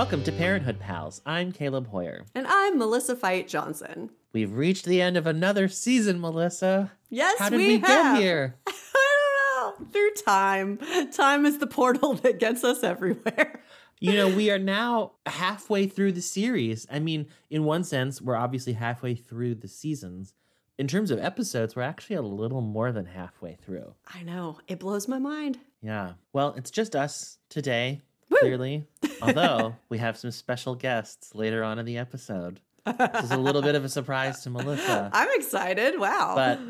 Welcome to Parenthood Pals. I'm Caleb Hoyer. And I'm Melissa Fite Johnson. We've reached the end of another season, Melissa. Yes, How did we, we, have. get here? I don't know. Through time. Time is the portal that gets us everywhere. You know, we are now halfway through the series. I mean, in one sense, we're obviously halfway through the seasons. In terms of episodes, we're actually a little more than halfway through. I know. It blows my mind. Yeah. Well, it's just us today, Woo! clearly. Although we have some special guests later on in the episode. This is a little bit of a surprise to Melissa. I'm excited. Wow. But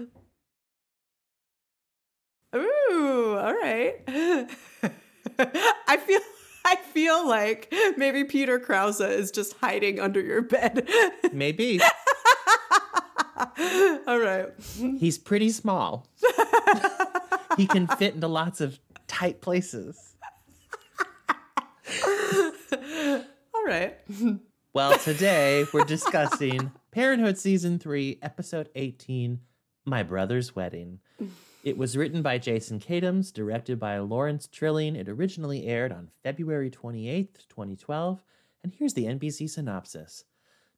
Ooh, all right. I feel I feel like maybe Peter Krause is just hiding under your bed. maybe all right. he's pretty small. he can fit into lots of tight places. All right. Well, today we're discussing Parenthood Season 3, Episode 18 My Brother's Wedding. It was written by Jason Katims, directed by Lawrence Trilling. It originally aired on February 28th, 2012. And here's the NBC synopsis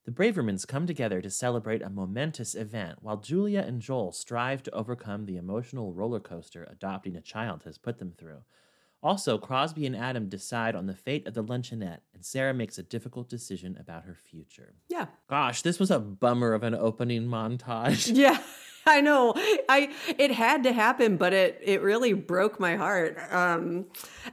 The Bravermans come together to celebrate a momentous event while Julia and Joel strive to overcome the emotional roller coaster adopting a child has put them through. Also, Crosby and Adam decide on the fate of the luncheonette, and Sarah makes a difficult decision about her future. Yeah. Gosh, this was a bummer of an opening montage. Yeah. I know. I it had to happen, but it it really broke my heart. Um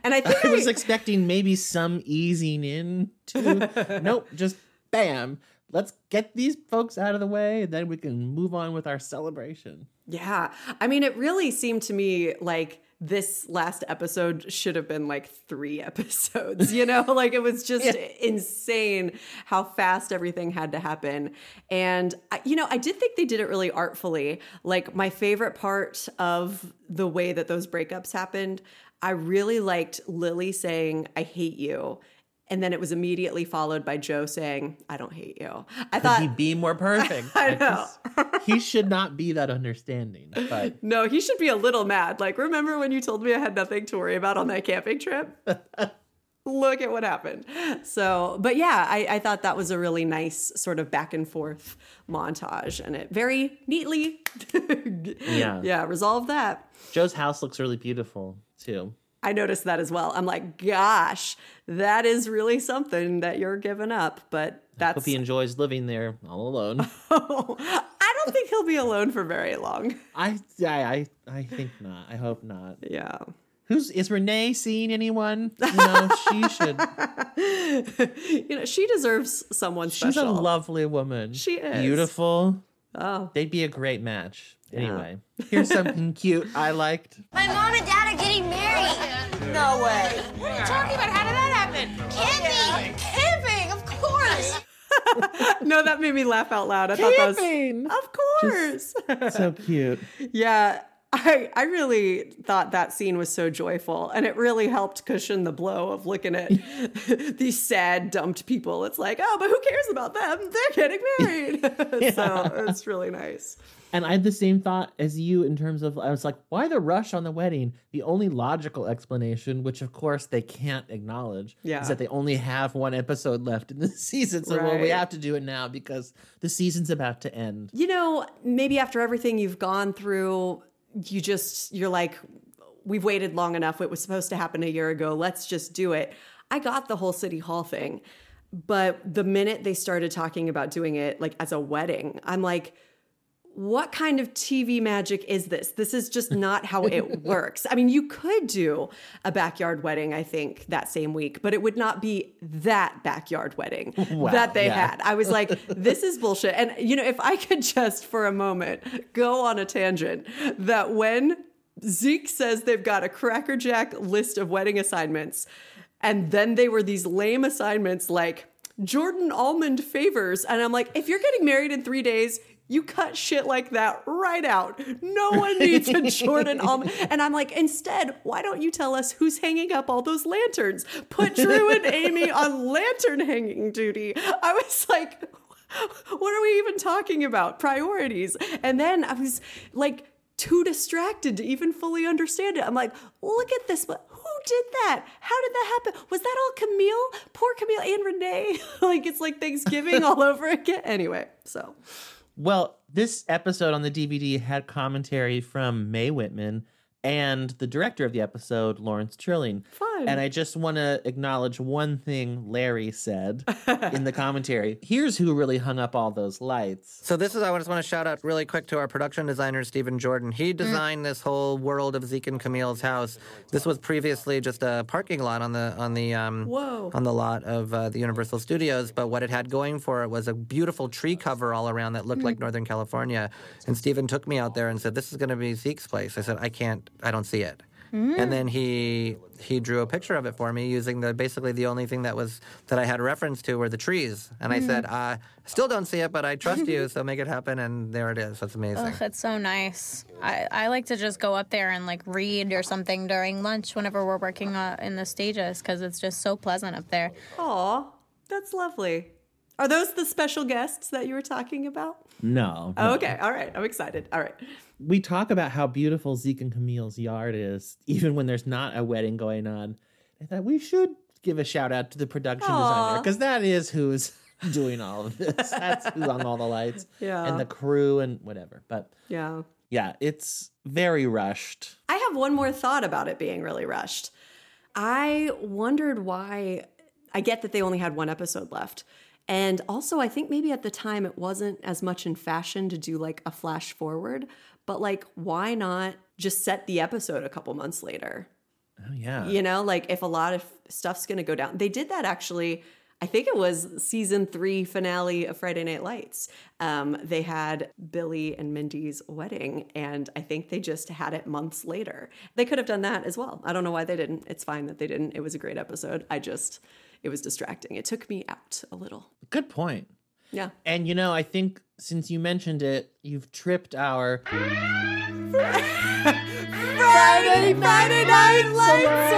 and I think I was expecting maybe some easing in to nope, just bam. Let's get these folks out of the way and then we can move on with our celebration. Yeah. I mean, it really seemed to me like this last episode should have been like three episodes, you know? like it was just Yeah. insane how fast everything had to happen. And, I, you know, I did think they did it really artfully. Like, my favorite part of the way that those breakups happened, I really liked Lily saying, I hate you. And then it was immediately followed by Joe saying, I don't hate you. I thought, Could he be more perfect? I know. he should not be that understanding. But No, he should be a little mad. Like, remember when you told me I had nothing to worry about on that camping trip? Look at what happened. So, but yeah, I, I thought that was a really nice sort of back and forth montage and it very neatly, Yeah. yeah, resolved that. Joe's house looks really beautiful too. I noticed that as well. I'm like, gosh, that is really something that you're giving up. But that's I Hope he enjoys living there all alone. I don't think he'll be alone for very long. I, I, I, I think not. I hope not. Yeah. Who's is Renee seeing anyone? No, she should. you know, she deserves someone She's special. a lovely woman. She is. beautiful. Oh, They'd be a great match. Anyway, here's something cute I liked. My mom and dad are getting married. No way. What are you talking about? How did that happen? Camping. Camping, of course. no, that made me laugh out loud. I thought that was, Camping! of course. So cute. yeah, I I really thought that scene was so joyful, and it really helped cushion the blow of looking at these sad, dumped people. It's like, oh, but who cares about them? They're getting married. so it's really nice. And I had the same thought as you in terms of I was like, why the rush on the wedding? The only logical explanation, which of course they can't acknowledge, Yeah. is that they only have one episode left in the season. So well, we have to do it now because the season's about to end. You know, maybe after everything you've gone through, you just, you're like, we've waited long enough. It was supposed to happen a year ago. Let's just do it. I got the whole City Hall thing. But the minute they started talking about doing it like as a wedding, I'm like, what kind of TV magic is this? This is just not how it works. I mean, you could do a backyard wedding, I think, that same week, but it would not be that backyard wedding Wow, that they yeah. had. I was like, this is bullshit. And, you know, if I could just for a moment go on a tangent that when Zeke says they've got a crackerjack list of wedding assignments, and then they were these lame assignments like Jordan almond favors. And I'm like, if you're getting married in three days, you cut shit like that right out. No one needs a Jordan almond. And I'm like, instead, why don't you tell us who's hanging up all those lanterns? Put Drew and Amy on lantern hanging duty. I was like, what are we even talking about? Priorities. And then I was like, too distracted to even fully understand it. I'm like, look at this. Who did that? How did that happen? Was that all Camille? Poor Camille and Renee. like it's like Thanksgiving all over again. Anyway, so Well, this episode on the DVD had commentary from Mae Whitman and the director of the episode, Lawrence Trilling. Fun. And I just want to acknowledge one thing Larry said in the commentary. Here's who really hung up all those lights. So this is I just want to shout out really quick to our production designer Stephen Jordan. He designed this whole world of Zeke and Camille's house. This was previously just a parking lot on the on the um, Whoa. on the lot of uh, the Universal Studios. But what it had going for it was a beautiful tree cover all around that looked like Northern California. And Stephen took me out there and said, "This is going to be Zeke's place." I said, "I can't. I don't see it." And then he he drew a picture of it for me using the basically the only thing that was that I had reference to were the trees. And I said, uh, "Still don't see it, but I trust you, so make it happen." And there it is. That's amazing. Ugh, it's so nice. I, I like to just go up there and like read or something during lunch whenever we're working uh, in the stages because it's just so pleasant up there. Aw, that's lovely. Are those the special guests that you were talking about? No. Oh, no. okay. All right. I'm excited. All right. We talk about how beautiful Zeke and Camille's yard is, even when there's not a wedding going on. I thought we should give a shout out to the production designer because that is who's doing all of this. That's who's on all the lights Yeah. and the crew and whatever. But Yeah. yeah, it's very rushed. I have one more thought about it being really rushed. I wondered why. I get that they only had one episode left. And also, I think maybe at the time it wasn't as much in fashion to do like a flash forward, but like, why not just set the episode a couple months later? Oh yeah. You know, like if a lot of stuff's going to go down. They did that actually. I think it was season three finale of Friday Night Lights. Um, they had Billy and Mindy's wedding, and I think they just had it months later. They could have done that as well. I don't know why they didn't. It's fine that they didn't. It was a great episode. I just, it was distracting. It took me out a little. Good point. Yeah. And you know, I think since you mentioned it, you've tripped our Friday, Friday Night Lights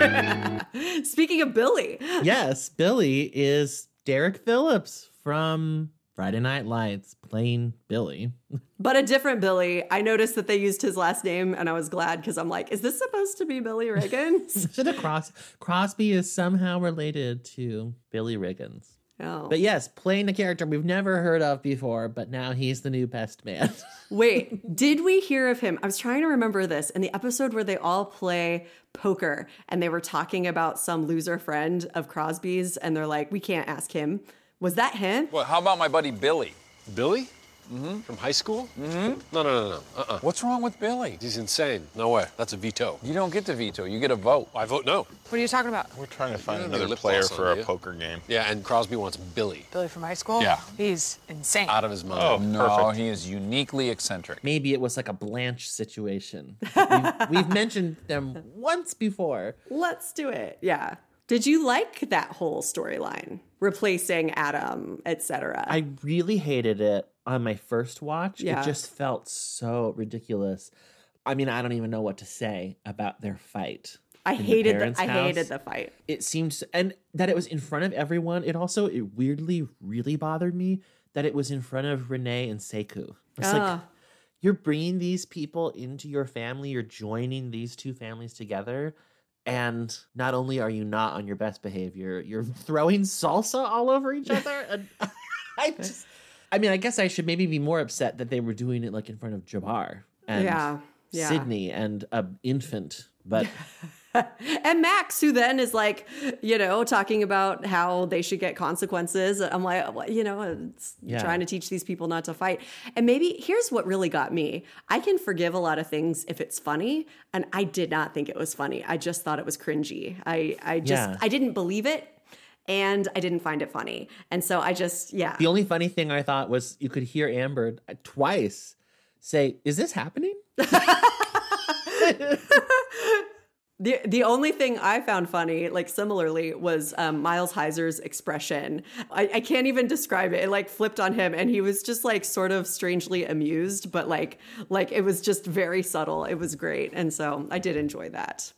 alert! Speaking of Billy, yes, Billy is Derek Phillips from Friday Night Lights playing Billy. But a different Billy. I noticed that they used his last name, and I was glad because I'm like, is this supposed to be Billy Riggins? Should Cros- Crosby is somehow related to Billy Riggins. Oh. But yes, playing a character we've never heard of before, but now he's the new best man. Wait, did we hear of him? I was trying to remember this in the episode where they all play poker and they were talking about some loser friend of Crosby's, and they're like, we can't ask him. Was that him? Well, how about my buddy Billy? Billy? Mm-hmm. From high school? Mm-hmm. No, no, no, no. Uh-uh. What's wrong with Billy? He's insane. No way. That's a veto. You don't get to veto, you get a vote. I vote no. What are you talking about? We're trying to find another player for do our poker game. Yeah, and Crosby wants Billy. Billy from high school? Yeah. He's insane. Out of his mind. Oh, No, perfect. he is uniquely eccentric. Maybe it was like a Blanche situation. We've, we've mentioned them once before. Let's do it. Yeah. Did you like that whole storyline? Replacing Adam, etc. I really hated it on my first watch. Yeah. It just felt so ridiculous. I mean, I don't even know what to say about their fight. I hated the, I hated the fight. It seems, and that it was in front of everyone. It also, it weirdly, really bothered me that it was in front of Renee and Sekou. It's like, you're bringing these people into your family, you're joining these two families together. And not only are you not on your best behavior, you're throwing salsa all over each other. And I just, I mean, I guess I should maybe be more upset that they were doing it like in front of Jabbar and Yeah, yeah. Sydney and a infant. But and Max, who then is like, you know, talking about how they should get consequences. I'm like, well, you know, Yeah. trying to teach these people not to fight. And maybe here's what really got me I can forgive a lot of things if it's funny. And I did not think it was funny. I just thought it was cringy. I, I just, Yeah. I didn't believe it. And I didn't find it funny. And so I just, yeah. the only funny thing I thought was you could hear Amber uh, twice say, Is this happening? The the only thing I found funny, like similarly, was um, Miles Heizer's expression. I, I can't even describe it. It like flipped on him, and he was just like sort of strangely amused, but like like it was just very subtle. It was great, and so I did enjoy that.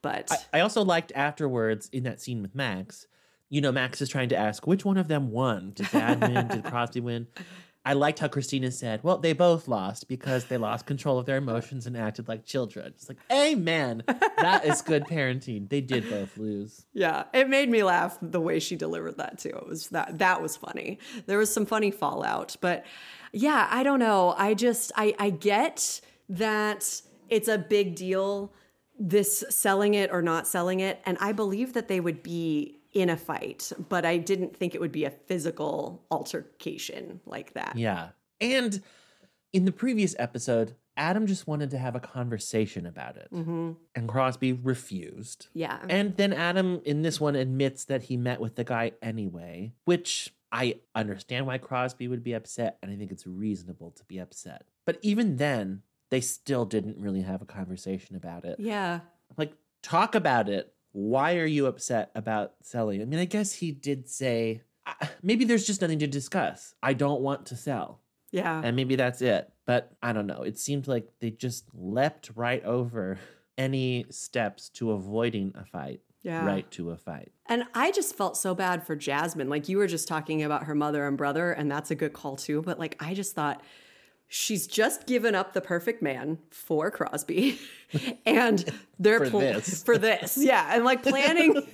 But I also liked afterwards in that scene with Max. You know, Max is trying to ask which one of them won. Did Dad win? Did Crosby win? I liked how Christina said, well, they both lost because they lost control of their emotions and acted like children. It's like, amen. That is good parenting. They did both lose. Yeah, it made me laugh the way she delivered that too. It was that that was funny. There was some funny fallout, but yeah, I don't know. I just I I get that it's a big deal this selling it or not selling it, and I believe that they would be in a fight, but I didn't think it would be a physical altercation like that. Yeah. And in the previous episode, Adam just wanted to have a conversation about it. Mm-hmm. And Crosby refused. Yeah. And then Adam in this one admits that he met with the guy anyway, which I understand why Crosby would be upset, and I think it's reasonable to be upset. But even then, they still didn't really have a conversation about it. yeah. Like, talk about it. Why are you upset about selling? I mean, I guess he did say maybe there's just nothing to discuss. I don't want to sell. Yeah. And maybe that's it. But I don't know. It seemed like they just leapt right over any steps to avoiding a fight. Yeah. Right to a fight. And I just felt so bad for Jasmine. Like you were just talking about her mother and brother, and that's a good call too. But like I just thought she's just given up the perfect man for Crosby. and they're For this. for this. Yeah. And like planning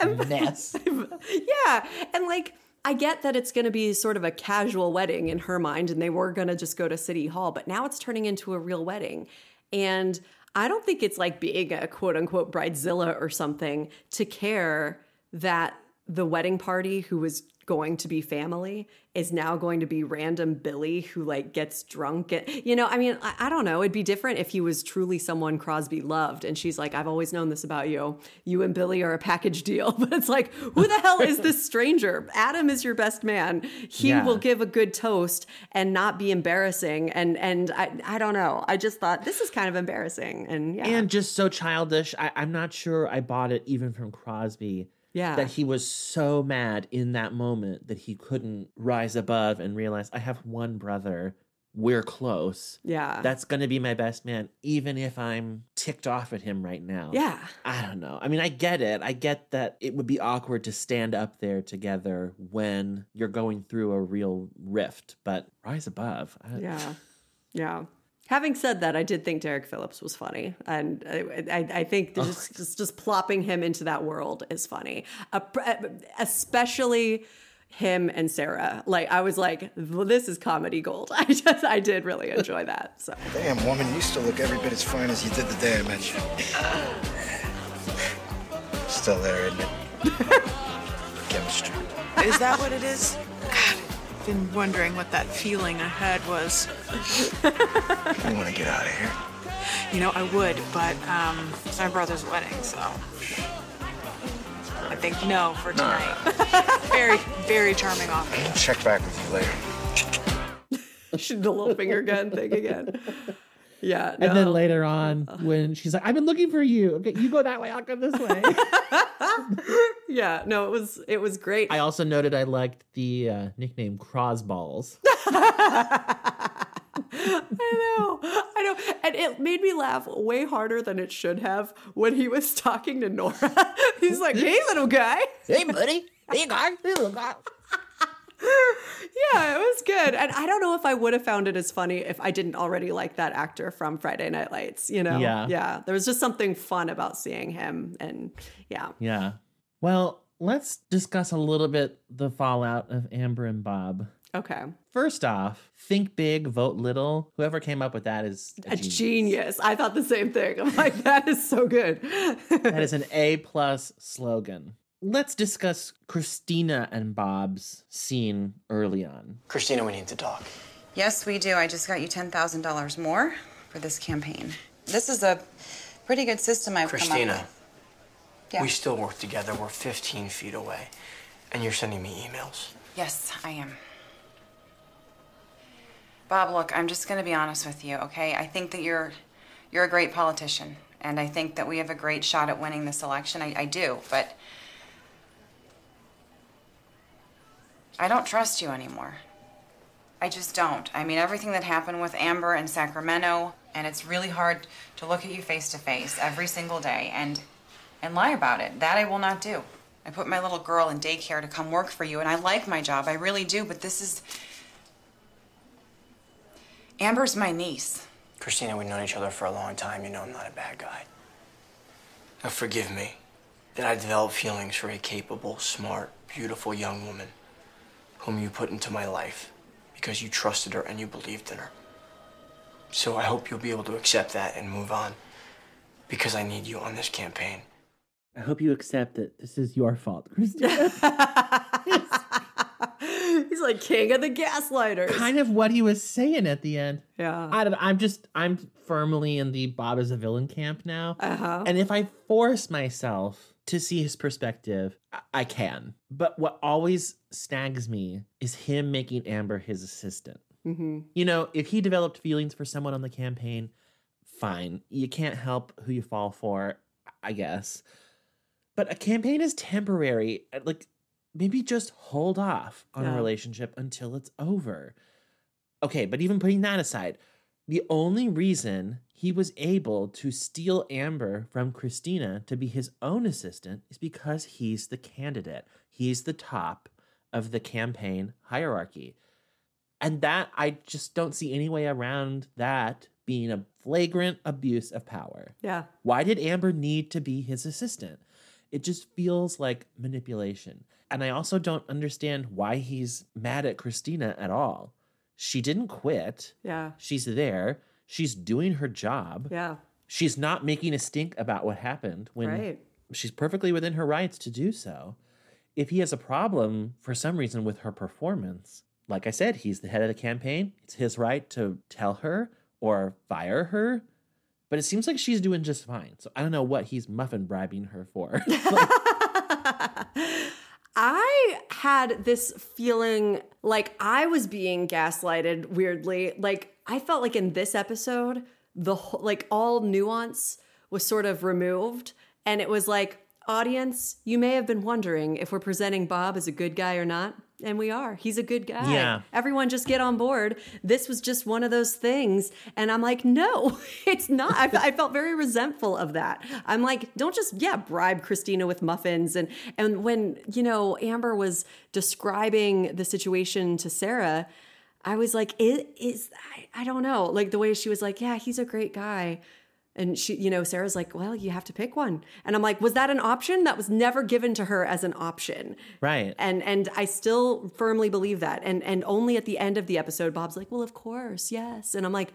Mess. Yeah. And like, I get that it's going to be sort of a casual wedding in her mind, and they were going to just go to City Hall, but now it's turning into a real wedding. And I don't think it's like being a quote unquote bridezilla or something to care that the wedding party who was going to be family is now going to be random Billy who like gets drunk. And, you know, I mean, I, I don't know. It'd be different if he was truly someone Crosby loved. And she's like, I've always known this about you. You and Billy are a package deal. But it's like, who the hell is this stranger? Adam is your best man. He Yeah. will give a good toast and not be embarrassing. And and I, I don't know. I just thought this is kind of embarrassing. And yeah. And just so childish. I, I'm not sure I bought it even from Crosby. Yeah. That he was so mad in that moment that he couldn't rise above and realize I have one brother. We're close. yeah. That's going to be my best man, even if I'm ticked off at him right now. yeah. I don't know. I mean, I get it. I get that it would be awkward to stand up there together when you're going through a real rift, but rise above. I- Yeah. Yeah. Having said that, I did think Derek Phillips was funny, and I, I, I think just, just just plopping him into that world is funny, uh, especially him and Sarah. Like I was like, well, this is comedy gold. I just I did really enjoy that. So Damn, woman, you still look every bit as fine as you did the day I met you. Still there, isn't it? Chemistry. Is that what it is? God, I've been wondering what that feeling I had was. I want to get out of here? You know, I would, but um, it's my brother's wedding, so. I think no for tonight. very, very charming offer. I'll check back with you later. Should the little finger gun thing again. Yeah. And then later on, when she's like, I've been looking for you. Okay, you go that way, I'll go this way. Yeah. No, it was it was great. I also noted I liked the uh, nickname Crosballs. I know, I know, and it made me laugh way harder than it should have when he was talking to Nora. He's like, "Hey, little guy." hey, buddy. Hey, guy. Hey, little guy. Yeah, it was good, and I don't know if I would have found it as funny if I didn't already like that actor from Friday Night Lights. You know? Yeah. yeah. There was just something fun about seeing him, and yeah, Yeah. Well, let's discuss a little bit the fallout of Amber and Bob. okay, First off, think big, vote little. Whoever came up with that is a a genius. genius. I thought the same thing. I'm like, that is so good. That is an A plus slogan. Let's discuss Christina and Bob's scene early on. Christina, we need to talk. Yes, we do. I just got you $10,000 more for this campaign. This is a pretty good system I've come up Christina, with. Yeah. we still work together. We're 15 feet away. And you're sending me emails. Yes, I am. Bob, look, I'm just going to be honest with you, okay? I think that you're you're a great politician, and I think that we have a great shot at winning this election. I, I do, but I don't trust you anymore. I just don't. I mean, everything that happened with Amber in Sacramento, and it's really hard to look at you face to face every single day and and lie about it. That I will not do. I put my little girl in daycare to come work for you, and I like my job. I really do, but this is Amber's my niece. Christina, we've known each other for a long time. You know I'm not a bad guy. Now, forgive me that I developed feelings for a capable, smart, beautiful young woman whom you put into my life because you trusted her and you believed in her. So I hope you'll be able to accept that and move on because I need you on this campaign. I hope you accept that this is your fault, Christina. He's like king of the gaslighters. kind of what he was saying at the end. Yeah. I don't I'm just I'm firmly in the Bob is a villain camp now. Uh-huh. And if I force myself to see his perspective, I- I can. But what always snags me is him making Amber his assistant. Mm-hmm. You know, if he developed feelings for someone on the campaign, fine. You can't help who you fall for, I guess. But a campaign is temporary. Uh, Like, maybe just hold off on Yeah. a relationship until it's over. Okay, but even putting that aside, the only reason he was able to steal Amber from Christina to be his own assistant is because he's the candidate. He's the top of the campaign hierarchy. And that, I just don't see any way around that being a flagrant abuse of power. Yeah. Why did Amber need to be his assistant? It just feels like manipulation. And I also don't understand why he's mad at Christina at all. She didn't quit. Yeah. She's there. She's doing her job. Yeah. She's not making a stink about what happened when Right. she's perfectly within her rights to do so. If he has a problem for some reason with her performance, like I said, he's the head of the campaign. It's his right to tell her or fire her. But it seems like she's doing just fine. So I don't know what he's muffin bribing her for. I had this feeling like I was being gaslighted weirdly. Like I felt like in this episode, the whole, like all nuance was sort of removed and it was like audience, you may have been wondering if we're presenting Bob as a good guy or not. And we are. He's a good guy. Yeah. Everyone just get on board. This was just one of those things. And I'm like, no, it's not. I, I felt very resentful of that. I'm like, don't just, yeah, bribe Christina with muffins. And, and when, you know, Amber was describing the situation to Sarah, I was like, it is, I, I don't know. Like the way she was like, yeah, he's a great guy. And she, you know, Sarah's like, well, you have to pick one. And I'm like, was that an option? That was never given to her as an option. right. And and I still firmly believe that. And and only at the end of the episode, Bob's like, well, of course, yes. And I'm like,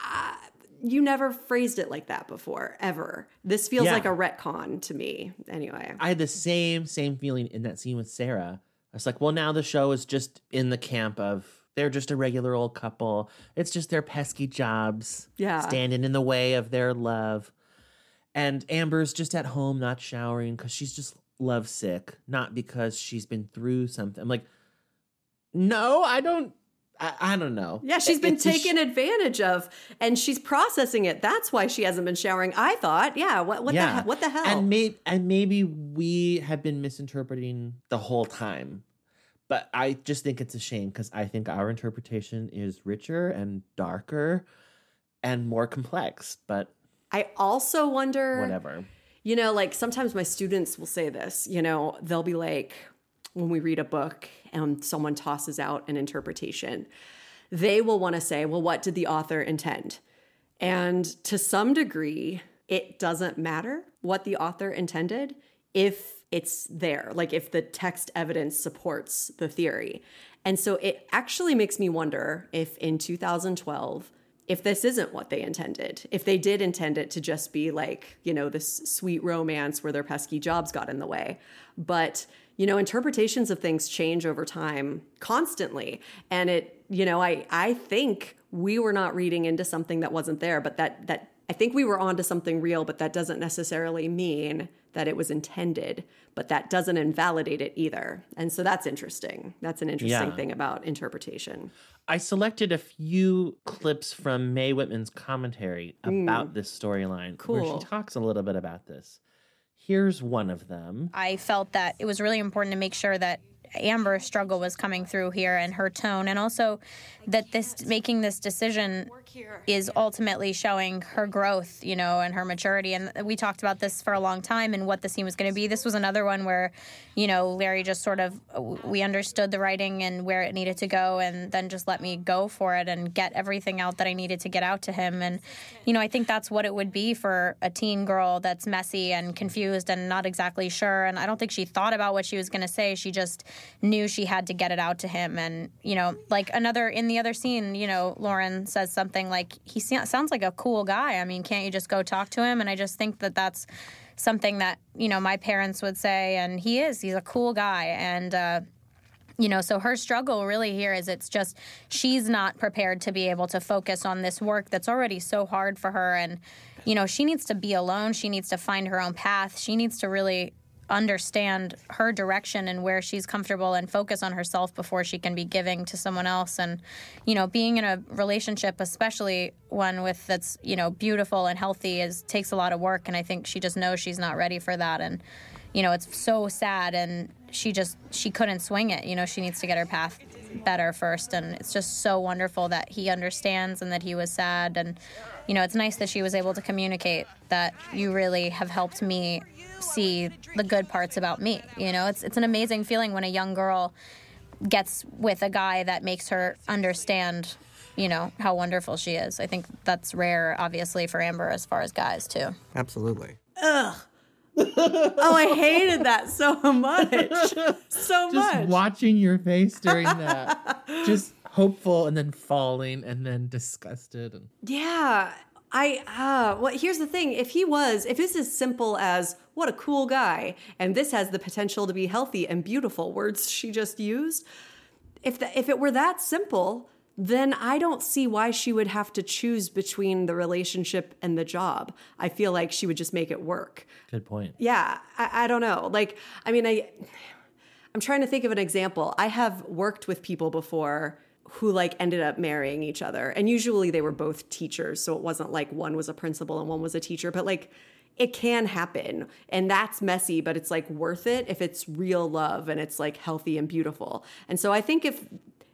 ah, you never phrased it like that before, ever. This feels Yeah. like a retcon to me. Anyway. I had the same same feeling in that scene with Sarah. I was like, well, now the show is just in the camp of they're just a regular old couple. It's just their pesky jobs Yeah. standing in the way of their love. And Amber's just at home not showering because she's just lovesick, not because she's been through something. I'm like, no, I don't. I, I don't know. Yeah, she's been It's a sh- taken advantage of, and she's processing it. That's why she hasn't been showering. I thought, yeah, what what the he- what the hell? And maybe and maybe we have been misinterpreting the whole time. But I just think it's a shame because I think our interpretation is richer and darker and more complex. But I also wonder whatever. You know, like sometimes my students will say this, you know, they'll be like, when we read a book and someone tosses out an interpretation, they will want to say, well, what did the author intend? And to some degree, it doesn't matter what the author intended if it's there, like if the text evidence supports the theory. And so it actually makes me wonder if in 2012, if this isn't what they intended, if they did intend it to just be like, you know, this sweet romance where their pesky jobs got in the way. But, you know, interpretations of things change over time constantly. And it, you know, I I think we were not reading into something that wasn't there, but that that I think we were onto something real, but that doesn't necessarily mean that it was intended, but that doesn't invalidate it either. And so that's interesting. That's an interesting Yeah. thing about interpretation. I selected a few clips from Mae Whitman's commentary about mm. this storyline where she talks a little bit about this. Here's one of them. I felt that it was really important to make sure that Amber's struggle was coming through here and her tone, and also that this making this decision is ultimately showing her growth, you know, and her maturity. And we talked about this for a long time and what the scene was going to be. This was another one where, you know, Larry just sort of we understood the writing and where it needed to go, and then just let me go for it and get everything out that I needed to get out to him. And you know, I think that's what it would be for a teen girl that's messy and confused and not exactly sure. And I don't think she thought about what she was going to say. She just knew she had to get it out to him. And you know, like another in the other scene, you know, Lauren says something like, "He sounds like a cool guy. I mean, can't you just go talk to him?" And I just think that that's something that you know my parents would say, and he is. He's a cool guy, and. Uh, you know, so her struggle really here is it's just she's not prepared to be able to focus on this work that's already so hard for her. And, you know, she needs to be alone. She needs to find her own path. She needs to really understand her direction and where she's comfortable and focus on herself before she can be giving to someone else. And you know being in a relationship especially one with that's you know beautiful and healthy is takes a lot of work. And i think she just knows she's not ready for that. And you know it's so sad. And she just she couldn't swing it. You know she needs to get her path better first. And it's just so wonderful that he understands and that he was sad. And you know it's nice that she was able to communicate that you really have helped me see the good parts about me you know it's it's an amazing feeling when a young girl gets with a guy that makes her understand you know how wonderful she is i think that's rare obviously for amber as far as guys too Absolutely. Ugh. oh, I hated that so much. So Just much. watching your face during that, just hopeful and then falling and then disgusted and Yeah. I uh well here's the thing if he was if it's as simple as what a cool guy and this has the potential to be healthy and beautiful words she just used if the, if it were that simple then I don't see why she would have to choose between the relationship and the job. I feel like she would just make it work. good point. Yeah, I, I don't know. Like, I mean, I, I'm trying to think of an example. I have worked with people before who like ended up marrying each other, and usually they were both teachers, so it wasn't like one was a principal and one was a teacher, but like. It can happen and that's messy, but it's like worth it if it's real love and it's like healthy and beautiful. And so I think if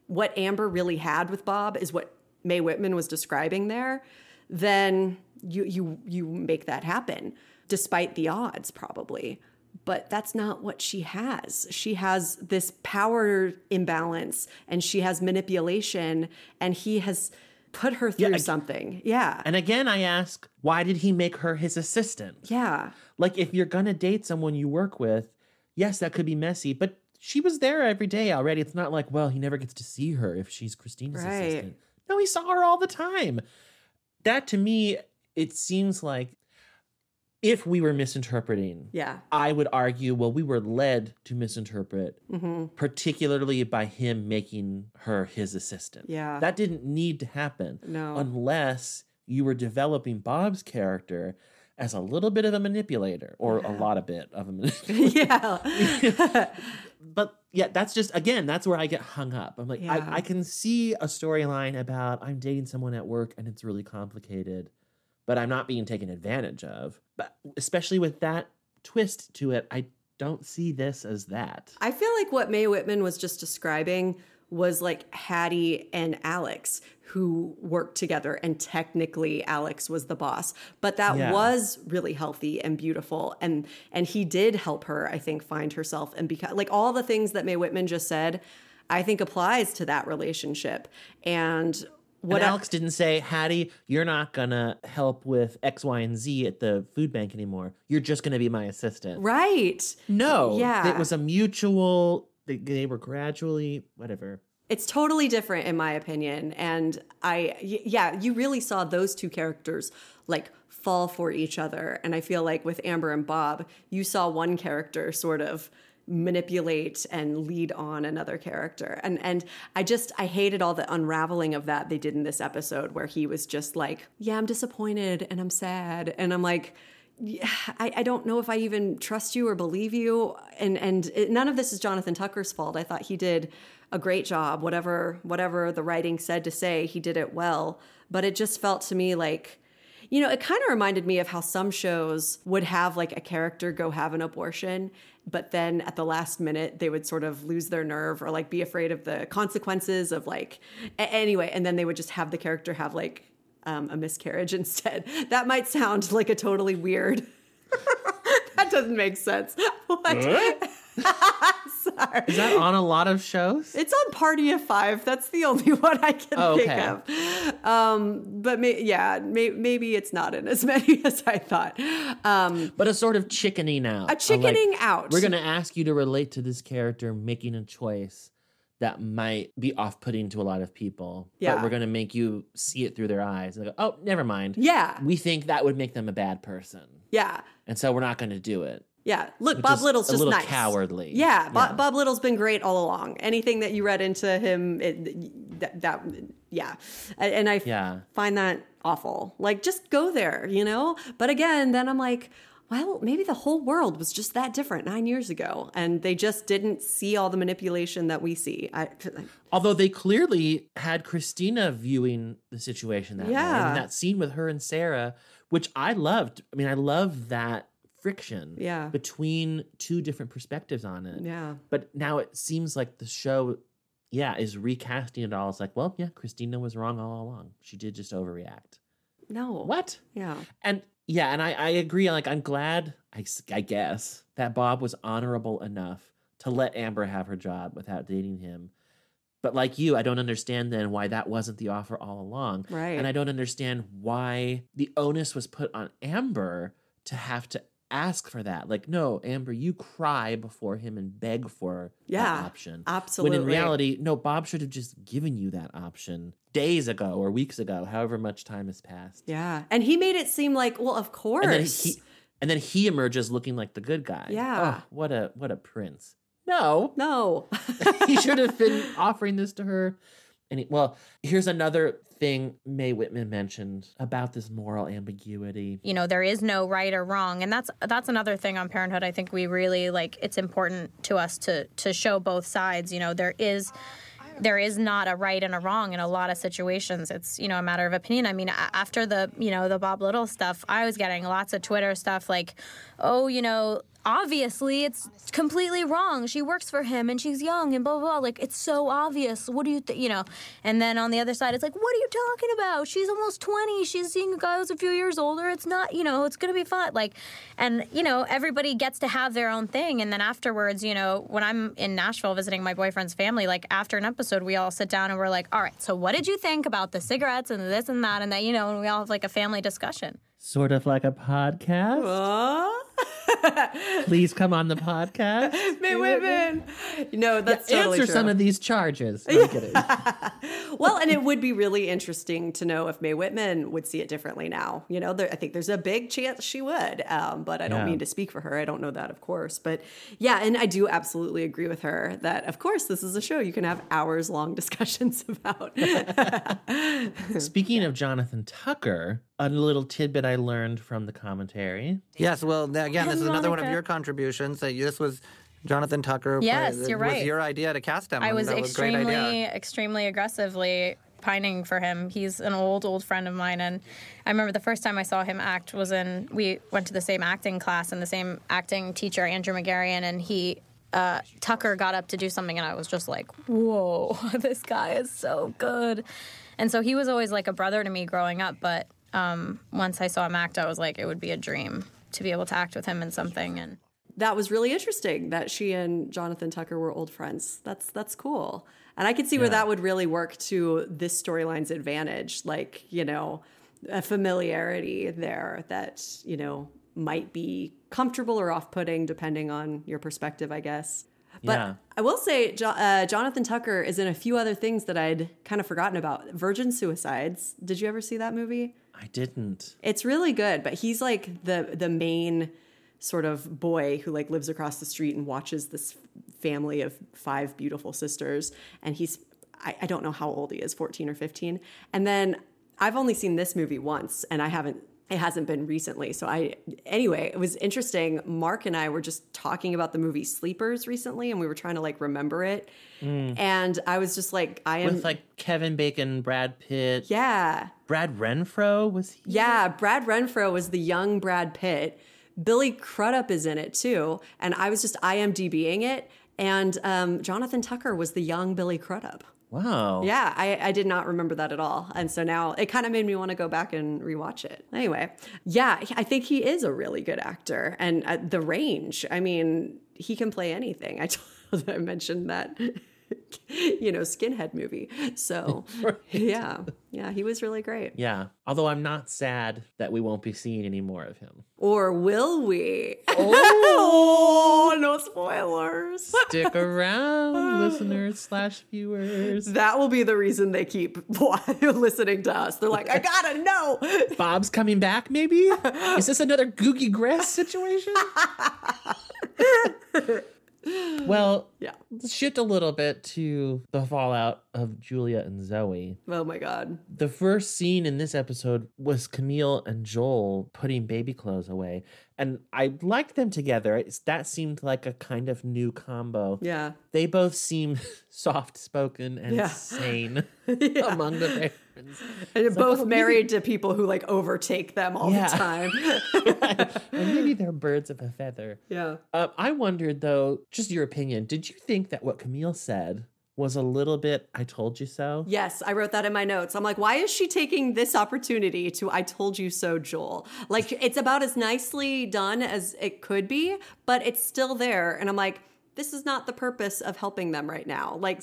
what Amber really had with Bob is what Mae Whitman was describing there, then you you you make that happen despite the odds probably. But that's not what she has. She has this power imbalance and she has manipulation and he has put her through Yeah, something. Yeah. And again, I ask, why did he make her his assistant? Yeah. Like, if you're gonna date someone you work with, yes, that could be messy, but she was there every day already. It's not like, well, he never gets to see her if she's Christina's Right. assistant. No, he saw her all the time. That to me, it seems like if we were misinterpreting, Yeah. I would argue, well, we were led to misinterpret, hmm particularly by him making her his assistant. Yeah. That didn't need to happen No. unless you were developing Bob's character as a little bit of a manipulator or a lot of bit of a manipulator. yeah. but yeah, that's just again, that's where I get hung up. I'm like, Yeah. I, I can see a storyline about I'm dating someone at work and it's really complicated, but I'm not being taken advantage of. But especially with that twist to it, I don't see this as that. I feel like what Mae Whitman was just describing was like Hattie and Alex who worked together and technically Alex was the boss but that Yeah. was really healthy and beautiful and and he did help her I think find herself and become like all the things that Mae Whitman just said I think applies to that relationship and What I- Alex didn't say, Hattie, you're not gonna help with X, Y, and Z at the food bank anymore. You're just gonna be my assistant. right No. Yeah. It was a mutual they, they were gradually whatever. It's totally different in my opinion. And I, y- yeah, you really saw those two characters like fall for each other. And I feel like with Amber and Bob, you saw one character sort of manipulate and lead on another character. And and I just I hated all the unraveling of that they did in this episode where he was just like, "Yeah, I'm disappointed and I'm sad." And I'm like, yeah, I, I don't know if I even trust you or believe you. And and it, none of this is Jonathan Tucker's fault. I thought he did a great job. Whatever whatever the writing said to say, he did it well. But it just felt to me like you know, it kind of reminded me of how some shows would have like a character go have an abortion, but then at the last minute they would sort of lose their nerve or like be afraid of the consequences of like a- anyway, and then they would just have the character have like um, a miscarriage instead. That might sound like a totally weird. that doesn't make sense. What? Sorry. Is that on a lot of shows? It's on Party of Five. That's the only one I can Oh, think of. Um, but may, yeah, may, maybe it's not in as many as I thought. Um, But a sort of chickening out. A chickening out. We're going to ask you to relate to this character making a choice that might be off putting to a lot of people. Yeah. But we're going to make you see it through their eyes. And go, oh, never mind. Yeah. We think that would make them a bad person. yeah, And so we're not going to do it. Yeah. Look, Bob Little's a just little nice. cowardly. Yeah, Bo- Yeah. Bob Little's been great all along. Anything that you read into him, it, that, that yeah, and, I Yeah. find that awful. Like, just go there, you know. But again, then I'm like. Well, maybe the whole world was just that different nine years ago, and they just didn't see all the manipulation that we see. I, Although they clearly had Christina viewing the situation that way. And that scene with her and Sarah, which I loved. I mean, I love that friction Yeah. between two different perspectives on it. Yeah. But now it seems like the show, yeah, is recasting it all. It's like, well, yeah, Christina was wrong all along. She did just overreact. no. What? Yeah. And yeah, and I, I agree. Like, I'm glad, I, I guess, that Bob was honorable enough to let Amber have her job without dating him. But like you, I don't understand then why that wasn't the offer all along. Right. And I don't understand why the onus was put on Amber to have to ask for that. Like, no, Amber, you cry before him and beg for Yeah, that option. Absolutely. When in reality, no, Bob should have just given you that option days ago or weeks ago, however much time has passed. Yeah. And he made it seem like, well, of course. And then he and then he emerges looking like the good guy. Yeah. Oh, what a what a prince. No. No. he should have been offering this to her. And well, here's another thing Mae Whitman mentioned about this moral ambiguity. you know there is no right or wrong and that's that's another thing on parenthood i think we really like it's important to us to to show both sides. You know there is there is not a right and a wrong in a lot of situations. It's you know a matter of opinion. I mean after the you know the bob little stuff i was getting lots of twitter stuff like oh you know obviously it's completely wrong. She works for him and she's young and blah blah blah. Like it's so obvious. What do you think you know? And then on the other side it's like what are you talking about? She's almost 20 she's seeing a guy who's a few years older. It's not you know it's gonna be fun like and you know everybody gets to have their own thing. And then afterwards you know when i'm in nashville visiting my boyfriend's family like after an episode we all sit down and we're like all right so what did you think about the cigarettes and this and that? And that you know and we all have like a family discussion. Sort of like a podcast. Please come on the podcast. Mae Whitman. No, that's totally Answer true. some of these charges. No, I'm well, and it would be really interesting to know if Mae Whitman would see it differently now. You know, there, I think there's a big chance she would, um, but I don't Yeah. mean to speak for her. I don't know that, of course. But yeah, and I do absolutely agree with her that, of course, this is a show you can have hours long discussions about. Speaking of Jonathan Tucker, a little tidbit I learned from the commentary. Yes, well, th- again, this is another one of your contributions. That this was Jonathan Tucker. Yes, play- you're Was right. your idea to cast him. I was that was a great extremely, idea. extremely aggressively pining for him. He's an old, old friend of mine, and I remember the first time I saw him act was in. We went to the same acting class, and the same acting teacher, Andrew McGarrian, and he. Uh, Tucker got up to do something, and I was just like, "Whoa, this guy is so good!" And so he was always like a brother to me growing up. But um, once I saw him act, I was like, it would be a dream to be able to act with him in something. And that was really interesting that she and Jonathan Tucker were old friends. That's that's cool. And I could see where that would really work to this storyline's advantage, like, you know, a familiarity there that, you know, might be comfortable or off-putting depending on your perspective, I guess. But Yeah. I will say, Jo- uh, Jonathan Tucker is in a few other things that I'd kind of forgotten about. Virgin Suicides. Did you ever see that movie? I didn't. It's really good, but he's like the the main sort of boy who like lives across the street and watches this family of five beautiful sisters. And he's I, I don't know how old he is, 14 or 15. And then I've only seen this movie once and I haven't it hasn't been recently. So I anyway, it was interesting. Mark and I were just talking about the movie Sleepers recently and we were trying to like remember it. Mm. And I was just like I am With like Kevin Bacon, Brad Pitt. Yeah. Brad Renfro was he? Yeah, Brad Renfro was the young Brad Pitt. Billy Crudup is in it too. And I was just IMDBing it. And um, Jonathan Tucker was the young Billy Crudup. Wow. Yeah, I, I did not remember that at all. And so now it kind of made me want to go back and rewatch it. Anyway, yeah, I think he is a really good actor. And uh, the range, I mean, he can play anything. I, told, I mentioned that. you know, skinhead movie. So, yeah, yeah, he was really great. Yeah. Although I'm not sad that we won't be seeing any more of him. Or will we? Oh, no spoilers. Stick around, listeners slash viewers. That will be the reason they keep listening to us. They're like, I gotta know. Bob's coming back, maybe? Is this another Googie Grass situation? well, yeah. Let's shift a little bit to the fallout of Julia and Zoe. Oh my god. The first scene in this episode was Camille and Joel putting baby clothes away. And I liked them together. It's, that seemed like a kind of new combo. Yeah. They both seem soft spoken and Yeah. sane among the parents. And like, both oh, married to people who like overtake them all Yeah. the time. and maybe they're birds of a feather. Yeah. Um, I wondered though, just your opinion. Did you think that what Camille said was a little bit "I told you so"? Yes, I wrote that in my notes. I'm like, why is she taking this opportunity to I told you so, Joel? Like, it's about as nicely done as it could be, but it's still there. And I'm like, this is not the purpose of helping them right now. Like,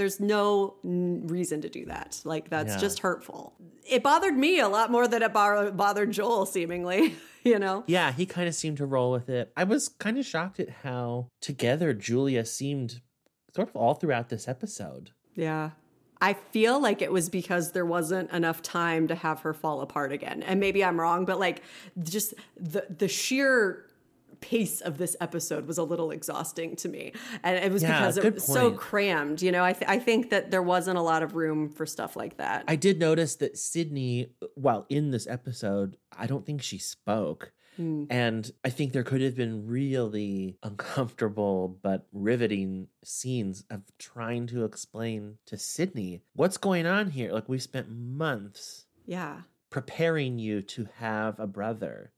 there's no reason to do that. Like, that's Yeah. just hurtful. It bothered me a lot more than it bar- bothered Joel, seemingly, you know? Yeah, he kind of seemed to roll with it. I was kind of shocked at how together Julia seemed sort of all throughout this episode. Yeah. I feel like it was because there wasn't enough time to have her fall apart again. And maybe I'm wrong, but like just the the sheer pace of this episode was a little exhausting to me. And it was Yeah, because it was so crammed, you know. I th- I think that there wasn't a lot of room for stuff like that. I did notice that Sydney, while in this episode, I don't think she spoke. Hmm. And I think there could have been really uncomfortable but riveting scenes of trying to explain to Sydney what's going on here. Like, we've spent months yeah. preparing you to have a brother.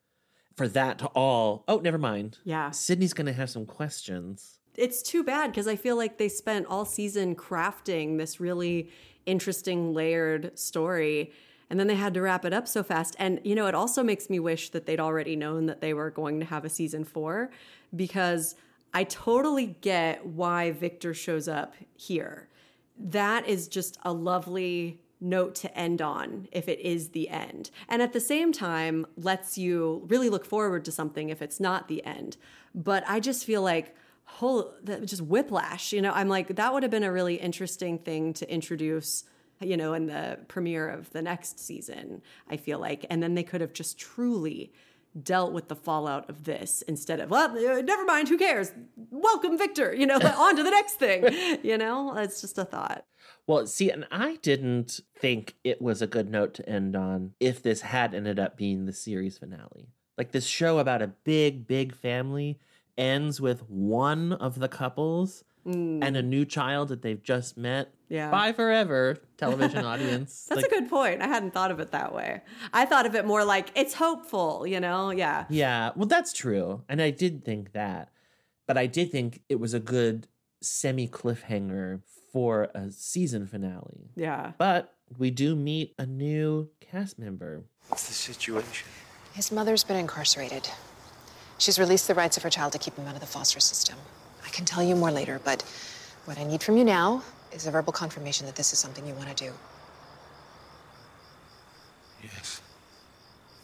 For that to all, oh, never mind. Yeah. Sydney's going to have some questions. it's too bad because I feel like they spent all season crafting this really interesting layered story and then they had to wrap it up so fast. And you know, it also makes me wish that they'd already known that they were going to have a season 4 because I totally get why Victor shows up here. That is just a lovely note to end on if it is the end. And at the same time, lets you really look forward to something if it's not the end. But I just feel like, whole that just whiplash. You know, I'm like, that would have been a really interesting thing to introduce. You know, in the premiere of the next season, I feel like, and then they could have just truly dealt with the fallout of this instead of well uh, never mind who cares? Welcome victor you know on to the next thing you know? It's just a thought. Well, see, and I didn't think it was a good note to end on if this had ended up being the series finale. Like this show about a big, big family ends with one of the couples and a new child that they've just met. Mm. Yeah. Bye forever, television audience. That's Like, a good point. I hadn't thought of it that way. I thought of it more like it's hopeful, you know? Yeah. Yeah, well, that's true. And I did think that. But I did think it was a good semi cliffhanger for a season finale. Yeah. But we do meet a new cast member. What's the situation? His mother's been incarcerated. She's released the rights of her child to keep him out of the foster system. I can tell you more later, but what I need from you now is a verbal confirmation that this is something you want to do. Yes.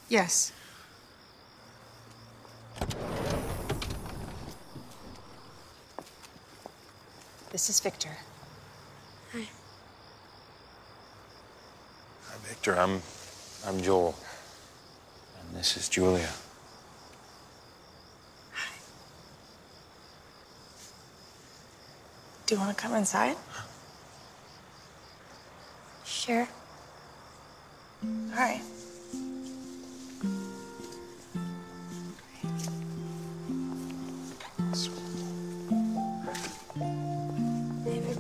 Yes. This is Victor. Hi. Hi, Victor. I'm, I'm Joel. And this is Julia. Do you want to come inside? Sure. All right.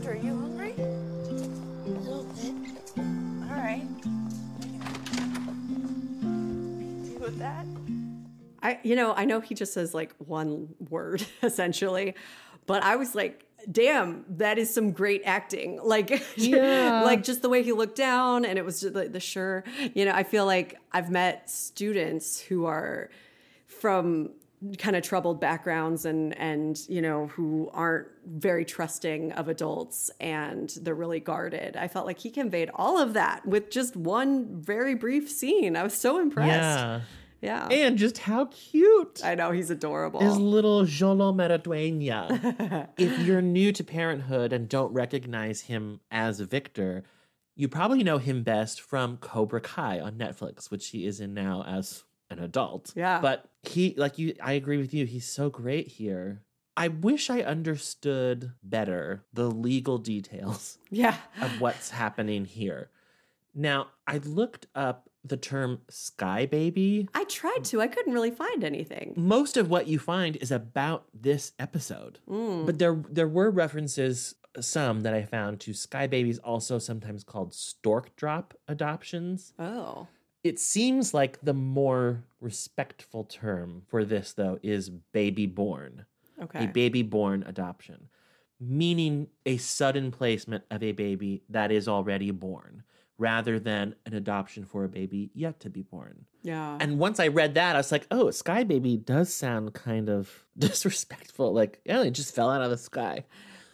Are you hungry? A little bit. All right. That. I, you know, I know he just says like one word essentially, but I was like damn, that is some great acting. Like, Yeah. like just the way he looked down and it was just like the sure, you know, I feel like I've met students who are from kind of troubled backgrounds and and you know who aren't very trusting of adults and they're really guarded. I felt like he conveyed all of that with just one very brief scene. I was so impressed. Yeah. Yeah. And just how cute. I know he's adorable. His little Xolo Maridueña. if you're new to parenthood and don't recognize him as Victor, you probably know him best from Cobra Kai on Netflix, which he is in now as an adult. Yeah. But he, like you, I agree with you. He's so great here. I wish I understood better the legal details Yeah. of what's happening here. Now, I looked up the term sky baby. I tried to. I couldn't really find anything. Most of what you find is about this episode. Mm. But there there were references some that I found to sky babies also sometimes called stork drop adoptions. Oh. It seems like the more respectful term for this though is baby born. Okay. A baby born adoption, meaning a sudden placement of a baby that is already born rather than an adoption for a baby yet to be born. Yeah. And once I read that, I was like, oh, Sky Baby does sound kind of disrespectful. Like, oh, it just fell out of the sky.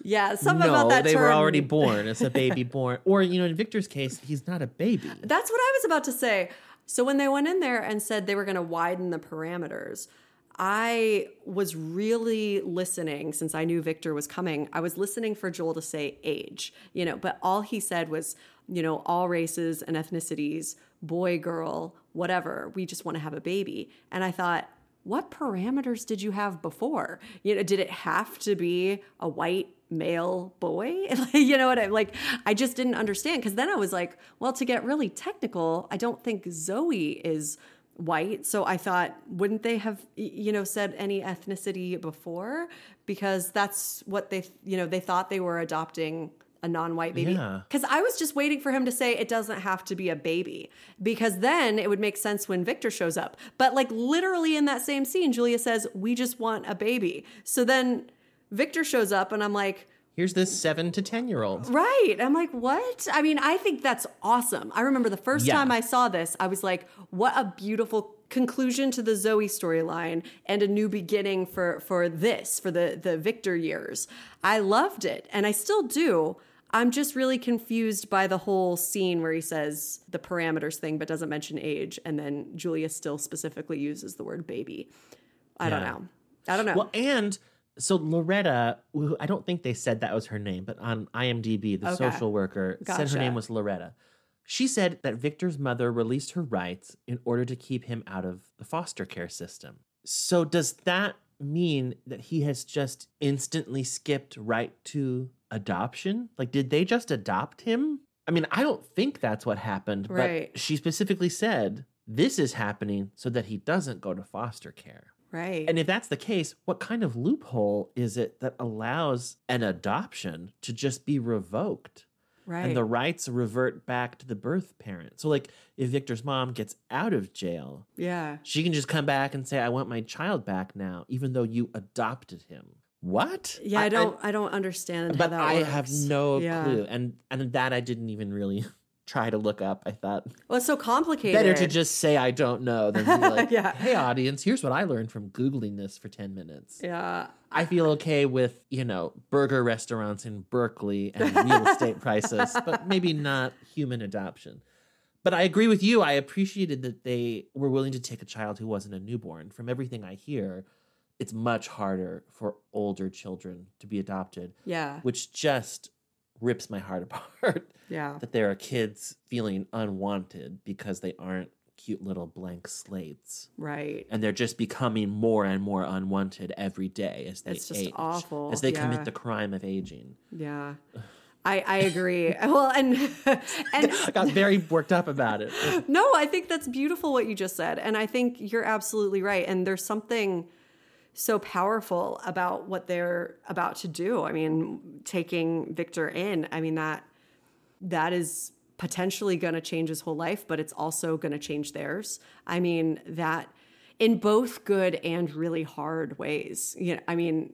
yeah, something no, about that they term. were already born. It's a baby born. Or, you know, in Victor's case, he's not a baby. That's what I was about to say. So when they went in there and said they were going to widen the parameters, I was really listening since I knew Victor was coming. I was listening for Joel to say age, you know, but all he said was, you know, all races and ethnicities, boy, girl, whatever. We just want to have a baby. And I thought, what parameters did you have before? You know, did it have to be a white male boy? you know what I'm like? I just didn't understand because then I was like, well, to get really technical, I don't think Zoe is white. So I thought, wouldn't they have, you know, said any ethnicity before? Because that's what they, you know, they thought they were adopting a non-white baby. Yeah. Because I was just waiting for him to say it doesn't have to be a baby, because then it would make sense when Victor shows up. But like literally in that same scene, Julia says, "We just want a baby." So then Victor shows up, and I'm like, Here's this seven to 10 year old. Right. I'm like, what? I mean, I think that's awesome. I remember the first Yeah. time I saw this, I was like, what a beautiful conclusion to the Zoe storyline and a new beginning for for this, for the the Victor years. I loved it and I still do. I'm just really confused by the whole scene where he says the parameters thing but doesn't mention age and then Julia still specifically uses the word baby. I don't know. I don't know. Well, and so Loretta, who I don't think they said that was her name, but on IMDb, the Okay. social worker said her name was Loretta. She said that Victor's mother released her rights in order to keep him out of the foster care system. So does that mean that he has just instantly skipped right to adoption? Like, did they just adopt him? I mean, I don't think that's what happened, Right. but she specifically said this is happening so that he doesn't go to foster care. right. And if that's the case, what kind of loophole is it that allows an adoption to just be revoked? right. And the rights revert back to the birth parent. So, like, if Victor's mom gets out of jail, yeah. she can just come back and say, I want my child back now, even though you adopted him. What? Yeah, I, don't I, don't understand but that I works. have no Yeah. clue. And and that I didn't even really try to look up. I thought Well, it's so complicated. better to just say I don't know than be like, Yeah. hey audience, here's what I learned from Googling this for 10 minutes. Yeah. I feel okay with, you know, burger restaurants in Berkeley and real estate prices, but maybe not human adoption. But I agree with you. I appreciated that they were willing to take a child who wasn't a newborn. From everything I hear, it's much harder for older children to be adopted, Yeah. which just rips my heart apart. Yeah. That there are kids feeling unwanted because they aren't cute little blank slates Right. and they're just becoming more and more unwanted every day as they age. It's just age, awful, as they yeah. commit the crime of aging. Yeah. I, I agree. well, and and I got very worked up about it. no, I think that's beautiful what you just said, and I think you're absolutely right. And there's something so powerful about what they're about to do. I mean, taking Victor in. I mean that that is potentially going to change his whole life, but it's also going to change theirs. I mean that in both good and really hard ways. You know, I mean,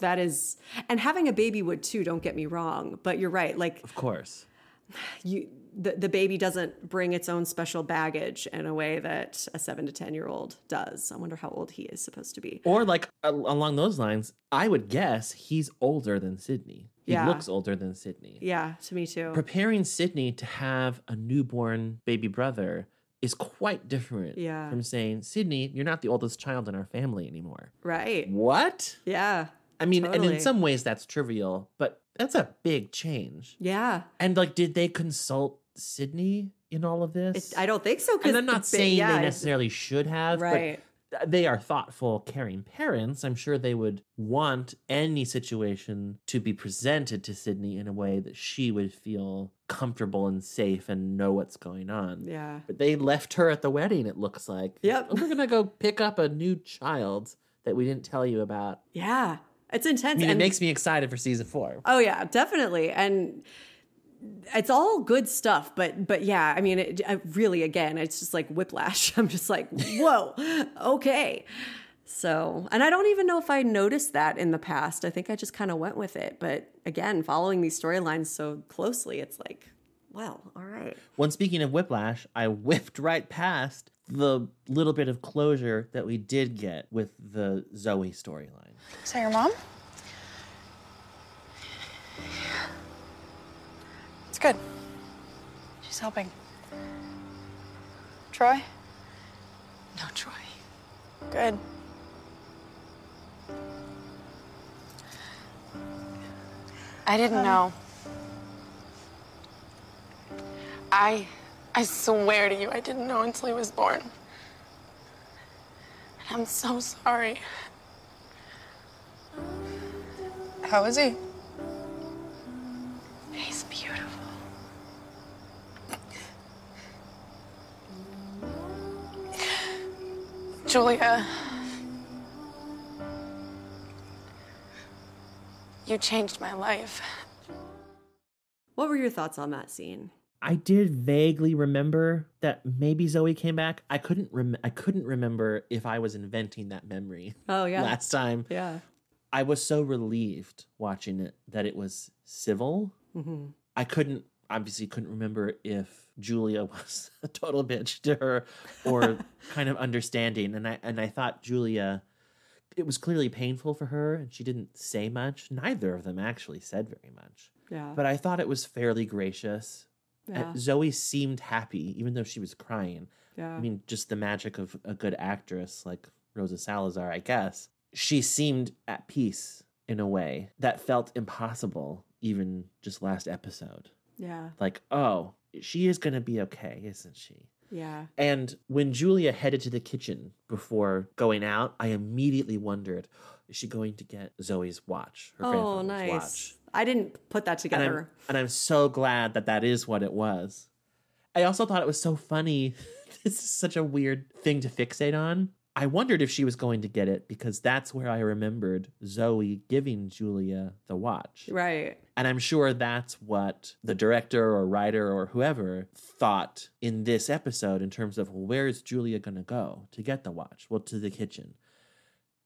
that is, and having a baby would too. Don't get me wrong, but you're right. Like, Of course. you, the the baby doesn't bring its own special baggage in a way that a seven to ten year old does. I wonder how old he is supposed to be. Or like a- along those lines, I would guess he's older than Sydney. He Yeah. looks older than Sydney. Yeah, to me too. Preparing Sydney to have a newborn baby brother is quite different Yeah. from saying, Sydney, you're not the oldest child in our family anymore. Right. What? Yeah. I mean, and in some ways that's trivial, but that's a big change. Yeah. And like, did they consult Sydney in all of this? I don't think so. And I'm not saying yeah, they necessarily should have, Right. but they are thoughtful, caring parents. I'm sure they would want any situation to be presented to Sydney in a way that she would feel comfortable and safe and know what's going on. Yeah. But they left her at the wedding, it looks like. Yep. We're going to go pick up a new child that we didn't tell you about. Yeah. It's intense. I mean, it makes me excited for season four. Oh yeah, definitely. And it's all good stuff, but but yeah, I mean, it, I really, again, it's just like whiplash. I'm just like, whoa, okay. So, and I don't even know if I noticed that in the past. I think I just kind of went with it. But again, following these storylines so closely, it's like, wow, all right. When speaking of whiplash, I whipped right past the little bit of closure that we did get with the Zoe storyline. Is that your mom? It's good. She's helping. Troy? No, Troy. Good. I didn't know. I I swear to you, I didn't know until he was born. And I'm so sorry. How is he? He's beautiful. Julia. You changed my life. What were your thoughts on that scene? I did vaguely remember that maybe Zoe came back. I couldn't rem- I couldn't remember if I was inventing that memory. Oh, yeah. Last time. Yeah. I was so relieved watching it that it was civil. Mm-hmm. I couldn't obviously couldn't remember if Julia was a total bitch to her or kind of understanding and I and I thought Julia it was clearly painful for her and she didn't say much. Neither of them actually said very much. Yeah. But I thought it was fairly gracious. Uh, Yeah. Zoe seemed happy even though she was crying. Yeah. I mean just the magic of a good actress like Rosa Salazar, I guess. She seemed at peace in a way that felt impossible even just last episode Yeah. like, oh, she is going to be okay, isn't she? Yeah. And when Julia headed to the kitchen before going out, I immediately wondered, is she going to get Zoe's watch? Her Oh, nice. watch? I didn't put that And I'm, together. and I'm so glad that that is what it was. I also thought it was so funny. this is such a weird thing to fixate on. I wondered if she was going to get it because that's where I remembered Zoe giving Julia the watch. Right. And I'm sure that's what the director or writer or whoever thought in this episode in terms of well, where is Julia going to go to get the watch? Well, to the kitchen.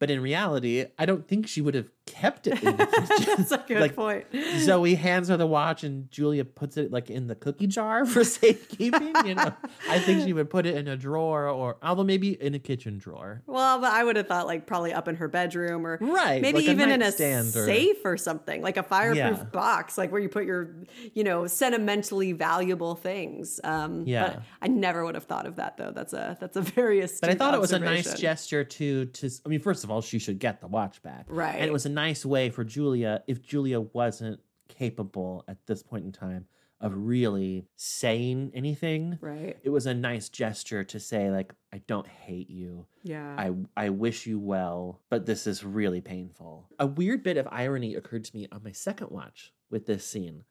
But in reality, I don't think she would have kept it in the kitchen. That's a good Like, point. Zoe hands her the watch and Julia puts it like in the cookie jar for safekeeping. You know, I think she would put it in a drawer or, although maybe in a kitchen drawer. Well, but I would have thought like probably up in her bedroom or Right, maybe like a even in a nightstand or- safe or something, like a fireproof Yeah. box, like where you put your, you know, sentimentally valuable things. Um, Yeah. But I never would have thought of that though. That's a that's a very astute But I thought it was a nice gesture to to. I mean, first of all, she should get the watch back, Right. And it was a nice way for Julia, if Julia wasn't capable at this point in time of really saying anything, Right. It was a nice gesture to say, like, I don't hate you. Yeah. I I wish you well, but this is really painful. A weird bit of irony occurred to me on my second watch with this scene.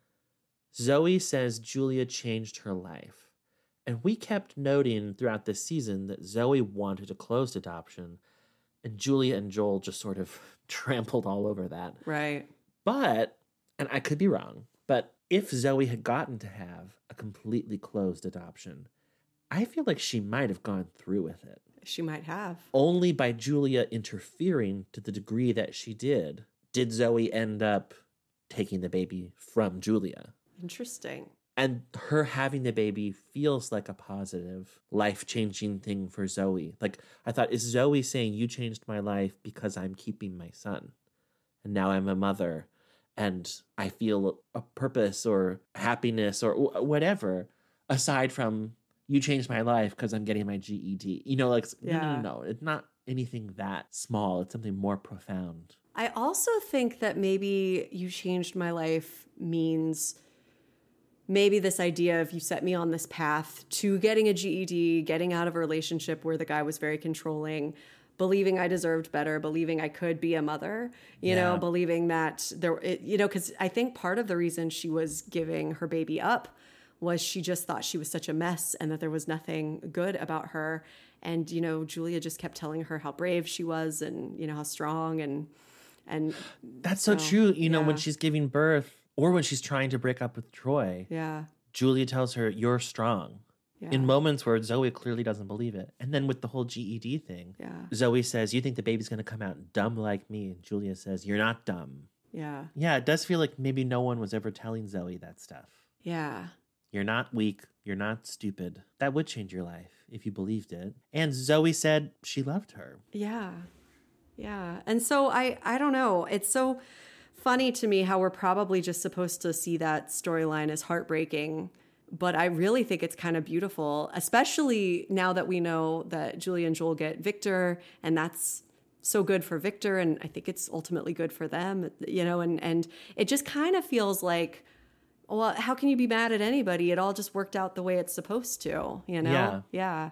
Zoe says Julia changed her life. And we kept noting throughout this season that Zoe wanted a closed adoption, and Julia and Joel just sort of trampled all over that. Right. But, and I could be wrong, but if Zoe had gotten to have a completely closed adoption, I feel like she might have gone through with it. She might have. Only by Julia interfering to the degree that she did, did Zoe end up taking the baby from Julia. Interesting. And her having the baby feels like a positive, life changing thing for Zoe. Like, I thought, is Zoe saying, You changed my life because I'm keeping my son? And now I'm a mother and I feel a purpose or happiness or whatever aside from you changed my life because I'm getting my GED. You know, like, no, no, no, no. It's not anything that small, it's something more profound. I also think that maybe you changed my life means maybe this idea of you set me on this path to getting a GED, getting out of a relationship where the guy was very controlling, believing I deserved better, believing I could be a mother, you know, believing that there, it, you know, because I think part of the reason she was giving her baby up was she just thought she was such a mess and that there was nothing good about her. And, you know, Julia just kept telling her how brave she was and, you know, how strong and, and That's so Oh, true. You know, when she's giving birth or when she's trying to break up with Troy, yeah. Julia tells her, You're strong. Yeah. In moments where Zoe clearly doesn't believe it. And then with the whole GED thing, Yeah. Zoe says, You think the baby's going to come out dumb like me? And Julia says, You're not dumb. Yeah. Yeah, it does feel like maybe no one was ever telling Zoe that stuff. Yeah. You're not weak. You're not stupid. That would change your life if you believed it. And Zoe said she loved her. Yeah. Yeah. And so I I don't know. It's so funny to me how we're probably just supposed to see that storyline as heartbreaking, but I really think it's kind of beautiful, especially now that we know that Julie and Joel get Victor and that's so good for Victor and I think it's ultimately good for them, you know, and and it just kind of feels like well, how can you be mad at anybody? It all just worked out the way it's supposed to, you know? Yeah. Yeah.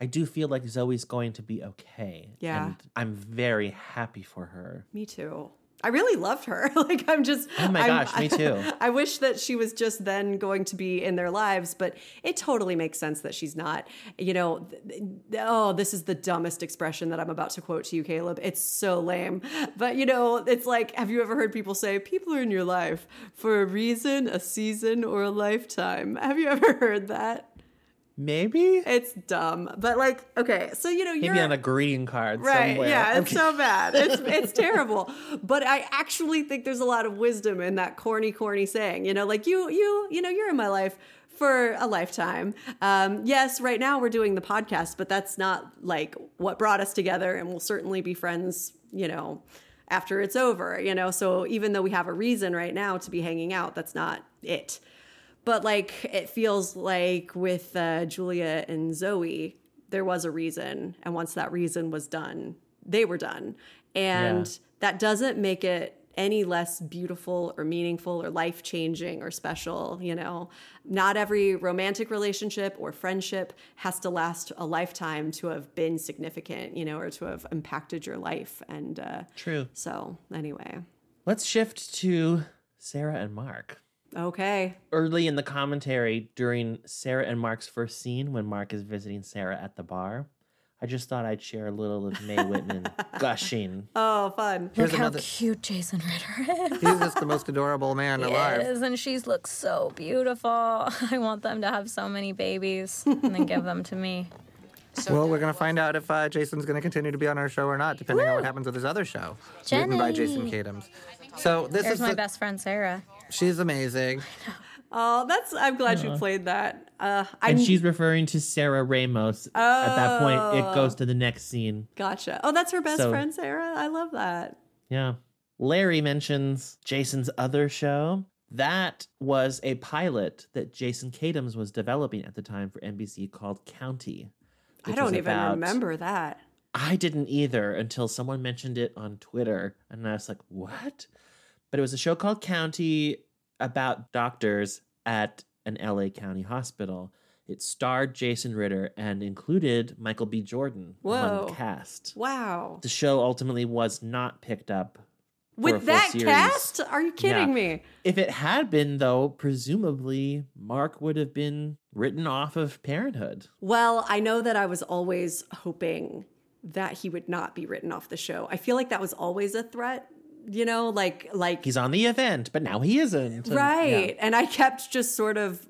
I do feel like Zoe's going to be okay. Yeah. And I'm very happy for her. Me too. I really loved her. like I'm just Oh my I'm- gosh, me too. I wish that she was just then going to be in their lives, but it totally makes sense that she's not. You know, oh, this is the dumbest expression that I'm about to quote to you, Caleb. It's so lame. But you know, it's like have you ever heard people say people are in your life for a reason, a season, or a lifetime? Have you ever heard that? Maybe? It's dumb. But like, okay, so you know, Maybe you're on a greeting card Right. somewhere. Yeah, it's Okay. so bad. It's it's terrible. But I actually think there's a lot of wisdom in that corny, corny saying. You know, like you, you, you know, you're in my life for a lifetime. Um, yes, right now we're doing the podcast, but that's not like what brought us together, and we'll certainly be friends. You know, after it's over. You know, so even though we have a reason right now to be hanging out, that's not it. But like it feels like with uh, Julia and Zoe, there was a reason, and once that reason was done, they were done, and Yeah. that doesn't make it any less beautiful or meaningful or life changing or special. You know, not every romantic relationship or friendship has to last a lifetime to have been significant, you know, or to have impacted your life. And uh, True. so, anyway, Let's shift to Sarah and Mark. Okay. Early in the commentary, during Sarah and Mark's first scene, when Mark is visiting Sarah at the bar, I just thought I'd share a little of Mae Whitman gushing. Oh, fun. Here's Look how another- cute Jason Ritter is. He's just the most adorable man He alive. is, and she's looks so beautiful. I want them to have so many babies and then give them to me. well, we're going to find out if uh, Jason's going to continue to be on our show or not, depending on what happens with his other show, written by Jason Jenny. Katims. So this There's is my the- best friend Sarah. She's amazing. Oh, that's. I'm glad you played that. Uh, And she's referring to Sarah Ramos. At that point, it goes to the next scene. gotcha. Oh, that's her best So- friend, Sarah. I love that. Yeah. Larry mentions Jason's other show. That was a pilot that Jason Katims was developing at the time for NBC called County. I don't even about- remember that. I didn't either until someone mentioned it on Twitter. And I was like, what? But it was a show called County about doctors at an LA County hospital. It starred Jason Ritter and included Michael B. Jordan Whoa. the cast. Wow. The show ultimately was not picked up With that series. cast? Are you kidding Yeah. me? If it had been, though, presumably Mark would have been written off of Parenthood. Well, I know that I was always hoping that he would not be written off the show. I feel like that was always a threat, you know, like like He's on the event, but now he isn't. And- right. yeah. And I kept just sort of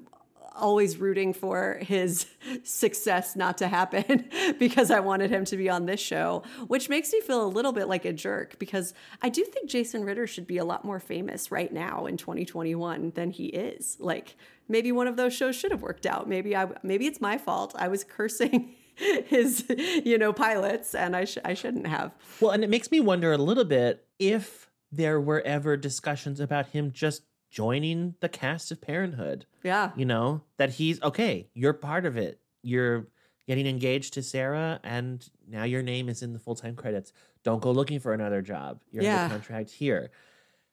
always rooting for his success not to happen because I wanted him to be on this show, which makes me feel a little bit like a jerk because I do think Jason Ritter should be a lot more famous right now in 2021 than he is. Like maybe one of those shows should have worked out. Maybe I maybe it's my fault. I was cursing his you know pilots and I sh- I shouldn't have. Well, and it makes me wonder a little bit if there were ever discussions about him just joining the cast of Parenthood. Yeah. You know, that he's okay, you're part of it. You're getting engaged to Sarah and now your name is in the full-time credits. Don't go looking for another job. You're Yeah. under contract here.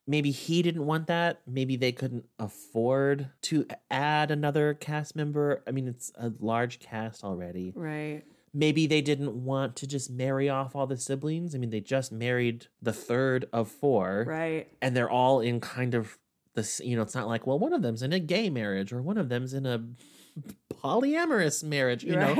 Maybe he didn't want that. Maybe they couldn't afford to add another cast member. I mean, it's a large cast already Right. Maybe they didn't want to just marry off all the siblings. I mean, they just married the third of four, Right. and they're all in kind of this. You know, it's not like well, one of them's in a gay marriage or one of them's in a polyamorous marriage. You know,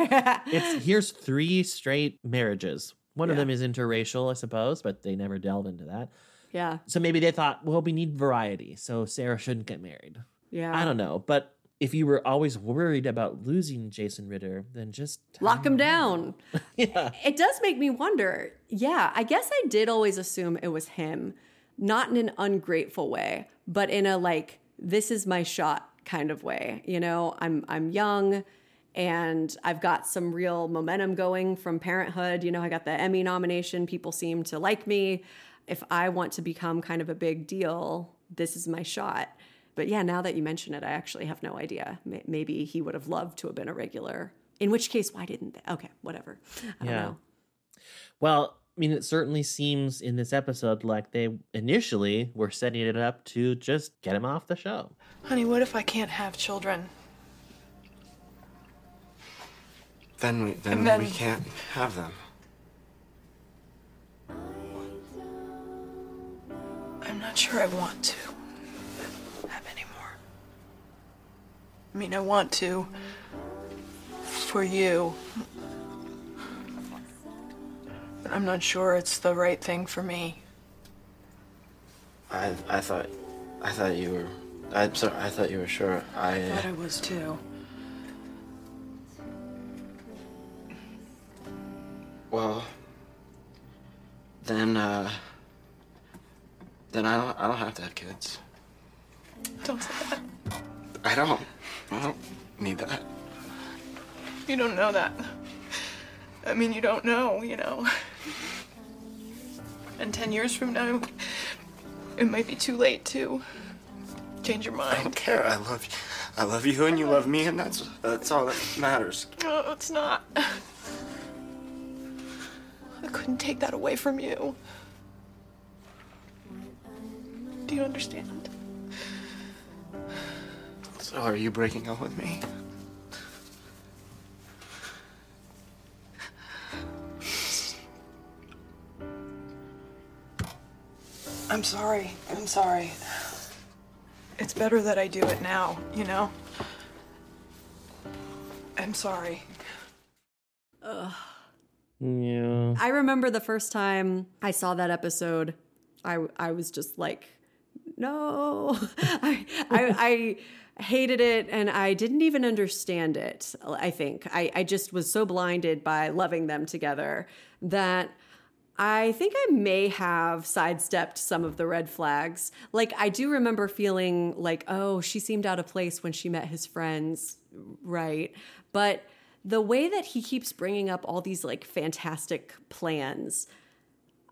it's here's three straight marriages. One of them is interracial, I suppose, but they never delve into that. Yeah. So maybe they thought, well, we need variety, so Sarah shouldn't get married. Yeah. I don't know, but. If you were always worried about losing Jason Ritter, then just Lock him down. yeah. It does make me wonder. Yeah, I guess I did always assume it was him, not in an ungrateful way, but in a like this is my shot kind of way. You know, I'm I'm young and I've got some real momentum going from parenthood. You know, I got the Emmy nomination, people seem to like me. If I want to become kind of a big deal, this is my shot. But yeah, now that you mention it, I actually have no idea. May- Maybe he would have loved to have been a regular. In which case, why didn't they? Okay, whatever. I don't know. Well, I mean, it certainly seems in this episode like they initially were setting it up to just get him off the show. Honey, what if I can't have children? Then we then, then- we can't have them. I'm not sure I want to I mean, I want to for you. But I'm not sure it's the right thing for me. I I thought I thought you were I'm sorry, I thought you were sure. I I thought I was too. well then uh then I don't I don't have to have kids. Don't say that. I don't. I don't need that. You don't know that. I mean, you don't know, you know. And 10 years from now, it might be too late to change your mind. I don't care. I love you. I love you and you love me and that's that's all that matters. No, it's not. I couldn't take that away from you. Do you understand? So are you breaking up with me? I'm sorry. I'm sorry. It's better that I do it now, you know? I'm sorry. Ugh. Yeah. I remember the first time I saw that episode, I I was just like, no, I, I I hated it and I didn't even understand it. I think I I just was so blinded by loving them together that. I think I may have sidestepped some of the red flags. Like, I do remember feeling like, oh, she seemed out of place when she met his friends, right? But the way that he keeps bringing up all these like fantastic plans,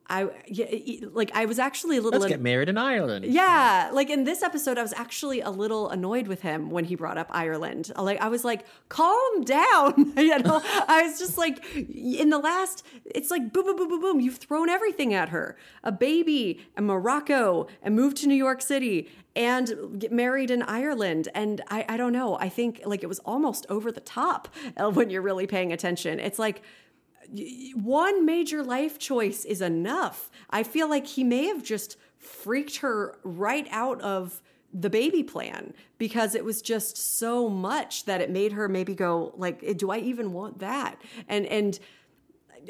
I yeah, like I was actually a little Let's get married in Ireland. yeah, like in this episode, I was actually a little annoyed with him when he brought up Ireland. Like I was like, calm down, you know. I was just like, in the last, it's like boom, boom, boom, boom, boom. You've thrown everything at her: a baby, and Morocco, and moved to New York City, and get married in Ireland. And I, I don't know. I think like it was almost over the top uh, when you're really paying attention. It's like one major life choice is enough. I feel like he may have just freaked her right out of the baby plan because it was just so much that it made her maybe go like eh, do I even want that? And and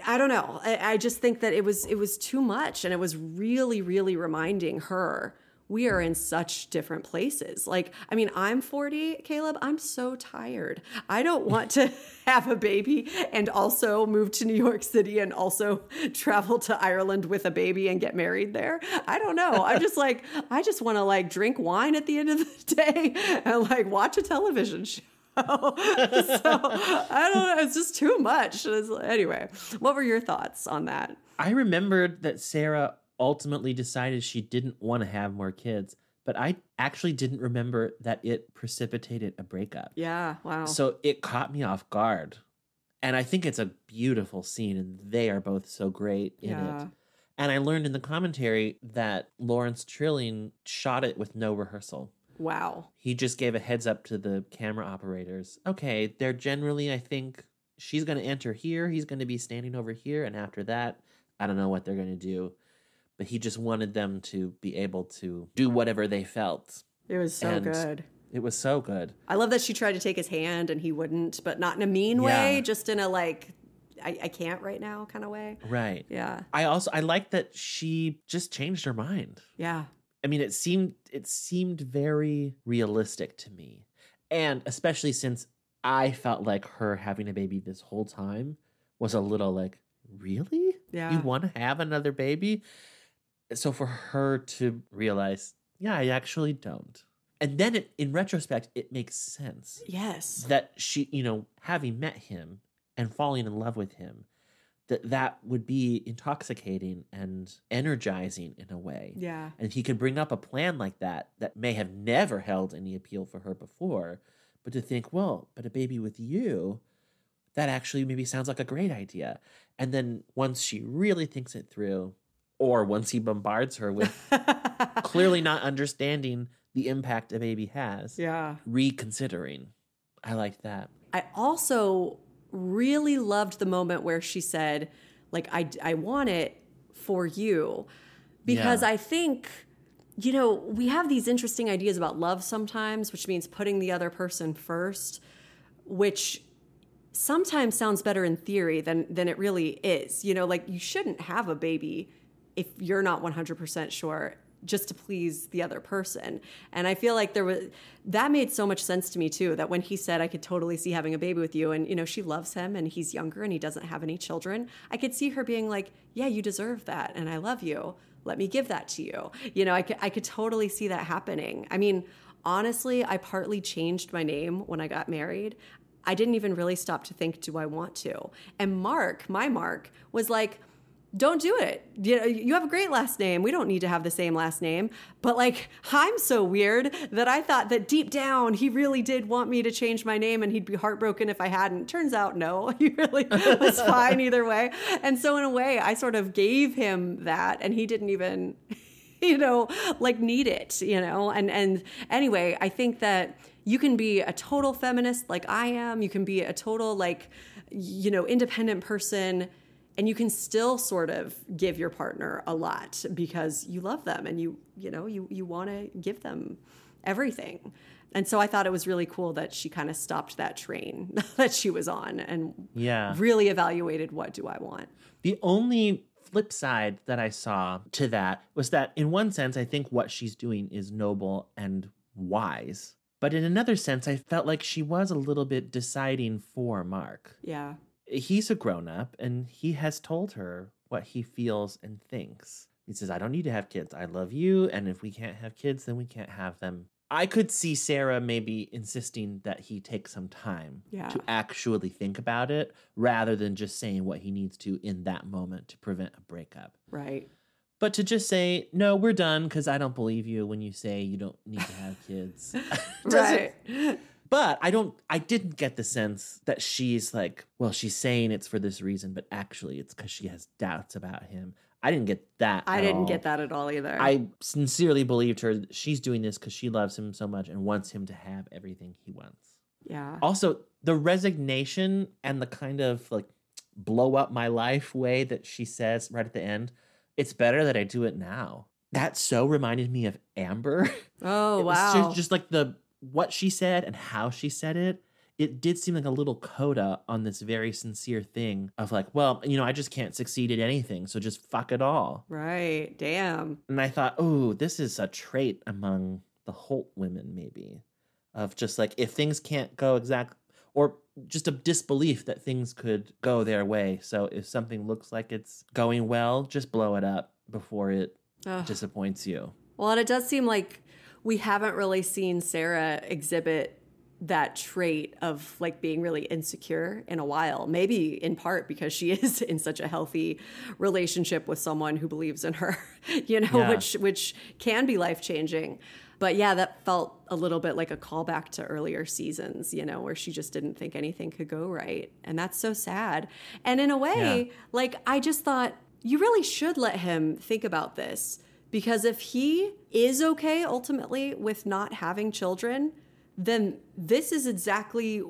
I don't know. I, I just think that it was it was too much and it was really really reminding her we are in such different places. Like, I mean, I'm 40, Caleb. I'm so tired. I don't want to have a baby and also move to New York City and also travel to Ireland with a baby and get married there. I don't know. I'm just like, I just want to like drink wine at the end of the day and like watch a television show. so I don't know. It's just too much. It's- anyway, what were your thoughts on that? I remembered that Sarah ultimately decided she didn't want to have more kids, but I actually didn't remember that it precipitated a breakup. Yeah, wow. So it caught me off guard. And I think it's a beautiful scene, and they are both so great in Yeah. it. And I learned in the commentary that Lawrence Trilling shot it with no rehearsal. Wow. He just gave a heads up to the camera operators. Okay, they're generally, I think, she's going to enter here. He's going to be standing over here. And after that, I don't know what they're going to do. But he just wanted them to be able to do whatever they felt. It was so And good. It was so good. I love that she tried to take his hand and he wouldn't, but not in a mean Yeah. way, just in a like, I, I can't right now kind of way. Right. Yeah. I also I like that she just changed her mind. Yeah. I mean, it seemed it seemed very realistic to me, and especially since I felt like her having a baby this whole time was a little like, really? Yeah. You want to have another baby? So for her to realize, yeah, I actually don't. And then it, in retrospect, it makes sense Yes. that she, you know, having met him and falling in love with him, that that would be intoxicating and energizing in a way. Yeah. And he could bring up a plan like that that may have never held any appeal for her before, but to think, well, but a baby with you, that actually maybe sounds like a great idea. And then once she really thinks it through, or once he bombards her with clearly not understanding the impact a baby has, Yeah. reconsidering. I like that. I also really loved the moment where she said, like, I, I want it for you. Because Yeah. I think, you know, we have these interesting ideas about love sometimes, which means putting the other person first, which sometimes sounds better in theory than than it really is. You know, like you shouldn't have a baby if you're not 100% sure just to please the other person. And I feel like there was that made so much sense to me too that when he said I could totally see having a baby with you and you know she loves him and he's younger and he doesn't have any children, I could see her being like, "Yeah, you deserve that and I love you. Let me give that to you." You know, I could I could totally see that happening. I mean, honestly, I partly changed my name when I got married. I didn't even really stop to think, do I want to? And Mark, my Mark, was like, don't do it. You know, you have a great last name. We don't need to have the same last name. But like, I'm so weird that I thought that deep down he really did want me to change my name and he'd be heartbroken if I hadn't. Turns out, no, he really was fine either way. And so, in a way, I sort of gave him that and he didn't even you know like need it you know and and anyway i think that you can be a total feminist like i am you can be a total like you know independent person and you can still sort of give your partner a lot because you love them and you you know you you want to give them everything and so i thought it was really cool that she kind of stopped that train that she was on and Yeah. really evaluated what do i want The only flip side that I saw to that was that, in one sense, I think what she's doing is noble and wise. But in another sense, I felt like she was a little bit deciding for Mark. yeah He's a grown up and he has told her what he feels and thinks. He says, I don't need to have kids. I love you. And if we can't have kids, then we can't have them. I could see Sarah maybe insisting that he take some time Yeah. to actually think about it rather than just saying what he needs to in that moment to prevent a breakup. right But to just say, no, we're done because I don't believe you when you say you don't need to have kids. right But I don't, I didn't get the sense that she's like, well, she's saying it's for this reason, but actually it's because she has doubts about him. I didn't get that. i didn't all. get that at all either I sincerely believed her. She's doing this because she loves him so much and wants him to have everything he wants. yeah Also, the resignation and the kind of like blow up my life way that she says right at the end, it's better that I do it now. That so reminded me of Amber. oh wow just, just like the what she said and how she said it. it did seem like a little coda on this very sincere thing of like, well, you know, I just can't succeed at anything, so just fuck it all. Right. Damn. And I thought, oh, this is a trait among the Holt women, maybe, of just like if things can't go exact or just a disbelief that things could go their way. So if something looks like it's going well, just blow it up before it Ugh. disappoints you. Well, and it does seem like we haven't really seen Sarah exhibit that trait of like being really insecure in a while. Maybe in part because she is in such a healthy relationship with someone who believes in her, you know, Yeah. which which can be life-changing. But yeah, that felt a little bit like a callback to earlier seasons, you know, where she just didn't think anything could go right. And that's so sad. And in a way, Yeah. like I just thought you really should let him think about this because if he is okay ultimately with not having children, then this is exactly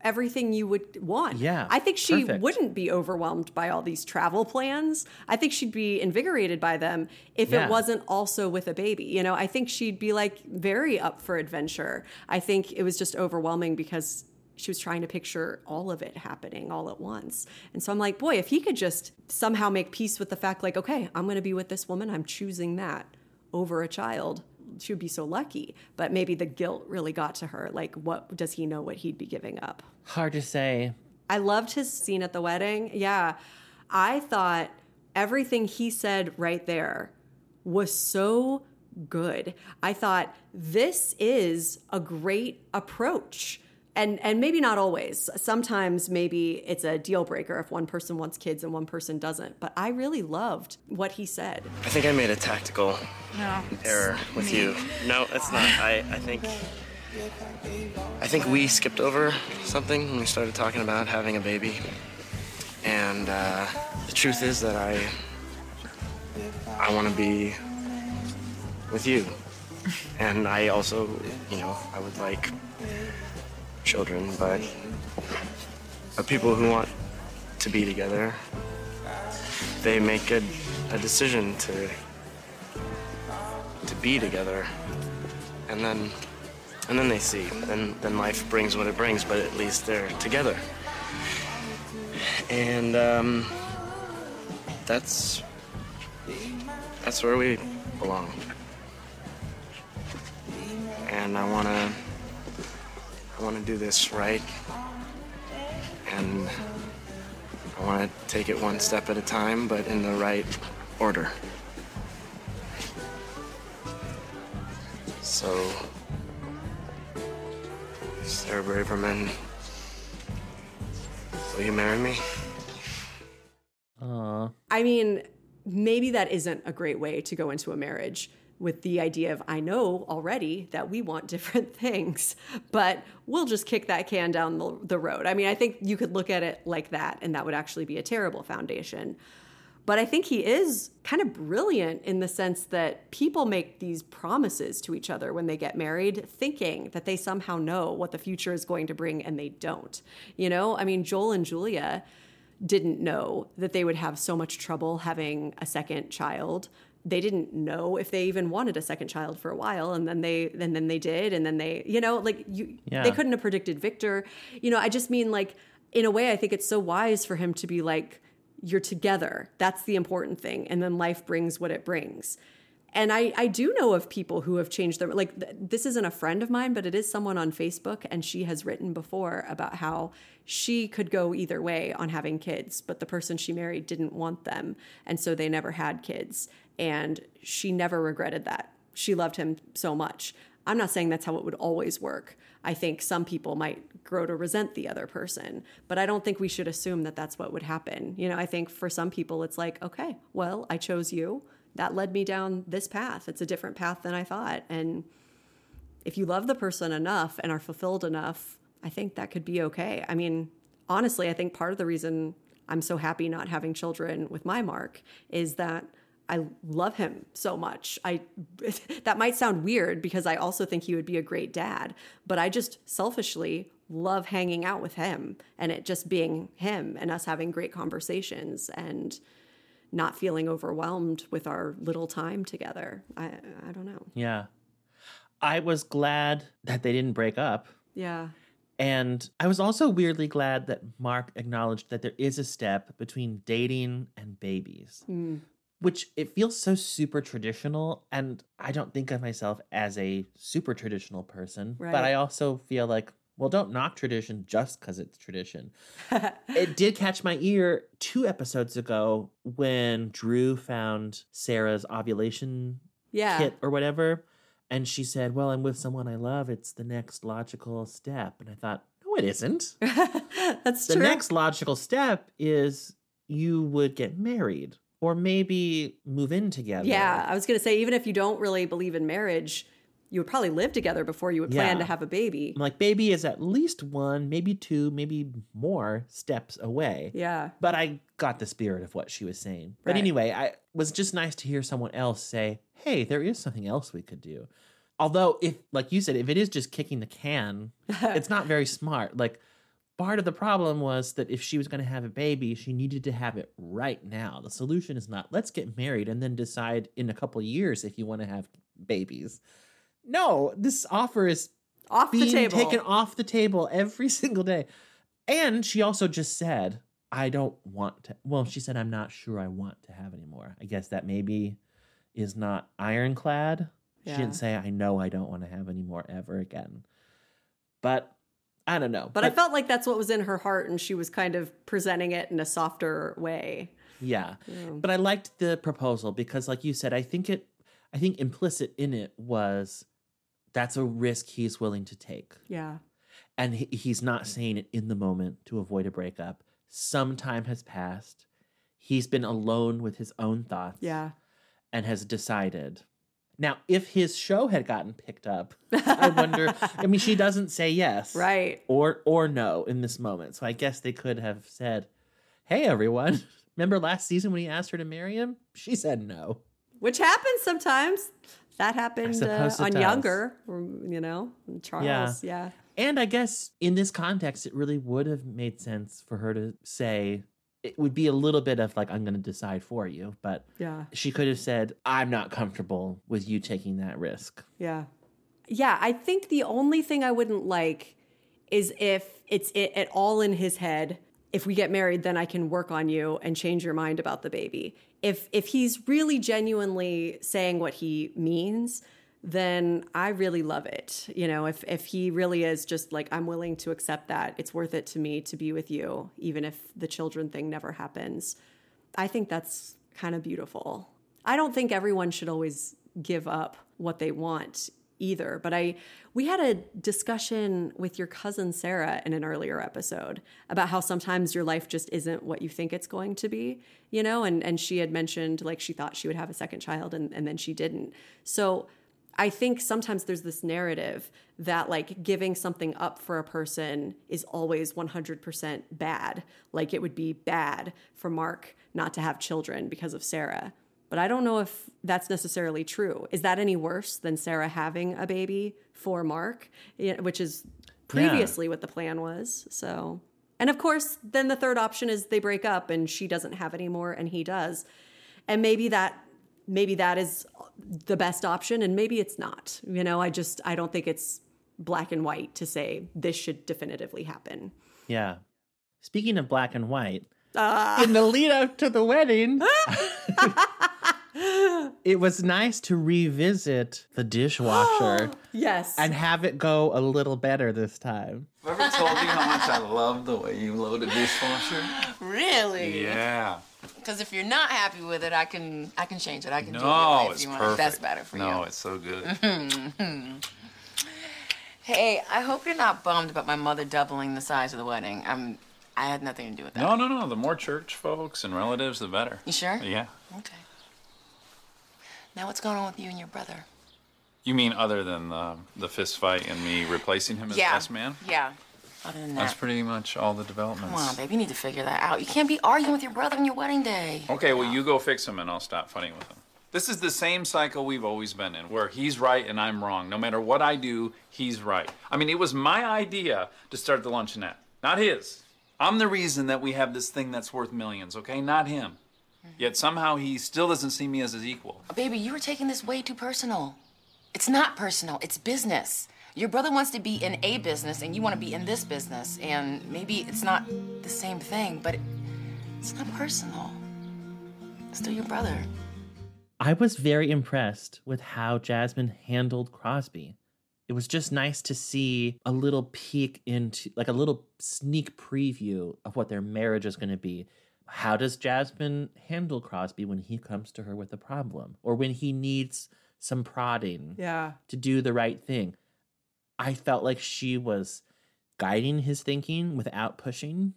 everything you would want. Yeah, I think she perfect. wouldn't be overwhelmed by all these travel plans. I think she'd be invigorated by them if Yeah. it wasn't also with a baby. You know, I think she'd be like very up for adventure. I think it was just overwhelming because she was trying to picture all of it happening all at once. And so I'm like, boy, if he could just somehow make peace with the fact, like, okay, I'm going to be with this woman, I'm choosing that over a child. She would be so lucky. But maybe the guilt really got to her. Like, what does he know what he'd be giving up? Hard to say. I loved his scene at the wedding. Yeah. I thought everything he said right there was so good. I thought this is a great approach. And and maybe not always. Sometimes maybe it's a deal breaker if one person wants kids and one person doesn't. But I really loved what he said. I think I made a tactical No. error with me. you. No, it's not. I, I think I think we skipped over something when we started talking about having a baby. And uh, the truth is that I I want to be with you. And I also, you know, I would like children, but but people who want to be together, they make a, a decision to to be together, and then and then they see. Then then life brings what it brings, but at least they're together. And um, that's that's where we belong. And I wanna I wanna do this right. And I wanna take it one step at a time, but in the right order. So, Sarah Braverman, will you marry me? Aw. I mean, maybe that isn't a great way to go into a marriage with the idea of I know already that we want different things, but we'll just kick that can down the, the road. I mean, I think you could look at it like that, and that would actually be a terrible foundation. But I think he is kind of brilliant in the sense that people make these promises to each other when they get married, thinking that they somehow know what the future is going to bring, and they don't. You know, I mean, Joel and Julia didn't know that they would have so much trouble having a second child. They didn't know if they even wanted a second child for a while, and then they and then they did, and then they, you know, like you, Yeah. they couldn't have predicted Victor. You know, I just mean like in a way, I think it's so wise for him to be like, you're together. That's the important thing, and then life brings what it brings. And I, I do know of people who have changed their like th- this isn't a friend of mine, but it is someone on Facebook, and she has written before about how she could go either way on having kids, but the person she married didn't want them, and so they never had kids, and she never regretted that. She loved him so much. I'm not saying that's how it would always work. I think some people might grow to resent the other person, but I don't think we should assume that that's what would happen. You know, I think for some people it's like, okay, well, I chose you. That led me down this path. It's a different path than I thought. And if you love the person enough and are fulfilled enough, I think that could be okay. I mean, honestly, I think part of the reason I'm so happy not having children with my Mark is that I love him so much. I that might sound weird because I also think he would be a great dad, but I just selfishly love hanging out with him and it just being him and us having great conversations and not feeling overwhelmed with our little time together. I I don't know. Yeah. I was glad that they didn't break up. Yeah. And I was also weirdly glad that Mark acknowledged that there is a step between dating and babies, Mm. Which it feels so super traditional. And I don't think of myself as a super traditional person, Right. but I also feel like, well, don't knock tradition just because it's tradition. it did catch my ear two episodes ago when Drew found Sarah's ovulation Yeah. kit or whatever. And she said, Well, I'm with someone I love. It's the next logical step. And I thought, No, it isn't. That's true. the true. next logical step is you would get married or maybe move in together. Yeah, I was going to say, even if you don't really believe in marriage, you would probably live together before you would plan Yeah. to have a baby. I'm like, baby is at least one, maybe two, maybe more steps away. Yeah. But I got the spirit of what she was saying. But anyway, I was just nice to hear someone else say, "Hey, there is something else we could do." Although, if like you said, if it is just kicking the can, it's not very smart. Like part of the problem was that if she was going to have a baby, she needed to have it right now. The solution is not let's get married and then decide in a couple years if you want to have babies. No, this offer is Off the being table. taken off the table every single day. And she also just said, I don't want to. Well, she said, I'm not sure I want to have anymore. I guess that maybe is not ironclad. She didn't say, I know I don't want to have any more ever again. But I don't know. But I felt like that's what was in her heart, and she was kind of presenting it in a softer way. Yeah. Yeah. But I liked the proposal because like you said, I think it I think implicit in it was that's a risk he's willing to take. Yeah. And he, he's not saying it in the moment to avoid a breakup. Some time has passed. He's been alone with his own thoughts Yeah. and has decided. Now, if his show had gotten picked up, I wonder. I mean, she doesn't say yes, Right. or or no in this moment. So I guess they could have said, "Hey, everyone, remember last season when he asked her to marry him? She said no." Which happens sometimes. That happened uh, on does. Younger, you know, Charles. Yeah. And I guess in this context, it really would have made sense for her to say, it would be a little bit of like, I'm going to decide for you. But Yeah. she could have said, I'm not comfortable with you taking that risk. Yeah. Yeah, I think the only thing I wouldn't like is if it's it, at all in his head. If we get married, then I can work on you and change your mind about the baby. If if he's really genuinely saying what he means, then I really love it. You know, if if he really is just like I'm willing to accept that, it's worth it to me to be with you even if the children thing never happens. I think that's kind of beautiful. I don't think everyone should always give up what they want either, but I we had a discussion with your cousin Sarah in an earlier episode about how sometimes your life just isn't what you think it's going to be, you know, and and she had mentioned like she thought she would have a second child and and then she didn't. So I think sometimes there's this narrative that like giving something up for a person is always 100% bad. Like it would be bad for Mark not to have children because of Sarah. But I don't know if that's necessarily true. Is that any worse than Sarah having a baby for Mark, which is previously what the plan was? So, and of course, then the third option is they break up and she doesn't have any more and he does. And maybe that maybe that is the best option and maybe it's not. You know, I just I don't think it's black and white to say this should definitively happen. Yeah. Speaking of black and white, Ah. in the lead up to the wedding, it was nice to revisit the dishwasher yes. and have it go a little better this time. Have I ever told you how much I love the way you load a dishwasher? Really? Yeah. Because if you're not happy with it, I can I can change it. I can do it your No, way if it's you want. perfect. That's better for no, you. it's so good. Mhm. hey, I hope you're not bummed about my mother doubling the size of the wedding. I'm. I had nothing to do with that. No, no, no. The more church folks and relatives, the better. You sure? Yeah. Okay. Now what's going on with you and your brother? You mean other than the, the fist fight and me replacing him as yeah. best man? Yeah. Other than that. That's pretty much all the developments. Come on, baby. You need to figure that out. You can't be arguing with your brother on your wedding day. Okay, well, you go fix him and I'll stop fighting with him. This is the same cycle we've always been in, where he's right and I'm wrong. No matter what I do, he's right. I mean, it was my idea to start the luncheonette, not his. I'm the reason that we have this thing that's worth millions, okay? Not him. Mm-hmm. Yet somehow he still doesn't see me as his equal. Baby, you were taking this way too personal. It's not personal, it's business. Your brother wants to be in a business and you want to be in this business. And maybe it's not the same thing, but it's not personal. It's still your brother. I was very impressed with how Jasmine handled Crosby. It was just nice to see a little peek into, like a little sneak preview of what their marriage is going to be. How does Jasmine handle Crosby when he comes to her with a problem or when he needs some prodding Yeah. to do the right thing? I felt like she was guiding his thinking without pushing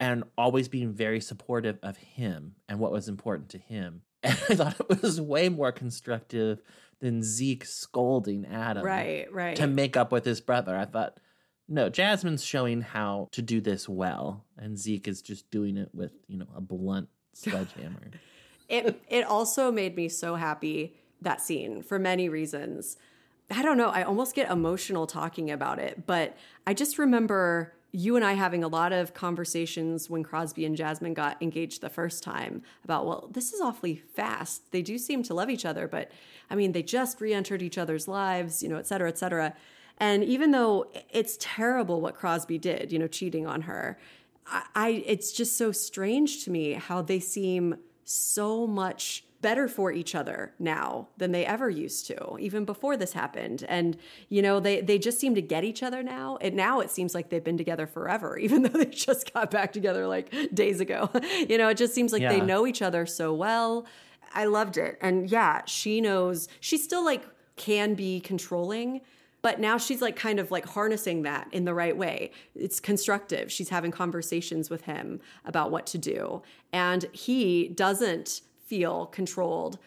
and always being very supportive of him and what was important to him. And I thought it was way more constructive than Zeke scolding Adam. Right, right. To make up with his brother. I thought, no, Jasmine's showing how to do this well, and Zeke is just doing it with, you know, a blunt sledgehammer. it it also made me so happy that scene for many reasons. I don't know, I almost get emotional talking about it, but I just remember you and I having a lot of conversations when Crosby and Jasmine got engaged the first time about, well, this is awfully fast. They do seem to love each other, but I mean, they just re entered each other's lives, you know, et cetera, et cetera. And even though it's terrible what Crosby did, you know, cheating on her, I, I it's just so strange to me how they seem so much better for each other now than they ever used to even before this happened. And you know they they just seem to get each other now. And now it seems like they've been together forever even though they just got back together like days ago. You know it just seems like they know each other so well. I loved it. And yeah she knows she still like can be controlling but now she's like kind of like harnessing that in the right way. It's constructive. She's having conversations with him about what to do. And he doesn't feel controlled.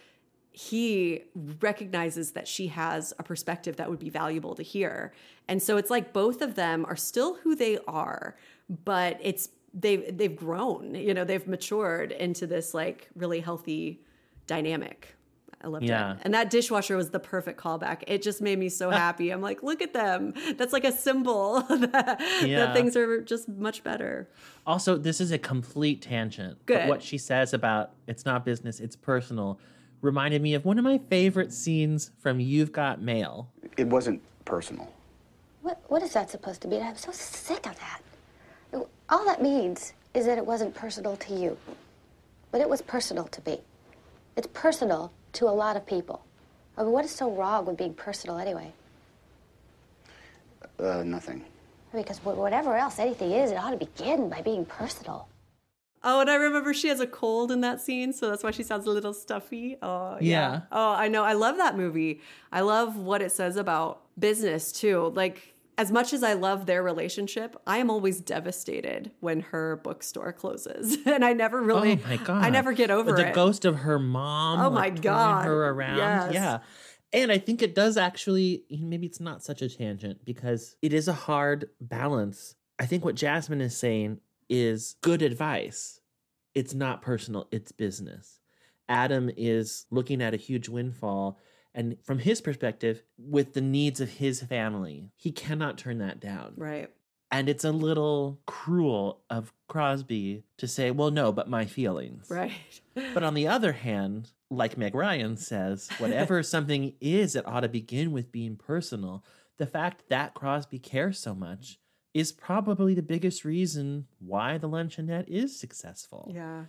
He recognizes that she has a perspective that would be valuable to hear. And so it's like both of them are still who they are, but it's they've they've grown, you know, they've matured into this like really healthy dynamic. I loved Yeah. it. And that dishwasher was the perfect callback. It just made me so happy. I'm like, look at them. That's like a symbol that, Yeah. that things are just much better. Also, this is a complete tangent. Good. But what she says about it's not business, it's personal reminded me of one of my favorite scenes from You've Got Mail. It wasn't personal. What, what is that supposed to mean? I'm so sick of that. All that means is that it wasn't personal to you, but it was personal to me. It's personal to a lot of people. I mean, what is so wrong with being personal anyway? Uh, nothing. Because whatever else anything is, it ought to begin by being personal. Oh, and I remember she has a cold in that scene, so that's why she sounds a little stuffy. Oh, yeah. Yeah. Oh, I know. I love that movie. I love what it says about business, too. Like, as much as I love their relationship, I am always devastated when her bookstore closes. and I never really, oh my god! I never get over it. the it. ghost of her mom. Oh my God, her around. yes. Yeah, and I think it does actually. Maybe it's not such a tangent because it is a hard balance. I think what Jasmine is saying is good advice. It's not personal. It's business. Adam is looking at a huge windfall. And from his perspective, with the needs of his family, he cannot turn that down. Right. And it's a little cruel of Crosby to say, well, no, but my feelings. Right. But on the other hand, like Meg Ryan says, whatever something is, it ought to begin with being personal. The fact that Crosby cares so much is probably the biggest reason why the luncheonette is successful. Yeah.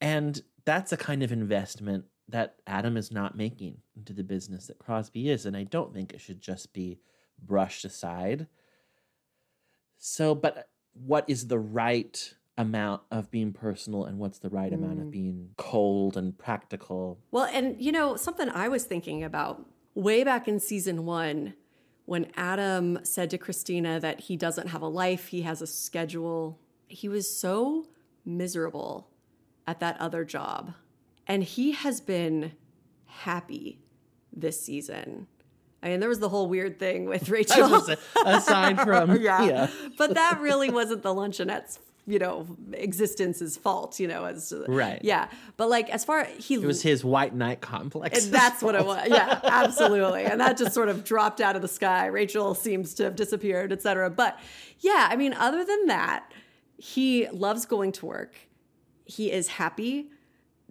And that's a kind of investment that Adam is not making into the business that Crosby is. And I don't think it should just be brushed aside. So, but what is the right amount of being personal and what's the right amount of Mm. being cold and practical? Well, and you know, something I was thinking about way back in season one, when Adam said to Christina that he doesn't have a life, he has a schedule, he was so miserable at that other job. And he has been happy this season. I mean, there was the whole weird thing with Rachel. say, aside from- yeah. yeah. But that really wasn't the luncheonette's, you know, existence's fault, you know, as Right. Yeah. But like as far he It was his white knight complex. and that's what it was. Yeah, absolutely. And that just sort of dropped out of the sky. Rachel seems to have disappeared, et cetera. But yeah, I mean, other than that, he loves going to work. He is happy.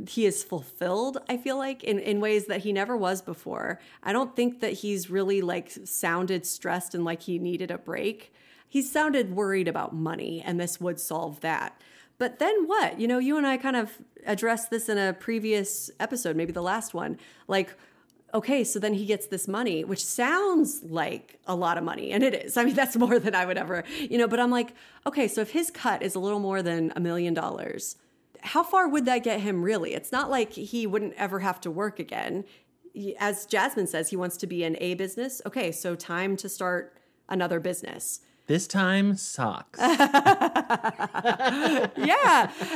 He is fulfilled i feel like in, in ways that he never was before. I don't think that he's really like sounded stressed and like he needed a break. He sounded worried about money and this would solve that. But then what? You know you and i kind of addressed this in a previous episode maybe the last one. Like okay, so then he gets this money, which sounds like a lot of money, and it is. I mean, that's more than I would ever, you know, but I'm like, okay, so if his cut is a little more than a million dollars, how far would that get him really? It's not like he wouldn't ever have to work again. As Jasmine says, he wants to be in a business. Okay, so time to start another business. This time, socks. yeah.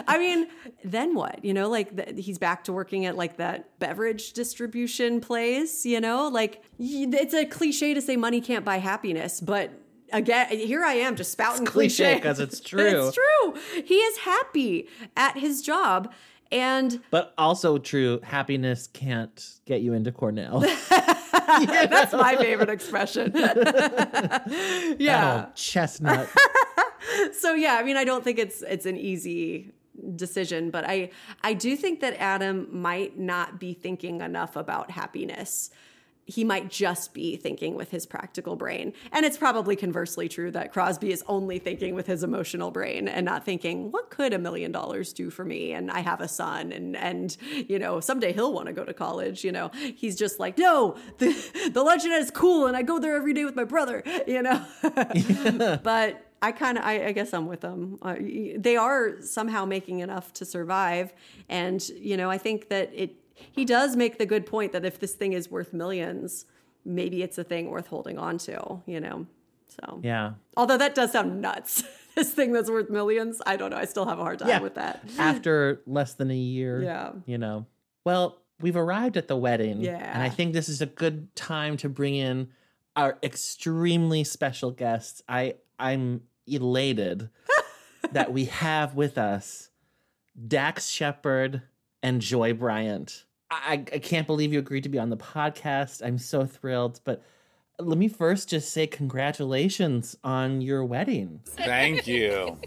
I mean, then what? You know, like the, he's back to working at like that beverage distribution place, you know? Like y- it's a cliche to say money can't buy happiness, but again, here I am just spouting cliche because it's true. it's true. He is happy at his job and But also true, happiness can't get you into Cornell. that's my favorite expression. Yeah. chestnut. so yeah, I mean, I don't think it's it's an easy decision, but I I do think that Adam might not be thinking enough about happiness. He might just be thinking with his practical brain. And it's probably conversely true that Crosby is only thinking with his emotional brain and not thinking, what could a million dollars do for me? And I have a son and and you know, someday he'll want to go to college, you know. He's just like, no, the the luncheonette is cool and I go there every day with my brother, you know. but I kind of, I, I guess I'm with them. Uh, they are somehow making enough to survive, and you know, I think that it. He does make the good point that if this thing is worth millions, maybe it's a thing worth holding on to. You know, so yeah. Although that does sound nuts. this thing that's worth millions, I don't know. I still have a hard time Yeah. with that. After less than a year. Yeah. You know. Well, we've arrived at the wedding. Yeah. And I think this is a good time to bring in our extremely special guests. I I'm elated that we have with us Dax Shepard and Joy Bryant. I, I can't believe you agreed to be on the podcast. I'm so thrilled. But let me first just say congratulations on your wedding. Thank you.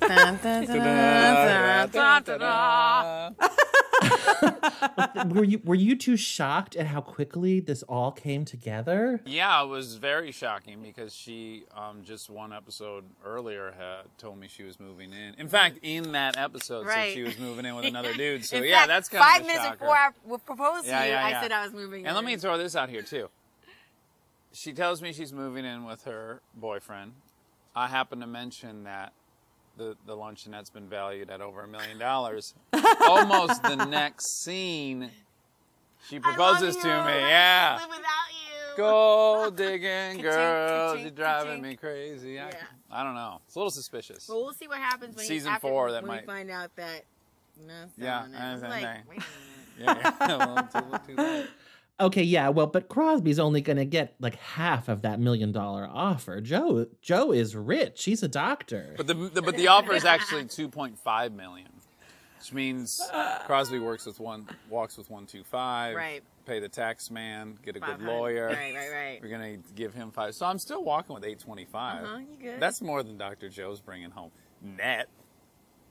Were you were you too shocked at how quickly this all came together? Yeah, it was very shocking because she um, just one episode earlier had told me she was moving in. In fact, in that episode, said she was moving in with another dude. So In yeah, fact, that's kind five of five minutes shocker. before I w- proposed Yeah, to you, yeah, I said I was moving. In. And let me throw this out here too. She tells me she's moving in with her boyfriend. I happen to mention that the the luncheonette's been valued at over a million dollars. Almost the next scene, she proposes to me. Yeah. Go digging, girl. You're driving me crazy. I, I don't know. It's a little suspicious. Well, we'll see what happens when Season after, four, that when might- we find out that. No, Yeah, no, no. I I'm think- like, Yeah, yeah. Well, too- too late. Okay, yeah, well, but Crosby's only going to get like half of that million dollar offer. Joe Joe is rich. He's a doctor. But the, the but the offer is actually two point five million, which means Crosby works with one walks with one two five. Right. Pay the tax man, get a good lawyer. Right, right, right. We're gonna give him five. So I'm still walking with eight twenty five. Uh-huh, you good. That's more than Dr. Joe's bringing home net.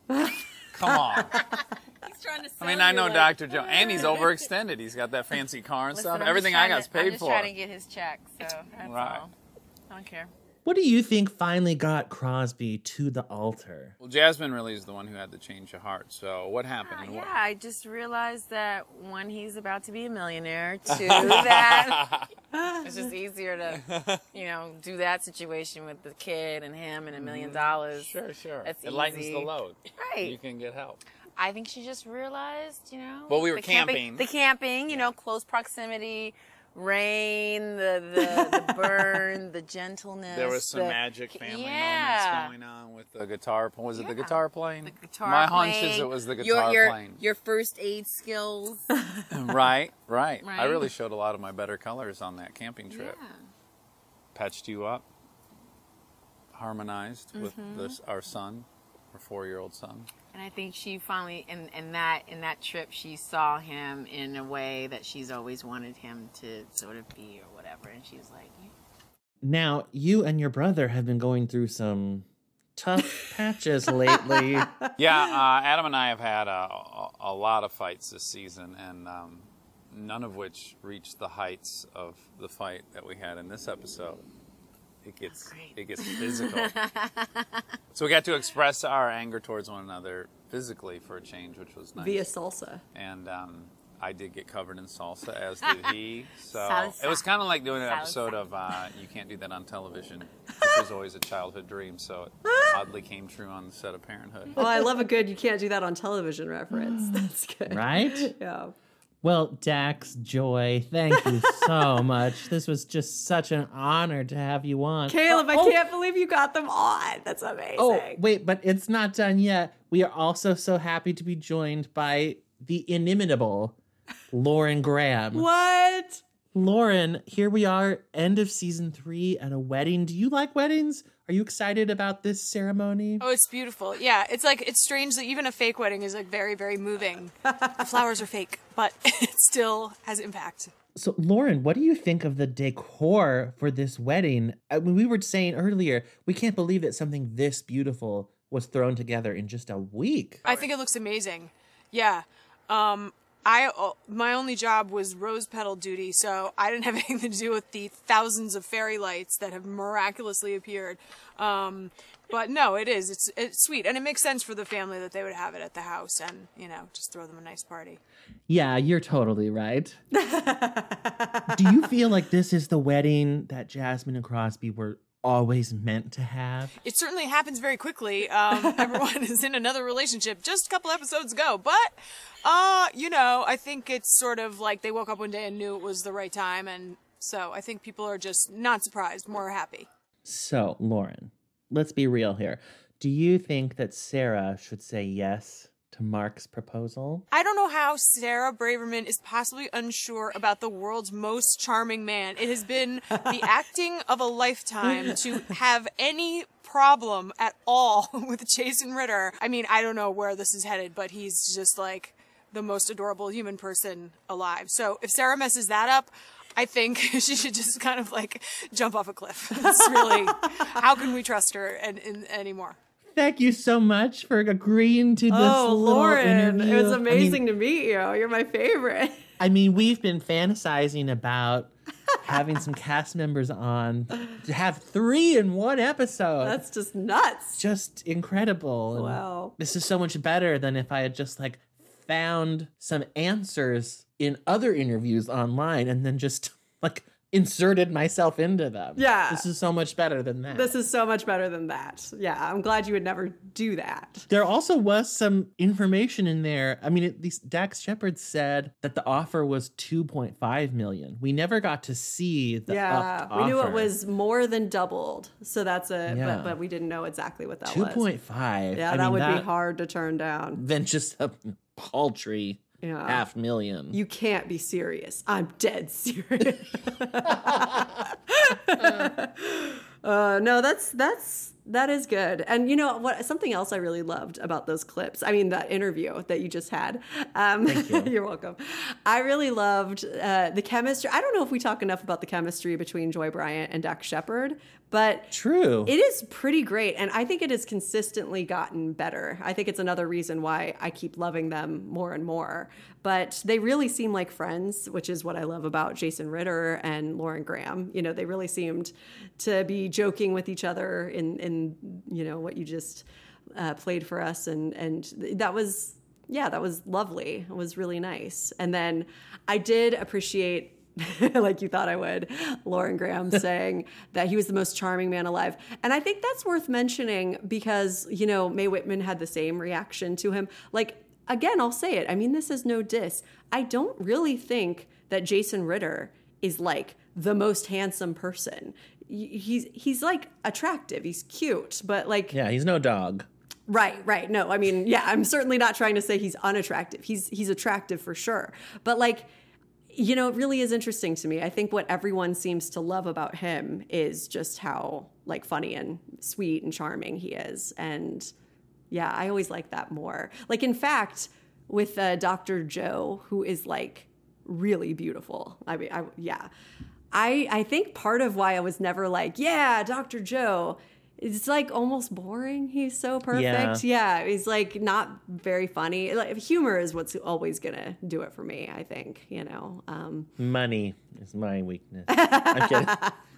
Come on. He's trying to I mean, I know Dr. Joe, and he's overextended. He's got that fancy car and Listen, stuff. I'm Everything I trying got's to- paid I'm just for. trying to get his check, so that's Right. all. I don't care. What do you think finally got Crosby to the altar? Well, Jasmine really is the one who had the change of heart. So what happened? Yeah, I just realized that one, he's about to be a millionaire. Two, that it's just easier to, you know, do that situation with the kid and him and a mm-hmm. million dollars. Sure, sure. That's it lightens the load. Right. You can get help. I think she just realized, you know. Well, we were the camping, camping. The camping, you know, close proximity, rain, the the, the burn, the gentleness. There was some the- magic family yeah. moments going on with the guitar. Was it the guitar playing? The guitar My hunch is it was the your- guitar your, playing. Your first aid skills. right, right, I really showed a lot of my better colors on that camping trip. Patched you up, harmonized with Mhm. this, our son, our four-year-old son. And I think she finally, in, in that in that trip, she saw him in a way that she's always wanted him to sort of be, or whatever. And she was like, Now, you and your brother have been going through some tough patches lately. yeah, uh, Adam and I have had a, a, a lot of fights this season, and um, none of which reached the heights of the fight that we had in this episode. It gets it gets physical. so we got to express our anger towards one another physically for a change, which was nice. Via salsa. And um, I did get covered in salsa, as did he. So Salsa. it was kind of like doing an Salsa. episode of uh, You Can't Do That on Television, which was always a childhood dream. So it oddly came true on the set of Parenthood. Well, I love a good you can't do that on television reference. That's good. Right? Yeah. Well, Dax, Joy, thank you so much. This was just such an honor to have you on. Caleb, I Oh, oh. can't believe you got them on. That's oh, amazing. Oh, wait, but it's not done yet. We are also so happy to be joined by the inimitable Lauren Graham. What? Lauren, here we are, end of season three at a wedding. Do you like weddings? Are you excited about this ceremony? Oh, it's beautiful. Yeah, it's like it's strange that even a fake wedding is like very, very moving. the flowers are fake, but it still has impact. So, Lauren, what do you think of the decor for this wedding? I mean, we were saying earlier, we can't believe that something this beautiful was thrown together in just a week. I think it looks amazing. Yeah. Um, I uh, my only job was rose petal duty, so I didn't have anything to do with the thousands of fairy lights that have miraculously appeared. Um, but no, it is. It's it's sweet, and it makes sense for the family that they would have it at the house, and you know, just throw them a nice party. Yeah, you're totally right. do you feel like this is the wedding that Jasmine and Crosby were always meant to have? It certainly happens very quickly. Um, everyone is in another relationship just a couple episodes ago, but uh, you know, I think it's sort of like they woke up one day and knew it was the right time, and so I think people are just not surprised, more happy. So, Lauren, let's be real here. Do you think that Sarah should say yes to Mark's proposal? I don't know how Sarah Braverman is possibly unsure about the world's most charming man. It has been the acting of a lifetime to have any problem at all with Jason Ritter. I mean, I don't know where this is headed, but he's just like the most adorable human person alive. So if Sarah messes that up, I think she should just kind of like jump off a cliff. It's really, how can we trust her and, and anymore? Thank you so much for agreeing to this. Oh, Lauren, interview. it was I mean- amazing to meet you. You're my favorite. I mean, we've been fantasizing about having some cast members on to have three in one episode. That's just nuts. Just incredible. And Wow. This is so much better than if I had just like found some answers in other interviews online and then just like inserted myself into them. Yeah. This is so much better than that. This is so much better than that. Yeah, I'm glad you would never do that. There also was some information in there. I mean, at least Dax Shepard said that the offer was 2.5 million. We never got to see the yeah, we knew it was more than doubled. So that's a, Yeah. but, but we didn't know exactly what that 2.5. was. Yeah, I that mean, would that- be hard to turn down. Than just a paltry Yeah. half million. You can't be serious. I'm dead serious. uh, no, that's that's that is good. And you know what? Something else I really loved about those clips. I mean, that interview that you just had. Um, Thank you. you're welcome. I really loved uh, the chemistry. I don't know if we talk enough about the chemistry between Joy Bryant and Dax Shepard, but True. it is pretty great, and I think it has consistently gotten better. I think it's another reason why I keep loving them more and more. But they really seem like friends, which is what I love about Jason Ritter and Lauren Graham. You know, they really seemed to be joking with each other in in you know what you just uh, played for us, and and that was yeah, that was lovely. It was really nice. And then I did appreciate like you thought I would, Lauren Graham saying that he was the most charming man alive. And I think that's worth mentioning because, you know, Mae Whitman had the same reaction to him. Like, again, I'll say it. I mean, this is no diss. I don't really think that Jason Ritter is like the most handsome person. He's he's like attractive. He's cute, but like yeah, he's no dog. Right, right. No, I mean, yeah, I'm certainly not trying to say he's unattractive. He's he's attractive for sure. But like you know, it really is interesting to me. I think what everyone seems to love about him is just how like funny and sweet and charming he is. And yeah, I always like that more. Like in fact, with uh, Dr. Joe, who is like really beautiful. I mean, I yeah. I I think part of why I was never like, yeah, Dr. Joe it's like almost boring. He's so perfect. Yeah. Yeah, he's like not very funny. Like humor is what's always gonna do it for me. I think you know. Um, Money is my weakness. I'm kidding.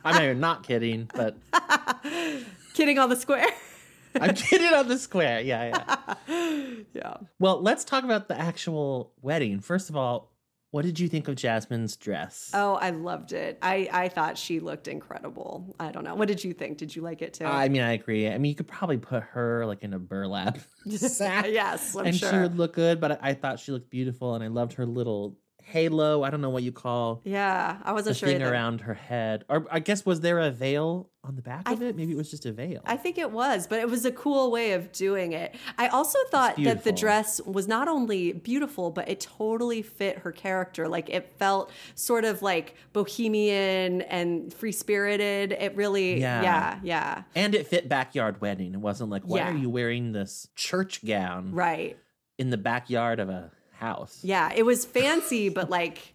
I'm not- not kidding, but kidding on the square. I'm kidding on the square. Yeah, yeah. yeah. Well, let's talk about the actual wedding. First of all, what did you think of Jasmine's dress? Oh, I loved it. I I thought she looked incredible. I don't know. What did you think? Did you like it too? I mean, I agree. I mean, you could probably put her like in a burlap sack, yes, I'm and sure. she would look good. But I, I thought she looked beautiful, and I loved her little halo. I don't know what you call yeah, I wasn't sure. thing either. around her head, or I guess was there a veil on the back of it? Maybe it was just a veil. I think it was, but it was a cool way of doing it. I also thought that the dress was not only beautiful, but it totally fit her character. Like it felt sort of like bohemian and free spirited. It really, Yeah. yeah, yeah, and it fit backyard wedding. It wasn't like, why Yeah. are you wearing this church gown right. in the backyard of a house? Yeah, it was fancy, but like,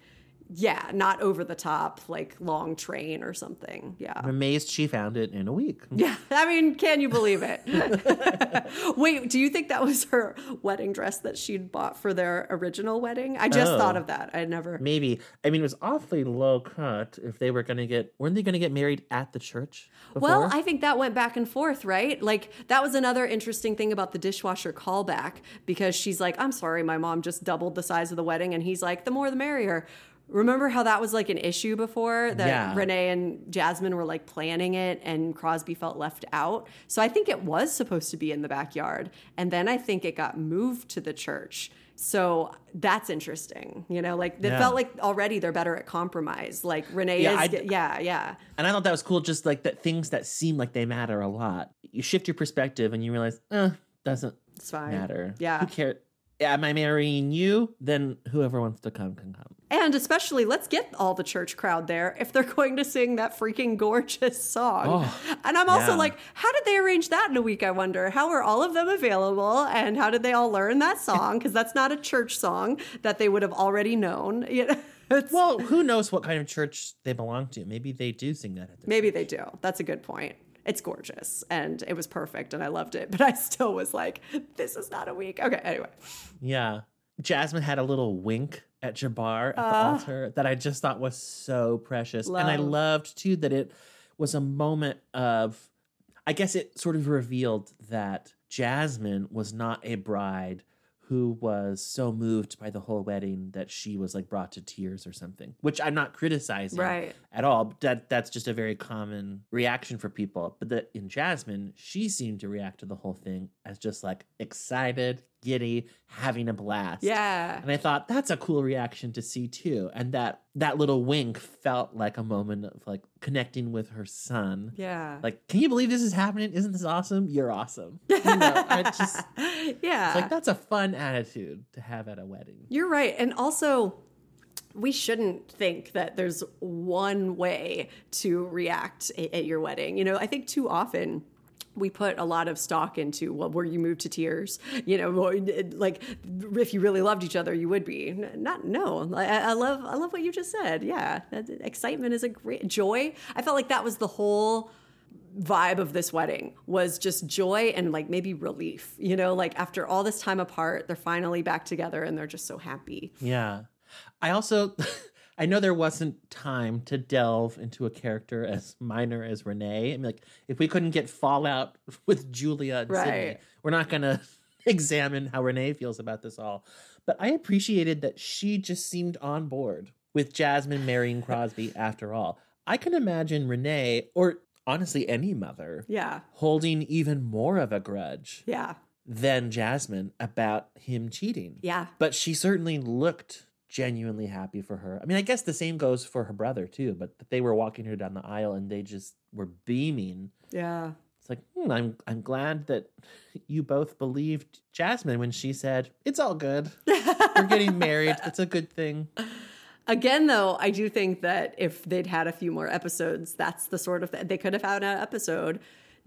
yeah, not over the top, like long train or something. Yeah. I'm amazed she found it in a week. Yeah, I mean, can you believe it? Wait, do you think that was her wedding dress that she'd bought for their original wedding? I just Oh. thought of oh. that. I never. Maybe. I mean, it was awfully low cut if they were going to get, weren't they going to get married at the church? Before? Well, I think that went back and forth, right? Like that was another interesting thing about the dishwasher callback because she's like, "I'm sorry, my mom just doubled the size of the wedding," and he's like, "The more, the merrier." Remember how that was like an issue before that Yeah. Renee and Jasmine were like planning it and Crosby felt left out. So I think it was supposed to be in the backyard. And then I think it got moved to the church. So that's interesting. You know, like it Yeah. felt like already they're better at compromise. Like Renee Yeah, is, I- yeah, yeah. And I thought that was cool, just like that things that seem like they matter a lot. You shift your perspective and you realize, eh, doesn't It's fine. matter. Yeah. Who cares? Am I marrying you? Then whoever wants to come can come. And especially, let's get all the church crowd there if they're going to sing that freaking gorgeous song. Oh, and I'm also yeah. like, how did they arrange that in a week? I wonder. How are all of them available? And how did they all learn that song? Because that's not a church song that they would have already known. It's- Well, who knows what kind of church they belong to? Maybe they do sing that at the Maybe they do. That's a good point. It's gorgeous and it was perfect and I loved it, but I still was like, this is not a week. Okay, anyway. Yeah. Jasmine had a little wink at Jabbar at the Ah. altar that I just thought was so precious. And I loved too that it was a moment of, I guess it sort of revealed that Jasmine was not a bride who was so moved by the whole wedding that she was like brought to tears or something, which I'm not criticizing Right. at all. That that's just a very common reaction for people. But that in Jasmine, she seemed to react to the whole thing as just like excited, giddy, having a blast. Yeah. And I thought that's a cool reaction to see too. And that that little wink felt like a moment of like connecting with her son. Yeah. Like, can you believe this is happening? Isn't this awesome? You're awesome. You know, I just yeah. it's like that's a fun attitude to have at a wedding. You're right. And also, we shouldn't think that there's one way to react at your wedding. You know, I think too often we put a lot of stock into well were you moved to tears? You know like if you really loved each other you would be. Not no. I, I love i love what you just said. Yeah. Excitement is a great joy. I felt like that was the whole vibe of this wedding was just joy and like maybe relief you know? Like after all this time apart they're finally back together and they're just so happy. Yeah. I also I know there wasn't time to delve into a character as minor as Renee. I mean, like if we couldn't get fallout with Julia and Sydney, Right. we're not gonna examine how Renee feels about this all. But I appreciated that she just seemed on board with Jasmine marrying Crosby after all. I can imagine Renee, or honestly any mother, yeah holding even more of a grudge yeah than Jasmine about him cheating. yeah But she certainly looked genuinely happy for her. I mean, I guess the same goes for her brother too, but they were walking her down the aisle and they just were beaming. yeah It's like, hmm, I'm I'm glad that you both believed Jasmine when she said, "It's all good. We're getting married. It's a good thing." Again, though, I do think that if they'd had a few more episodes, that's the sort of th- they could have had an episode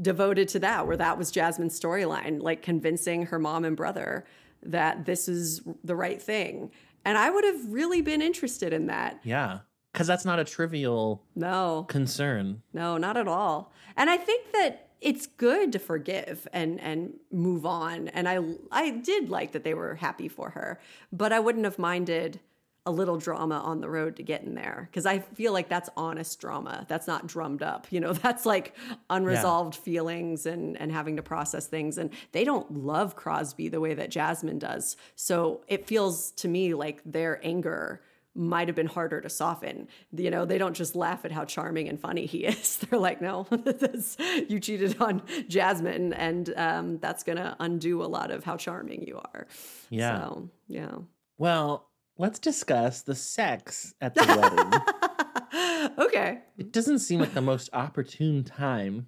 devoted to that, where that was Jasmine's storyline, like convincing her mom and brother that this is the right thing. And I would have really been interested in that. Yeah, because that's not a trivial No, concern. no, not at all. And I think that it's good to forgive and and move on. And I I did like that they were happy for her, but I wouldn't have minded a little drama on the road to getting there because I feel like that's honest drama. That's not drummed up. You know, that's like unresolved feelings and and having to process things. And they don't love Crosby the way that Jasmine does. So it feels to me like their anger might have been harder to soften. You know, they don't just laugh at how charming and funny he is. They're like, no, this, you cheated on Jasmine, and um, that's going to undo a lot of how charming you are. Yeah. So, yeah. Well, let's discuss the sex at the wedding. okay. It doesn't seem like the most opportune time.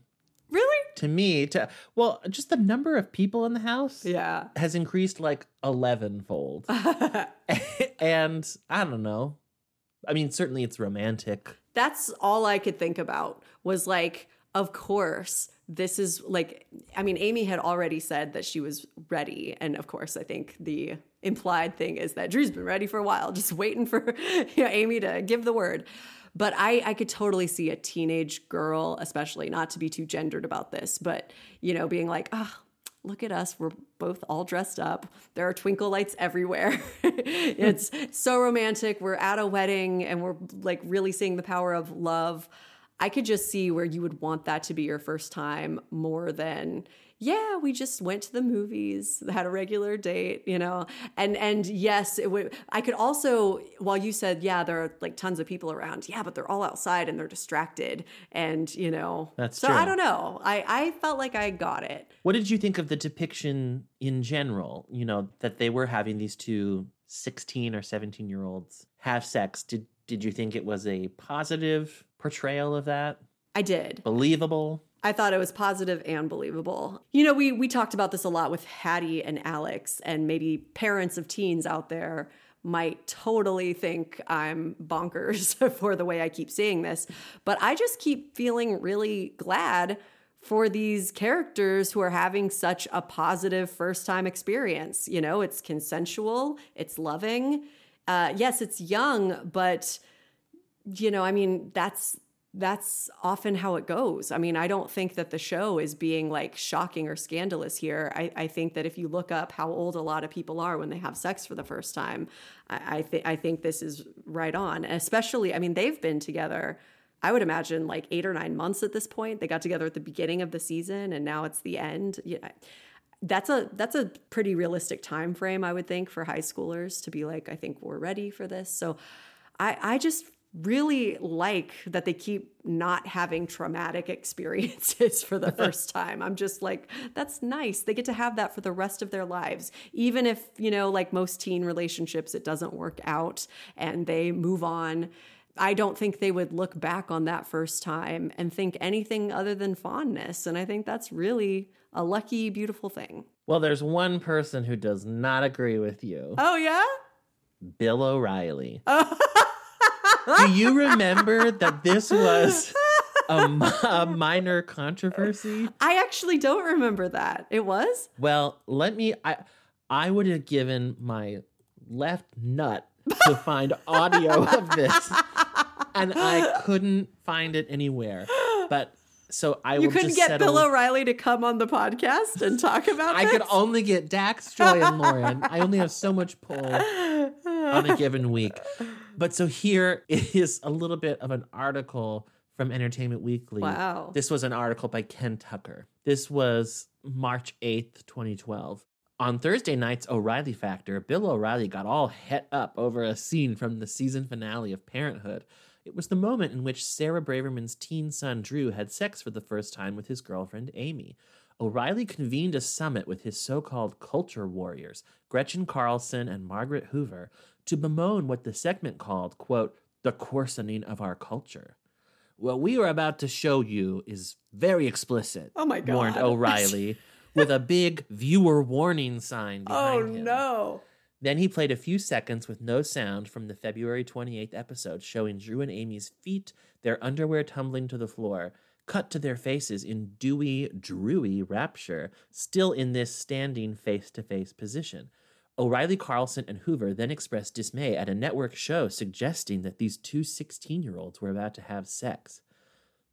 Really? To me, to well, just the number of people in the house yeah. has increased like 11 fold. and I don't know. I mean, certainly it's romantic. That's all I could think about was like, of course, this is like, I mean, Amy had already said that she was ready. And of course, I think the implied thing is that Drew's been ready for a while, just waiting for you know, Amy to give the word. But I, I could totally see a teenage girl, especially not to be too gendered about this, but you know, being like, oh, look at us. We're both all dressed up. There are twinkle lights everywhere. it's so romantic. We're at a wedding and we're like really seeing the power of love. I could just see where you would want that to be your first time more than yeah, we just went to the movies, had a regular date, you know. And and yes, it would I could also while you said yeah, there are like tons of people around. Yeah, but they're all outside and they're distracted and, you know. That's so true. I don't know. I I felt like I got it. What did you think of the depiction in general? You know, that they were having these two 16 or 17 year olds have sex. Did did you think it was a positive portrayal of that? I did. Believable? I thought it was positive and believable. You know, we we talked about this a lot with Haddie and Alex, and maybe parents of teens out there might totally think I'm bonkers for the way I keep saying this, but I just keep feeling really glad for these characters who are having such a positive first time experience. You know, it's consensual, it's loving. Uh, yes, it's young, but you know, I mean, that's that's often how it goes. I mean, I don't think that the show is being like shocking or scandalous here. I, I think that if you look up how old a lot of people are when they have sex for the first time, I, I think I think this is right on. Especially, I mean, they've been together. I would imagine like eight or nine months at this point. They got together at the beginning of the season, and now it's the end. Yeah, that's a that's a pretty realistic time frame, I would think, for high schoolers to be like, I think we're ready for this. So, I I just really like that they keep not having traumatic experiences for the first time. I'm just like, that's nice. They get to have that for the rest of their lives. Even if, you know, like most teen relationships, it doesn't work out and they move on. I don't think they would look back on that first time and think anything other than fondness. And I think that's really a lucky, beautiful thing. Well, there's one person who does not agree with you. Oh, yeah? Bill O'Reilly. Do you remember that this was a, a minor controversy? I actually don't remember that. It was? Well, let me I I would have given my left nut to find audio of this and I couldn't find it anywhere. But so I you couldn't just get settle- Bill O'Reilly to come on the podcast and talk about it. I this? could only get Dax, Joy, and Lauren. I only have so much pull on a given week. But so here is a little bit of an article from Entertainment Weekly. Wow. This was an article by Ken Tucker. This was March 8th, 2012. On Thursday night's O'Reilly Factor, Bill O'Reilly got all het up over a scene from the season finale of Parenthood. It was the moment in which Sarah Braverman's teen son Drew had sex for the first time with his girlfriend Amy. O'Reilly convened a summit with his so called culture warriors, Gretchen Carlson and Margaret Hoover, to bemoan what the segment called, quote, the coarsening of our culture. What we are about to show you is very explicit, Oh my God. warned O'Reilly, with a big viewer warning sign Oh behind him. Oh no. Then he played a few seconds with no sound from the February 28th episode showing Drew and Amy's feet, their underwear tumbling to the floor, cut to their faces in dewy, drewy rapture, still in this standing face to face position. O'Reilly Carlson and Hoover then expressed dismay at a network show suggesting that these two 16 year olds were about to have sex.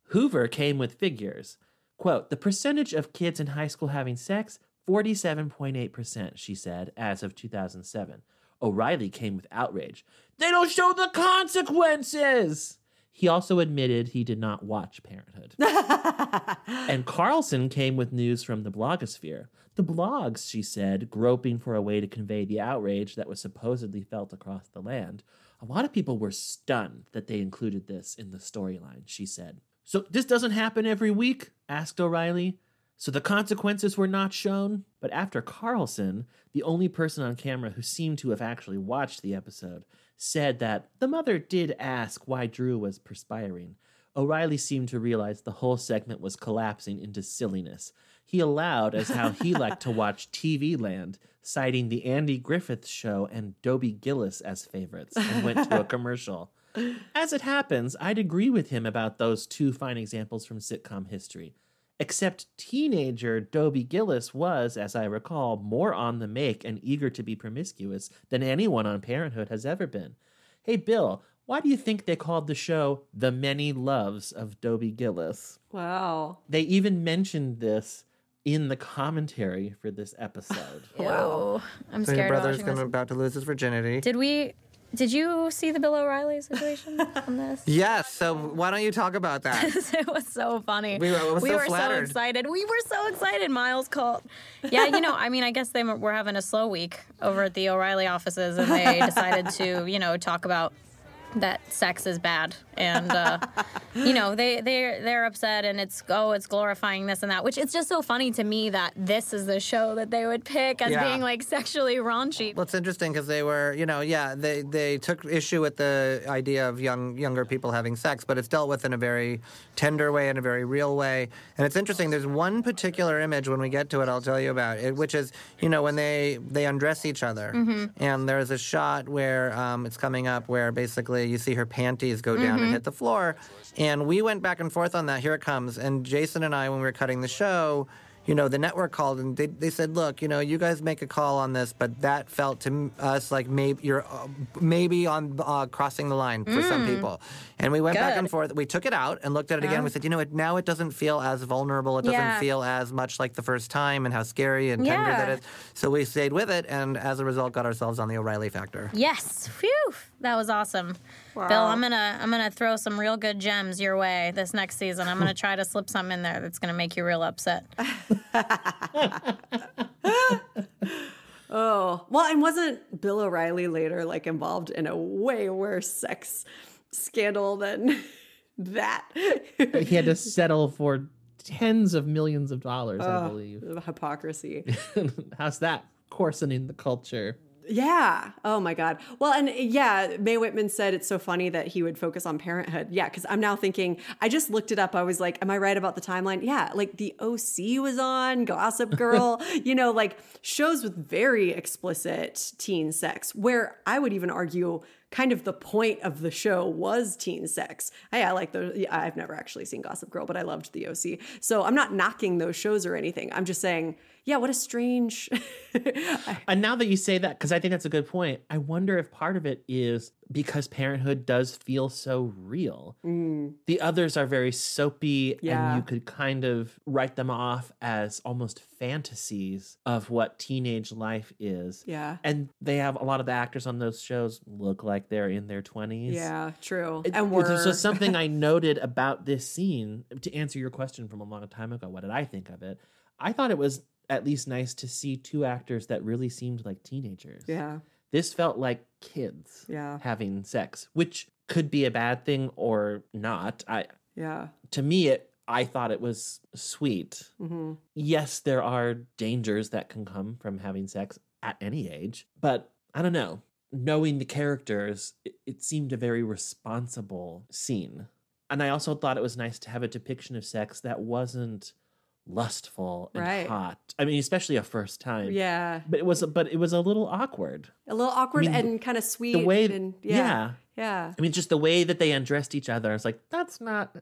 Hoover came with figures. Quote, the percentage of kids in high school having sex, 47.8%, she said, as of 2007. O'Reilly came with outrage. They don't show the consequences! He also admitted he did not watch Parenthood. and Carlson came with news from the blogosphere. The blogs, she said, groping for a way to convey the outrage that was supposedly felt across the land. A lot of people were stunned that they included this in the storyline, she said. So this doesn't happen every week? asked O'Reilly. So the consequences were not shown? But after Carlson, the only person on camera who seemed to have actually watched the episode, said that the mother did ask why Drew was perspiring. O'Reilly seemed to realize the whole segment was collapsing into silliness. He allowed as how he liked to watch TV Land, citing the Andy Griffith Show and Dobie Gillis as favorites, and went to a commercial. As it happens, I'd agree with him about those two fine examples from sitcom history. Except teenager Dobie Gillis was, as I recall, more on the make and eager to be promiscuous than anyone on Parenthood has ever been. Hey, Bill, why do you think they called the show The Many Loves of Dobie Gillis? Wow. They even mentioned this in the commentary for this episode. Wow. I'm so scared your brother's watching gonna this. about to lose his virginity. Did we? Did you see the Bill O'Reilly situation on this? Yes. So why don't you talk about that? it was so funny. We were- was so so excited. We were so excited. Miles called. Yeah, you know, I mean, I guess they were having a slow week over at the O'Reilly offices, and they decided to, you know, talk about that sex is bad, and uh, you know, they they they're upset, and it's oh, it's glorifying this and that, which it's just so funny to me that this is the show that they would pick as Yeah. being like sexually raunchy. Well, it's interesting because they were, you know, yeah, they, they took issue with the idea of young younger people having sex, but it's dealt with in a very tender way, in a very real way. And it's interesting. There's one particular image when we get to it, I'll tell you about it, which is, you know, when they they undress each other, Mhm. and there's a shot where um, it's coming up where basically you see her panties go down and Mhm. hit the floor, and we went back and forth on that. Here it comes. And Jason and I, when we were cutting the show. You know, the network called and they, they said, "Look, you know, you guys make a call on this, but that felt to us like maybe you're uh, maybe on uh, crossing the line for some Mm. people." And we went back Good. and forth. We took it out and looked at it again. We said, "You know, it now it doesn't feel as vulnerable. It doesn't Yeah. feel as much like the first time and how scary and tender Yeah. that is." So we stayed with it, and as a result, got ourselves on the O'Reilly factor. Yes, phew, that was awesome. Bill, I'm gonna I'm gonna throw some real good gems your way this next season. I'm gonna try to slip some in there that's gonna make you real upset. Oh, well, and wasn't Bill O'Reilly later like involved in a way worse sex scandal than that? he had to settle for tens of millions of dollars, I Oh, believe. the hypocrisy. How's that coarsening the culture? Yeah. Oh my God. Well, and eh, yeah, Mae Whitman said it's so funny that he would focus on parenthood. Yeah, because I'm now thinking, I just looked it up. I was like, am I right about the timeline? Yeah, like the OC was on, Gossip Girl, you know, like shows with very explicit teen sex, where I would even argue kind of the point of the show was teen sex. I, I like the, I've never actually seen Gossip Girl, but I loved the OC. So I'm not knocking those shows or anything. I'm just saying, yeah, what a strange. And now that you say that, because I think that's a good point, I wonder if part of it is because parenthood does feel so real. Mm. The others are very soapy, Yeah. and you could kind of write them off as almost fantasies of what teenage life is. Yeah. And they have a lot of the actors on those shows look like they're in their 20s. Yeah, true. It- and we're just something I noted about this scene to answer your question from a long time ago. What did I think of it? I thought it was at least nice to see two actors that really seemed like teenagers. Yeah. This felt like kids Yeah. having sex, which could be a bad thing or not. I Yeah. to me it I thought it was sweet. hmm Yes, there are dangers that can come from having sex at any age, but I don't know. Knowing the characters, it, it seemed a very responsible scene. And I also thought it was nice to have a depiction of sex that wasn't lustful and Right. hot. I mean, especially a first time. Yeah. But it was but it was a little awkward. A little awkward I mean, and kind of sweet. The way- and, yeah. yeah. Yeah. I mean, just the way that they undressed each other. I was like, that's not.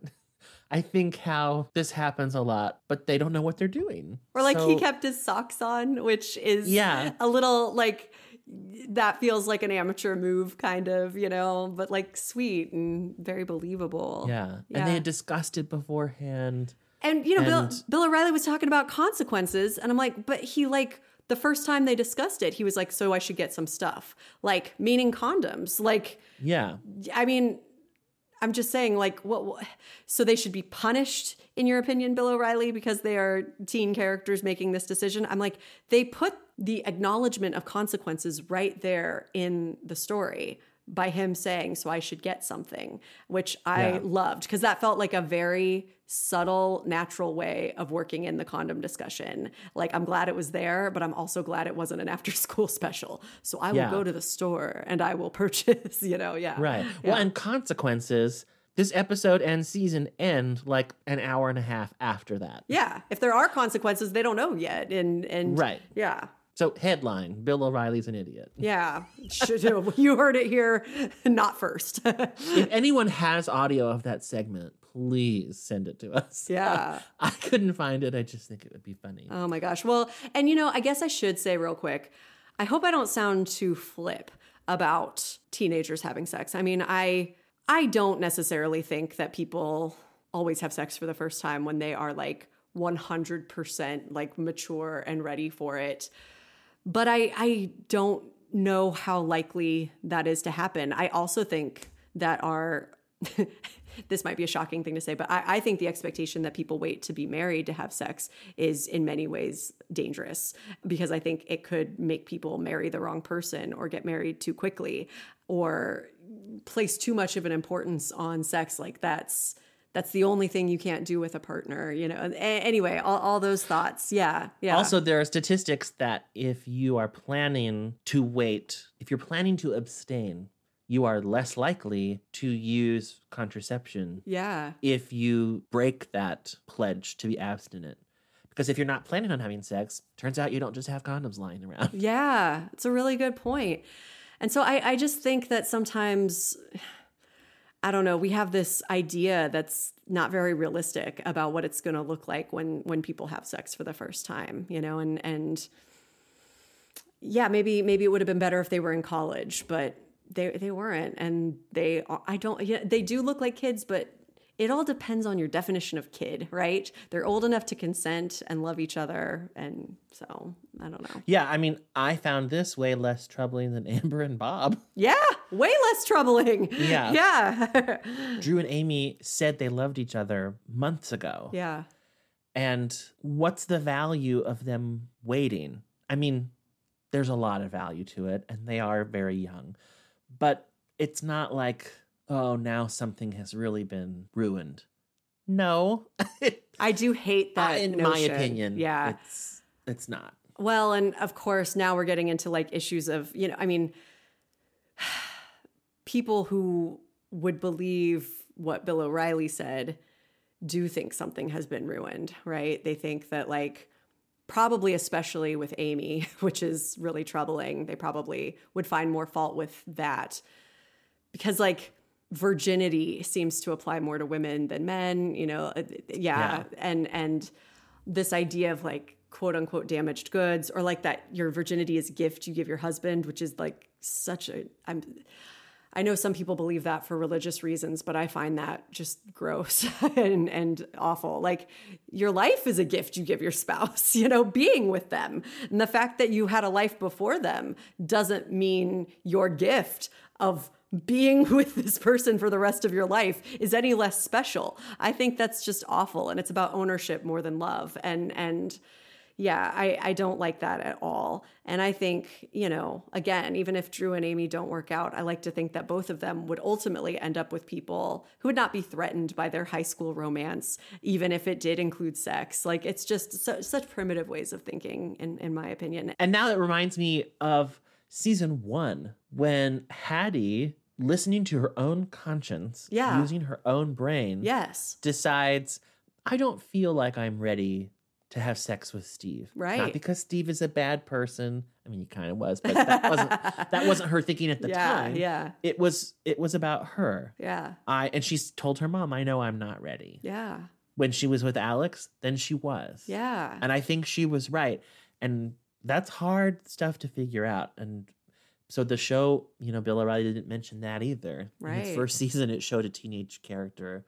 I think how this happens a lot, but they don't know what they're doing. Or like he kept his socks on, which is Yeah. a little like that feels like an amateur move, kind of, you know, but like sweet and very believable. Yeah. Yeah. And they had discussed it beforehand. And you know, Bill, Bill O'Reilly was talking about consequences, and I'm like, but he like the first time they discussed it, he was like, so I should get some stuff, like meaning condoms. Like, Yeah. I mean, I'm just saying, like, what? what so they should be punished, in your opinion, Bill O'Reilly, because they are teen characters making this decision. I'm like, they put the acknowledgement of consequences right there in the story by him saying, "So I should get something," which I Yeah. loved because that felt like a very subtle, natural way of working in the condom discussion. Like, I'm glad it was there, but I'm also glad it wasn't an after-school special. So I will Yeah. go to the store and I will purchase. You know, yeah, Right. Well, and consequences, this episode and season end like an hour and a half after that. Yeah, if there are consequences, they don't know yet, and and Right. yeah, So, headline Bill O'Reilly's an idiot. yeah. You heard it here, not first. if anyone has audio of that segment, please send it to us. Yeah. I couldn't find it. I just think it would be funny. oh my gosh. Well, and you know, I guess I should say real quick. I hope I don't sound too flip about teenagers having sex. I mean, I I don't necessarily think that people always have sex for the first time when they are like 100% like mature and ready for it. But I I don't know how likely that is to happen. I also think that our this might be a shocking thing to say, but I, I think the expectation that people wait to be married to have sex is in many ways dangerous because I think it could make people marry the wrong person or get married too quickly or place too much of an importance on sex. Like that's that's the only thing you can't do with a partner, you know. Anyway, all, all those thoughts. Yeah. Yeah. Also, there are statistics that if you are planning to wait, if you're planning to abstain, you are less likely to use contraception yeah. if you break that pledge to be abstinent. Because if you're not planning on having sex, turns out you don't just have condoms lying around. Yeah, it's a really good. And so I, I just think that sometimes, I don't know, we have this idea that's not very realistic about what it's going to look like when when people have sex for the first time, you know, and and yeah, maybe maybe it would have been better if they were in college, but they they weren't, and they I don't yeah, they do look like kids, but it all depends on your definition of kid, right? They're old enough to consent and love each other, and so I don't know. Yeah, I mean, I found this way less troubling than Amber and Bob. Yeah, way less troubling. Yeah. Yeah. Drew and Amy said they loved each other months ago. yeah. And what's the value of them waiting? I mean, there's a lot of value to it, and they are very young. But it's not like, oh, now something has really been ruined. No. I do hate that. in my opinion. Yeah. It's it's not. Well, and of course, now we're getting into like issues of, you know, I mean, people who would believe what Bill O'Reilly said do think something has been ruined, right? They think that, like, probably especially with Amy, which is really troubling, they probably would find more fault with that because, like, virginity seems to apply more to women than men, you know, uh, yeah. Yeah. And, and, this idea of like quote unquote damaged goods or like that your virginity is a gift you give your husband which is like such a i'm i know some people believe that for religious reasons but i find that just gross and and awful like your life is a gift you give your spouse you know being with them and the fact that you had a life before them doesn't mean your gift of being with this person for the rest of your life is any less special. I think that's just awful and it's about ownership more than love. And and yeah, I, I don't like that at all. And I think, you know, again, even if Drew and Amy don't work out, I like to think that both of them would ultimately end up with people who would not be threatened by their high school romance, even if it did include sex. Like it's just su- such primitive ways of thinking, in, in my opinion. And now it reminds me of season one when Haddie, listening to her own conscience, Yeah. using her own brain, Yes. decides, I don't feel like I'm ready to have sex with Steve. Right. Not because Steve is a bad person. I mean, he kind of was, but that wasn't that wasn't her thinking at the Yeah, time. yeah. It was it was about her. Yeah. I and she's told her mom, I know I'm not ready. Yeah. When she was with Alex, then she was. Yeah. And I think she was right. And that's hard stuff to figure out. And so the show, you know, Bill O'Reilly didn't mention that either. In Right. its first season, it showed a teenage character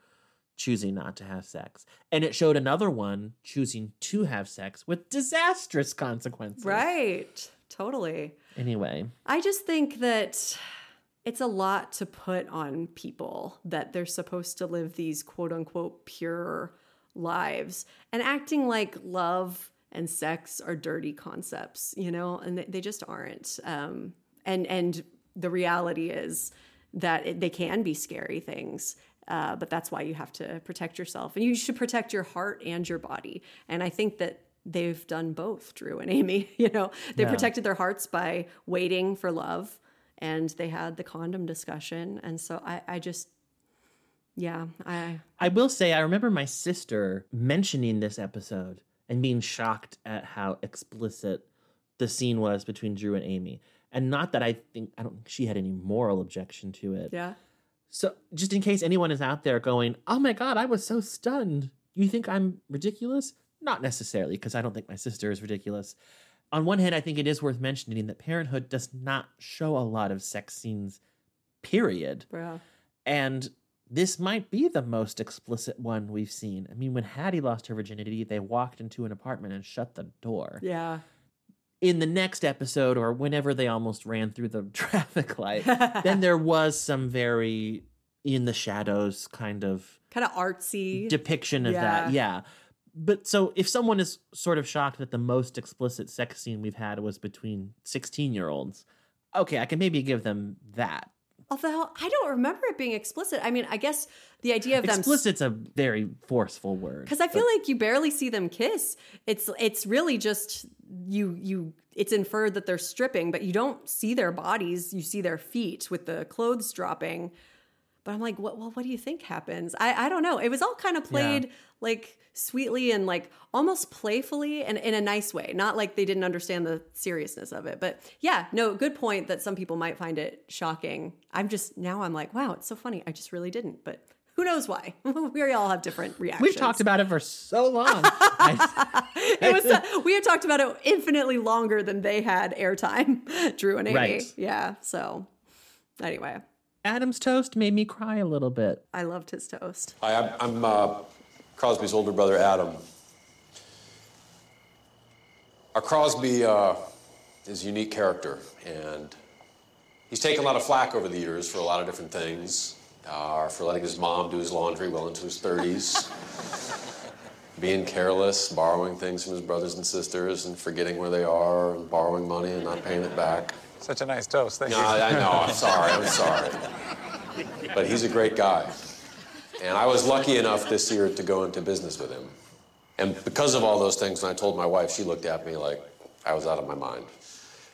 choosing not to have sex. And it showed another one choosing to have sex with disastrous consequences. Right. Totally. Anyway, I just think that it's a lot to put on people that they're supposed to live these quote unquote pure lives and acting like love and sex are dirty concepts, you know, and they, they just aren't. Um, and and the reality is that it, they can be scary things. Uh, but that's why you have to protect yourself, and you should protect your heart and your body. And I think that they've done both, Drew and Amy. You know, they Yeah. protected their hearts by waiting for love, and they had the condom discussion. And so I, I just, yeah, I I will say I remember my sister mentioning this episode and being shocked at how explicit the scene was between Drew and Amy. And not that I think I don't think she had any moral objection to it. yeah. So just in case anyone is out there going, "Oh my god, I was so stunned. You think I'm ridiculous?" Not necessarily, because I don't think my sister is ridiculous. On one hand, I think it is worth mentioning that Parenthood does not show a lot of sex scenes, period. Bro. And this might be the most explicit one we've seen. I mean, when Haddie lost her virginity, they walked into an apartment and shut the door. Yeah. In the next episode, or whenever they almost ran through the traffic light, then there was some very in the shadows kind of Kind of artsy depiction of Yeah. that. Yeah. But so if someone is sort of shocked that the most explicit sex scene we've had was between 16 year olds, okay, I can maybe give them that. Although I don't remember it being explicit. I mean, I guess the idea of them Explicit's a very forceful word. because I feel like you barely see them kiss. It's it's really just you you. It's inferred that they're stripping, but you don't see their bodies. You see their feet with the clothes dropping. But I'm like, what? Well, what do you think happens? I I don't know. It was all kind of played like sweetly and like almost playfully and in a nice way. Not like they didn't understand the seriousness of it. But yeah, no, good point that some people might find it shocking. I'm just now I'm like, wow, it's so funny. I just really didn't. But who knows why? we all have different reactions. We've talked about it for so long. it was uh, we had talked about it infinitely longer than they had airtime, Drew and Amy. Right. Yeah. So anyway, Adam's toast made me cry a little bit. I loved his toast. Hi, I'm, I'm uh, Crosby's older brother, Adam. Our Crosby uh, is a unique character, and he's taken a lot of flack over the years for a lot of different things. Uh, for letting his mom do his laundry well into his 30s, being careless, borrowing things from his brothers and sisters, and forgetting where they are, and borrowing money and not paying it back. Such a nice toast. Thank No, you. I I know. I'm sorry. I'm sorry. But he's a great guy. And I was lucky enough this year to go into business with him. And because of all those things, when I told my wife, she looked at me like I was out of my mind.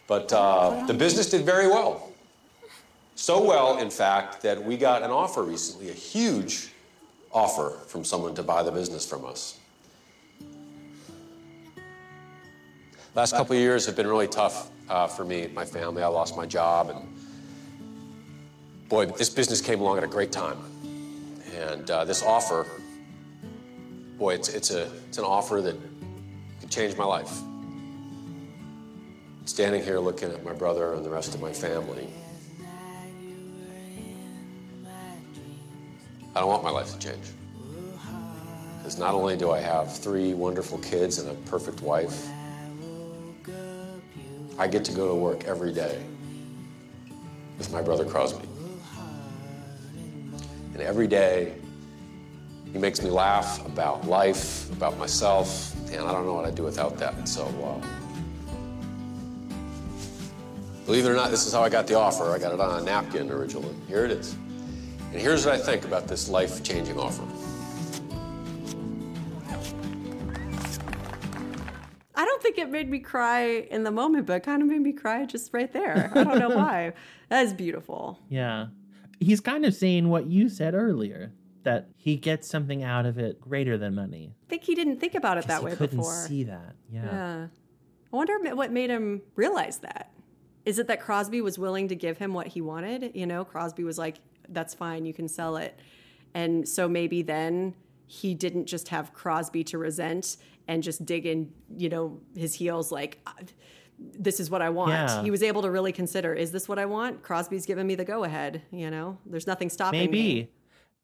But uh, the business did very well. So well, in fact, that we got an offer recently, a huge offer from someone to buy the business from us. Last couple of years have been really tough uh, for me and my family. I lost my job, and boy, this business came along at a great time. And uh, this offer, boy, it's, it's, a, it's an offer that could change my life. Standing here looking at my brother and the rest of my family, I don't want my life to change. Because not only do I have three wonderful kids and a perfect wife, I get to go to work every day with my brother Crosby. And every day, he makes me laugh about life, about myself, and I don't know what I'd do without that. So, uh, believe it or not, this is how I got the offer. I got it on a napkin originally. Here it is. And here's what I think about this life changing offer. I don't think it made me cry in the moment, but it kind of made me cry just right there. I don't know why. That is beautiful. Yeah. He's kind of saying what you said earlier that he gets something out of it greater than money. I think he didn't think about it that way couldn't before. see that. Yeah. Yeah. I wonder what made him realize that. Is it that Crosby was willing to give him what he wanted? You know, Crosby was like, that's fine, you can sell it. And so maybe then he didn't just have Crosby to resent and just dig in, you know, his heels like, "Ah, this is what I want. Yeah. He was able to really consider, is this what I want? Crosby's giving me the go ahead, you know? There's nothing stopping me. Maybe.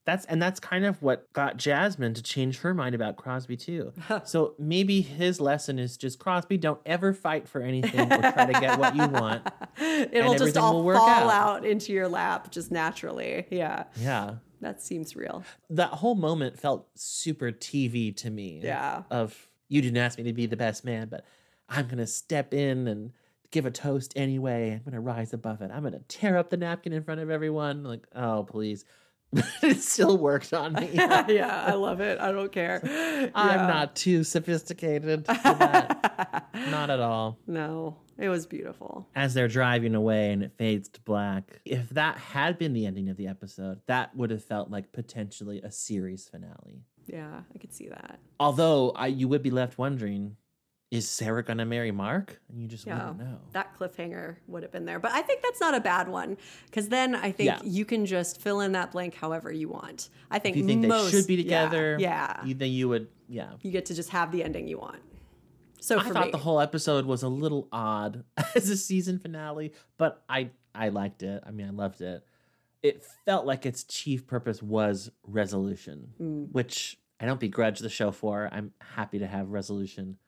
That's and that's kind of what got Jasmine to change her mind about Crosby too. so maybe his lesson is just Crosby, don't ever fight for anything or try to get what you want. It'll just all fall out. out into your lap just naturally. Yeah. Yeah. That seems real. That whole moment felt super TV to me. Yeah. Of you didn't ask me to be the best man, but I'm gonna step in and give a toast anyway. I'm gonna rise above it. I'm gonna tear up the napkin in front of everyone. Like, oh please. it still worked on me. yeah, I love it. I don't care. I'm not too sophisticated for that. not at all. No, it was beautiful. As they're driving away and it fades to black, if that had been the ending of the episode, that would have felt like potentially a series finale. Yeah, I could see that. Although I, you would be left wondering, is Sarah going to marry Mark? And you just Yeah, wouldn't know. that cliffhanger would have been there. But I think that's not a bad one because then I think Yeah. you can just fill in that blank however you want. I think if you think most, they should be together, Yeah, you, then you would, yeah. you get to just have the ending you want. So I thought me, the whole episode was a little odd as a season finale, but I I liked it. I mean, I loved it. It felt like its chief purpose was resolution, Mm. which I don't begrudge the show for. I'm happy to have resolution.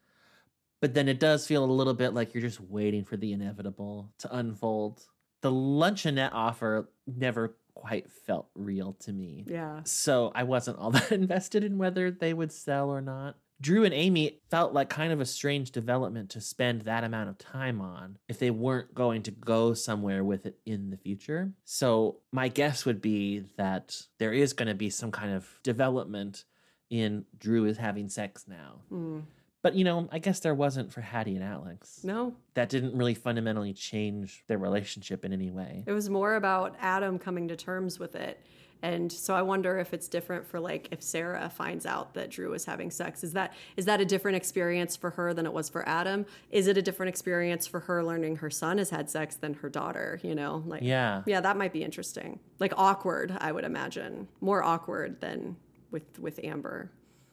But then it does feel a little bit like you're just waiting for the inevitable to unfold. The luncheonette offer never quite felt real to me. Yeah. So I wasn't all that invested in whether they would sell or not. Drew and Amy felt like kind of a strange development to spend that amount of time on if they weren't going to go somewhere with it in the future. So my guess would be that there is going to be some kind of development in Drew is having sex now. Mm. But you know, I guess there wasn't for Haddie and Alex. No. That didn't really fundamentally change their relationship in any way. It was more about Adam coming to terms with it. And so I wonder if it's different for like if Sarah finds out that Drew is having sex. Is that is that a different experience for her than it was for Adam? Is it a different experience for her learning her son has had sex than her daughter, you know? Like Yeah. Yeah, that might be interesting. Like awkward, I would imagine. More awkward than with with Amber.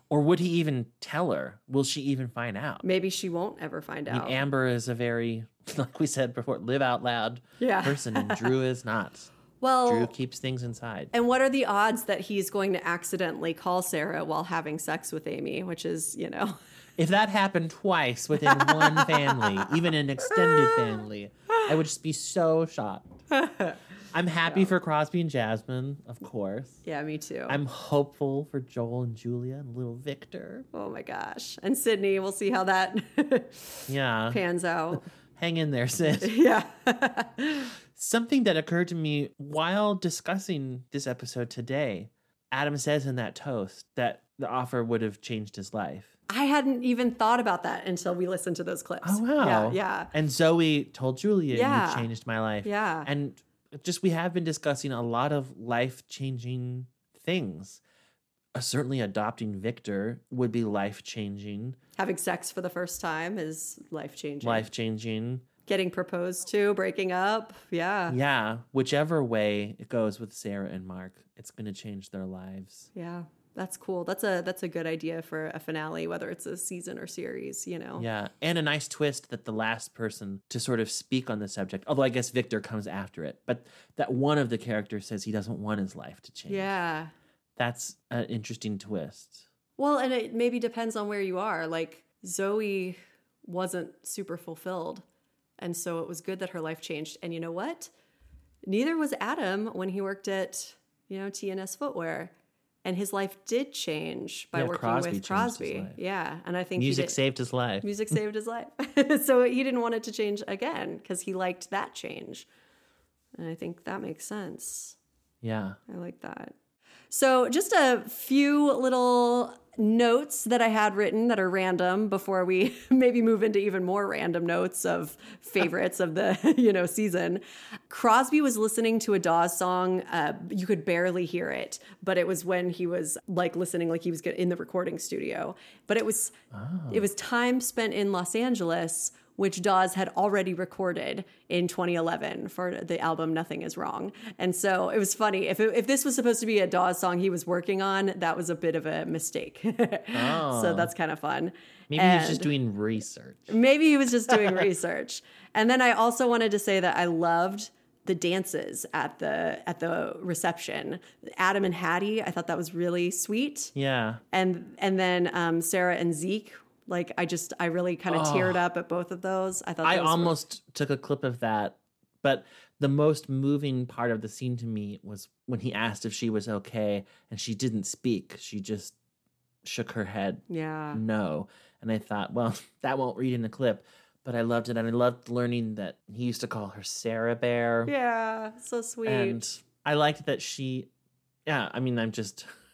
Or would he even tell her? Will she even find out? Maybe she won't ever find I mean, out. Amber is a very, like we said before, live out loud Yeah. person, and Drew is not. Well, Drew keeps things inside. And what are the odds that he's going to accidentally call Sarah while having sex with Amy, which is, you know, If that happened twice within one family, even an extended family, I would just be so shocked. I'm happy for Crosby and Jasmine, of course. yeah, me too. I'm hopeful for Joel and Julia and little Victor. oh my gosh. And Sydney, we'll see how that Yeah. pans out. Hang in there, sis. yeah. Something that occurred to me while discussing this episode today Adam says in that toast that the offer would have changed his life. I hadn't even thought about that until we listened to those clips. Oh, wow. Yeah. Yeah. And Zoe told Julia, Yeah. You changed my life. Yeah. And just we have been discussing a lot of life changing things. Uh, certainly, adopting Victor would be life changing, Having sex for the first time is life changing. life changing. Getting proposed to, breaking up. Yeah. Yeah. Whichever way it goes with Sarah and Mark, it's going to change their lives. Yeah. That's cool. That's a that's a good idea for a finale, whether it's a season or series, you know. Yeah. And a nice twist that the last person to sort of speak on the subject, although I guess Victor comes after it, but that one of the characters says he doesn't want his life to change. Yeah. That's an interesting twist. Well, and it maybe depends on where you are. Like Zoe wasn't super fulfilled. And so it was good that her life changed. And you know what? Neither was Adam when he worked at, you know, TNS Footwear. And his life did change by Yeah, working Crosby with Crosby. Yeah. And I think Music saved his life. Music saved his life. so he didn't want it to change again because he liked that change. And I think that makes sense. Yeah. I like that. So, just a few little notes that I had written that are random before we maybe move into even more random notes of favorites of the you know season. Crosby was listening to a Dawes song. Uh, you could barely hear it, but it was when he was like listening, like he was in the recording studio. But it was it was time spent in Los Angeles which Dawes had already recorded in 2011 for the album Nothing Is Wrong. And so it was funny. If, it, if this was supposed to be a Dawes song he was working on, that was a bit of a mistake. Oh. So that's kind of fun. Maybe he was just doing research. Maybe he was just doing research. And then I also wanted to say that I loved the dances at the at the reception. Adam and Haddie, I thought that was really sweet. Yeah. And and then um, Sarah and Zeke, like I just I really kind of Oh. teared up at both of those. I thought I almost took a clip of that, but the most moving part of the scene to me was when he asked if she was okay and she didn't speak. She just shook her head Yeah. no. And I thought, well, that won't read in the clip. But I loved it. And I loved learning that he used to call her Sarah Bear. yeah, so sweet. And I liked that she, yeah, I mean, I'm just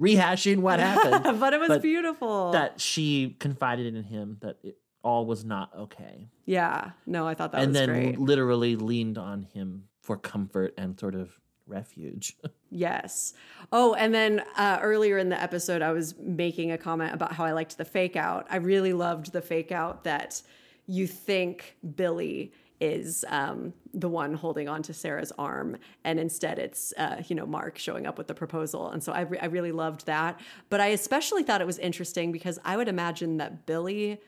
rehashing what happened. But it was beautiful. That she confided in him that it all was not okay. yeah, no, I thought that was. and was then great. literally leaned on him for comfort and sort of refuge. Yes. Oh, and then uh, earlier in the episode, I was making a comment about how I liked the fake out. I really loved the fake out that you think Billy is um, the one holding on to Sarah's arm, and instead it's uh, you know Mark showing up with the proposal. And so I, re- I really loved that. But I especially thought it was interesting because I would imagine that Billy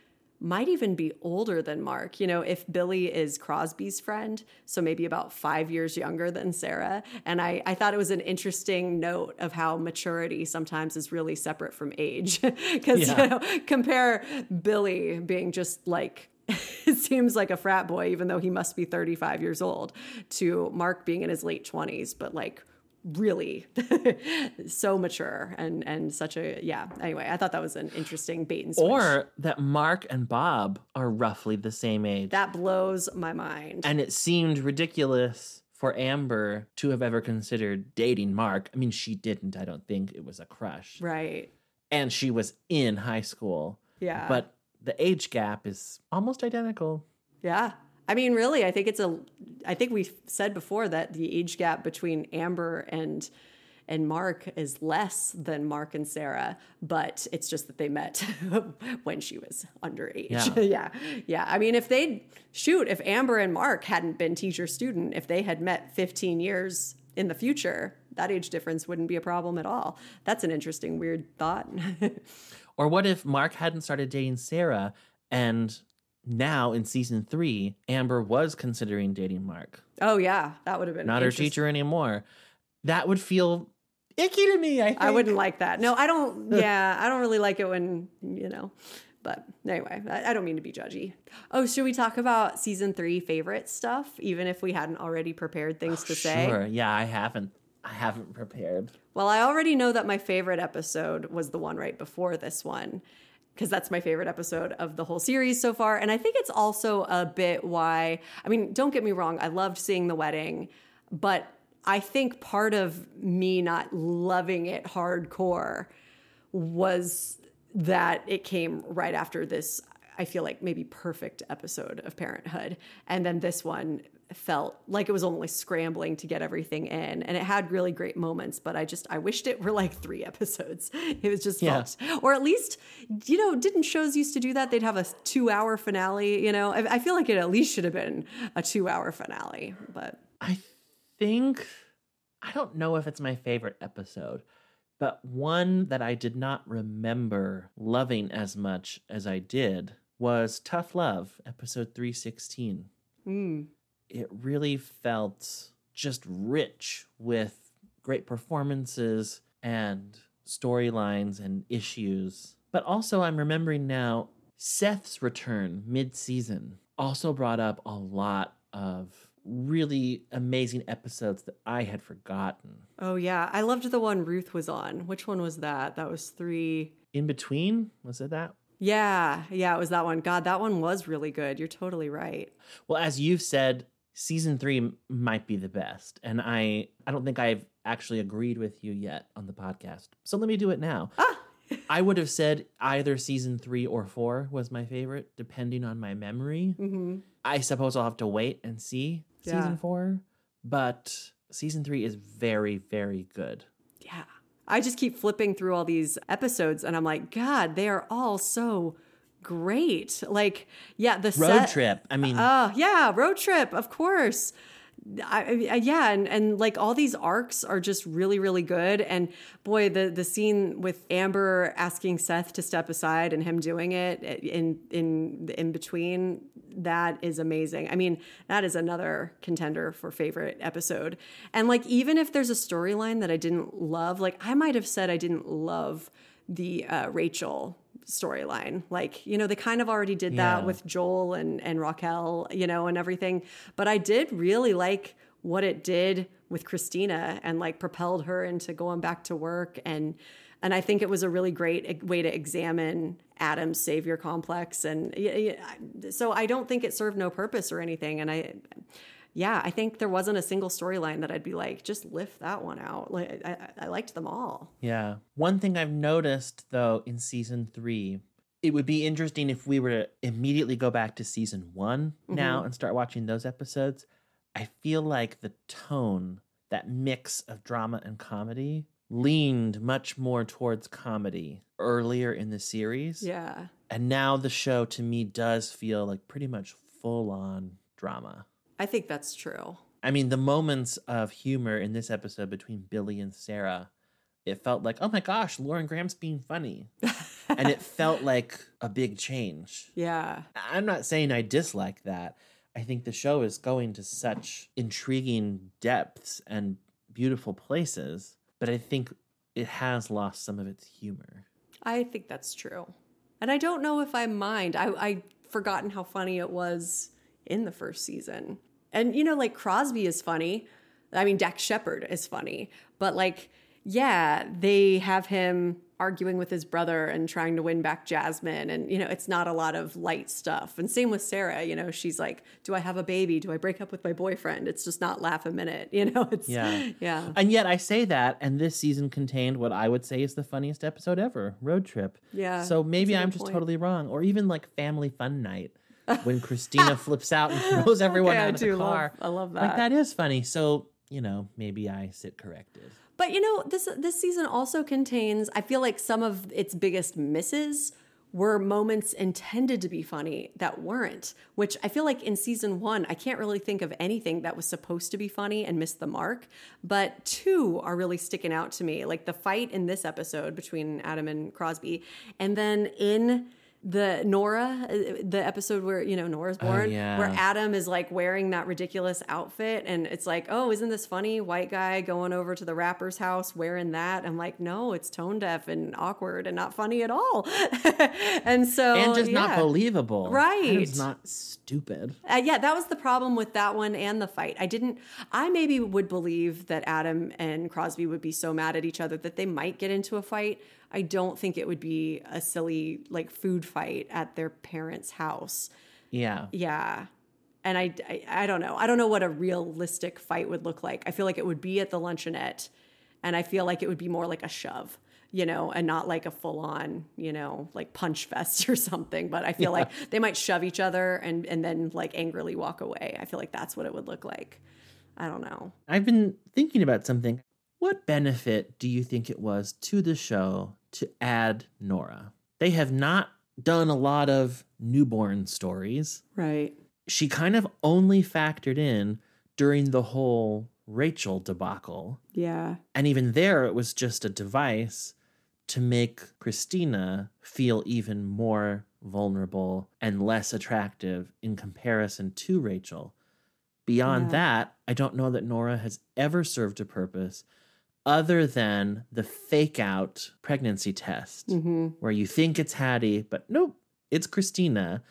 might even be older than Mark. You know, if Billy is Crosby's friend, so maybe about five years younger than Sarah. And I, I thought it was an interesting note of how maturity sometimes is really separate from age. Because, Yeah. you know, compare Billy being just like, it seems like a frat boy, even though he must be 35 years old, to Mark being in his late 20s, but like, really so mature and and such a yeah anyway i thought that was an interesting bait and switch or that Mark and Bob are roughly the same age. that blows my mind. And it seemed ridiculous for Amber to have ever considered dating Mark. I mean, she didn't, I don't think. It was a crush. right. And she was in high school. Yeah. But the age gap is almost identical. Yeah. I mean, really, I think it's a. I think we said before that the age gap between Amber and and Mark is less than Mark and Sarah, but it's just that they met when she was underage. Yeah. yeah, yeah. I mean, if they shoot, if Amber and Mark hadn't been teacher student, if they had met 15 years in the future, that age difference wouldn't be a problem at all. That's an interesting, weird thought. Or what if Mark hadn't started dating Sarah and now in season three, Amber was considering dating Mark? oh yeah, that would have been Not her teacher anymore. That would feel icky to me. I think. I wouldn't like that. No, I don't. Yeah, I don't really like it when you know. But anyway, I, I don't mean to be judgy. Oh, should we talk about season three favorite stuff, even if we hadn't already prepared things oh, to say? Sure. Yeah, I haven't. I haven't prepared. Well, I already know that my favorite episode was the one right before this one, because that's my favorite episode of the whole series so far. And I think it's also a bit why, I mean, don't get me wrong, I loved seeing the wedding, but I think part of me not loving it hardcore was that it came right after this, I feel like maybe perfect episode of Parenthood. And then this one felt like it was only scrambling to get everything in. And it had really great moments, but I just, I wished it were like three episodes. It was just Yeah. felt, or at least, you know, didn't shows used to do that? They'd have a two hour finale, you know? I, I feel like it at least should have been a two hour finale, but I think I don't know if it's my favorite episode, but one that I did not remember loving as much as I did was Tough Love, episode 316. mm, It really felt just rich with great performances and storylines and issues. But also, I'm remembering now Seth's return mid season also brought up a lot of really amazing episodes that I had forgotten. Oh yeah, I loved the one Ruth was on. Which one was that? That was three. In between, was it that? Yeah, yeah, it was that one. God, that one was really good. You're totally right. Well, as you've said, season three might be the best, and I I don't think I've actually agreed with you yet on the podcast. So let me do it now. I would have said either season three or four was my favorite, depending on my memory. Mm-hmm. I suppose I'll have to wait and see Yeah. season four, but season three is very very good. Yeah. I just keep flipping through all these episodes and I'm like, God, they are all so great. Like, yeah, the Road set- trip. I mean, Oh, yeah, road trip, of course. I, I, yeah, and, and like all these arcs are just really, really good. And boy, the the scene with Amber asking Seth to step aside and him doing it in in in between that is amazing. I mean, that is another contender for favorite episode. And like even if there's a storyline that I didn't love, like I might have said I didn't love the uh, Rachel storyline. Like, you know, they kind of already did that with Joel and, and Raquel, you know, and everything. But I did really like what it did with Christina and like propelled her into going back to work and and I think it was a really great way to examine Adam's savior complex and yeah, yeah, so I don't think it served no purpose or anything and I yeah, I think there wasn't a single storyline that I'd be like, just lift that one out. Like, I, I liked them all. Yeah. One thing I've noticed though in season three, it would be interesting if we were to immediately go back to season one now Mhm. and start watching those episodes. I feel like the tone, that mix of drama and comedy, leaned much more towards comedy earlier in the series. Yeah. And now the show to me does feel like pretty much full on drama. I think that's true. I mean, the moments of humor in this episode between Billy and Sarah, it felt like, oh my gosh, Lauren Graham's being funny. and it felt like a big change. Yeah. I'm not saying I dislike that. I think the show is going to such intriguing depths and beautiful places, but I think it has lost some of its humor. I think that's true. And I don't know if I mind. I I forgotten how funny it was in the first season. And you know, like Crosby is funny. I mean, Dax Shepard is funny, but like, yeah, they have him arguing with his brother and trying to win back Jasmine, and you know, it's not a lot of light stuff. And same with Sarah. You know, she's like, "Do I have a baby? Do I break up with my boyfriend?" It's just not laugh a minute. You know, it's Yeah. yeah. And yet I say that, and this season contained what I would say is the funniest episode ever Road Trip. Yeah, So maybe I'm just point. totally wrong. Or even like Family Fun Night when Christina flips out and throws everyone Okay, I out of do the love- car. I love that. Like that. that is funny. So, you know, maybe I sit corrected. But you know, this this season also contains. I feel like some of its biggest misses were moments intended to be funny that weren't. Which I feel like in season one, I can't really think of anything that was supposed to be funny and missed the mark. But two are really sticking out to me, like the fight in this episode between Adam and Crosby, and then in the Nora, uh, the episode where you know Nora's Oh, born, yeah. where Adam is like wearing that ridiculous outfit, and it's like, oh, isn't this funny? White guy going over to the rapper's house wearing that. I'm like, no, it's tone deaf and awkward and not funny at all. and so and just not yeah. believable. Right. It's not stupid. Uh, yeah, that was the problem with that one and the fight. I didn't. I maybe would believe that Adam and Crosby would be so mad at each other that they might get into a fight. I don't think it would be a silly like food fight at their parents' house. Yeah. Yeah. And I, I, I don't know. I don't know what a realistic fight would look like. I feel like it would be at the luncheonette, and I feel like it would be more like a shove, you know, and not like a full on, you know, like punch fest or something. But I feel Yeah. like they might shove each other and and then like angrily walk away. I feel like that's what it would look like. I don't know. I've been thinking about something. What benefit do you think it was to the show to add Nora? They have not done a lot of newborn stories. Right. She kind of only factored in during the whole Rachel debacle. Yeah. And even there, it was just a device to make Christina feel even more vulnerable and less attractive in comparison to Rachel. Beyond Yeah. that, I don't know that Nora has ever served a purpose other than the fake out pregnancy test, Mhm. where you think it's Haddie, but nope, it's Christina.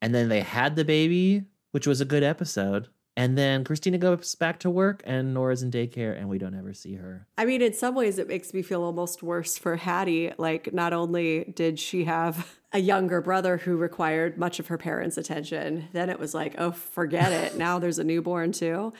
And then they had the baby, which was a good episode. And then Christina goes back to work, and Nora's in daycare, and we don't ever see her. I mean, in some ways, it makes me feel almost worse for Haddie. Like, not only did she have a younger brother who required much of her parents' attention, then it was like, oh, forget it. now there's a newborn too.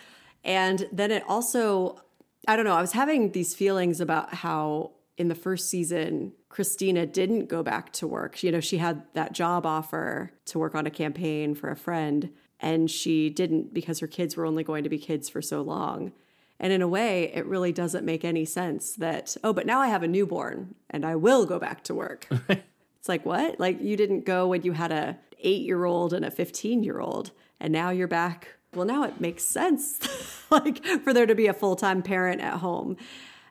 And then it also, I don't know, I was having these feelings about how in the first season, Christina didn't go back to work. You know, she had that job offer to work on a campaign for a friend, and she didn't because her kids were only going to be kids for so long. And in a way, it really doesn't make any sense that, oh, but now I have a newborn and I will go back to work. it's like, what? Like you didn't go when you had a 8-year-old and a 15-year-old and now you're back well, now it makes sense, like for there to be a full time parent at home.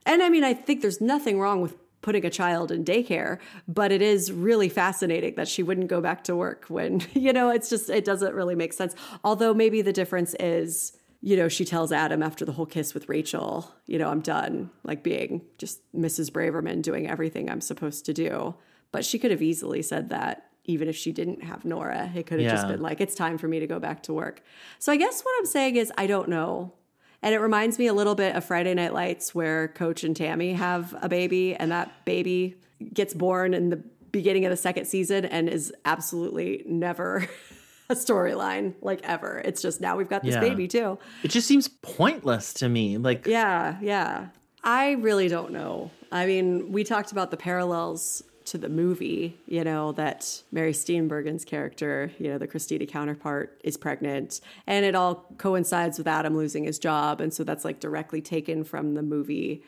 And I mean, I think there's nothing wrong with putting a child in daycare, but it is really fascinating that she wouldn't go back to work when, you know, it's just, it doesn't really make sense. Although maybe the difference is, you know, she tells Adam after the whole kiss with Rachel, you know, I'm done, like being just Mrs. Braverman doing everything I'm supposed to do. But she could have easily said that even if she didn't have Nora. It could have just been like, it's time for me to go back to work. So I guess what I'm saying is, I don't know. And it reminds me a little bit of Friday Night Lights, where Coach and Tammy have a baby, and that baby gets born in the beginning of the second season and is absolutely never a storyline, like ever. It's just now we've got this Yeah. baby too. It just seems pointless to me. Like, Yeah, yeah. I really don't know. I mean, we talked about the parallels to the movie, you know, that Mary Steenburgen's character, you know, the Christina counterpart is pregnant, and it all coincides with Adam losing his job. And so that's like directly taken from the movie.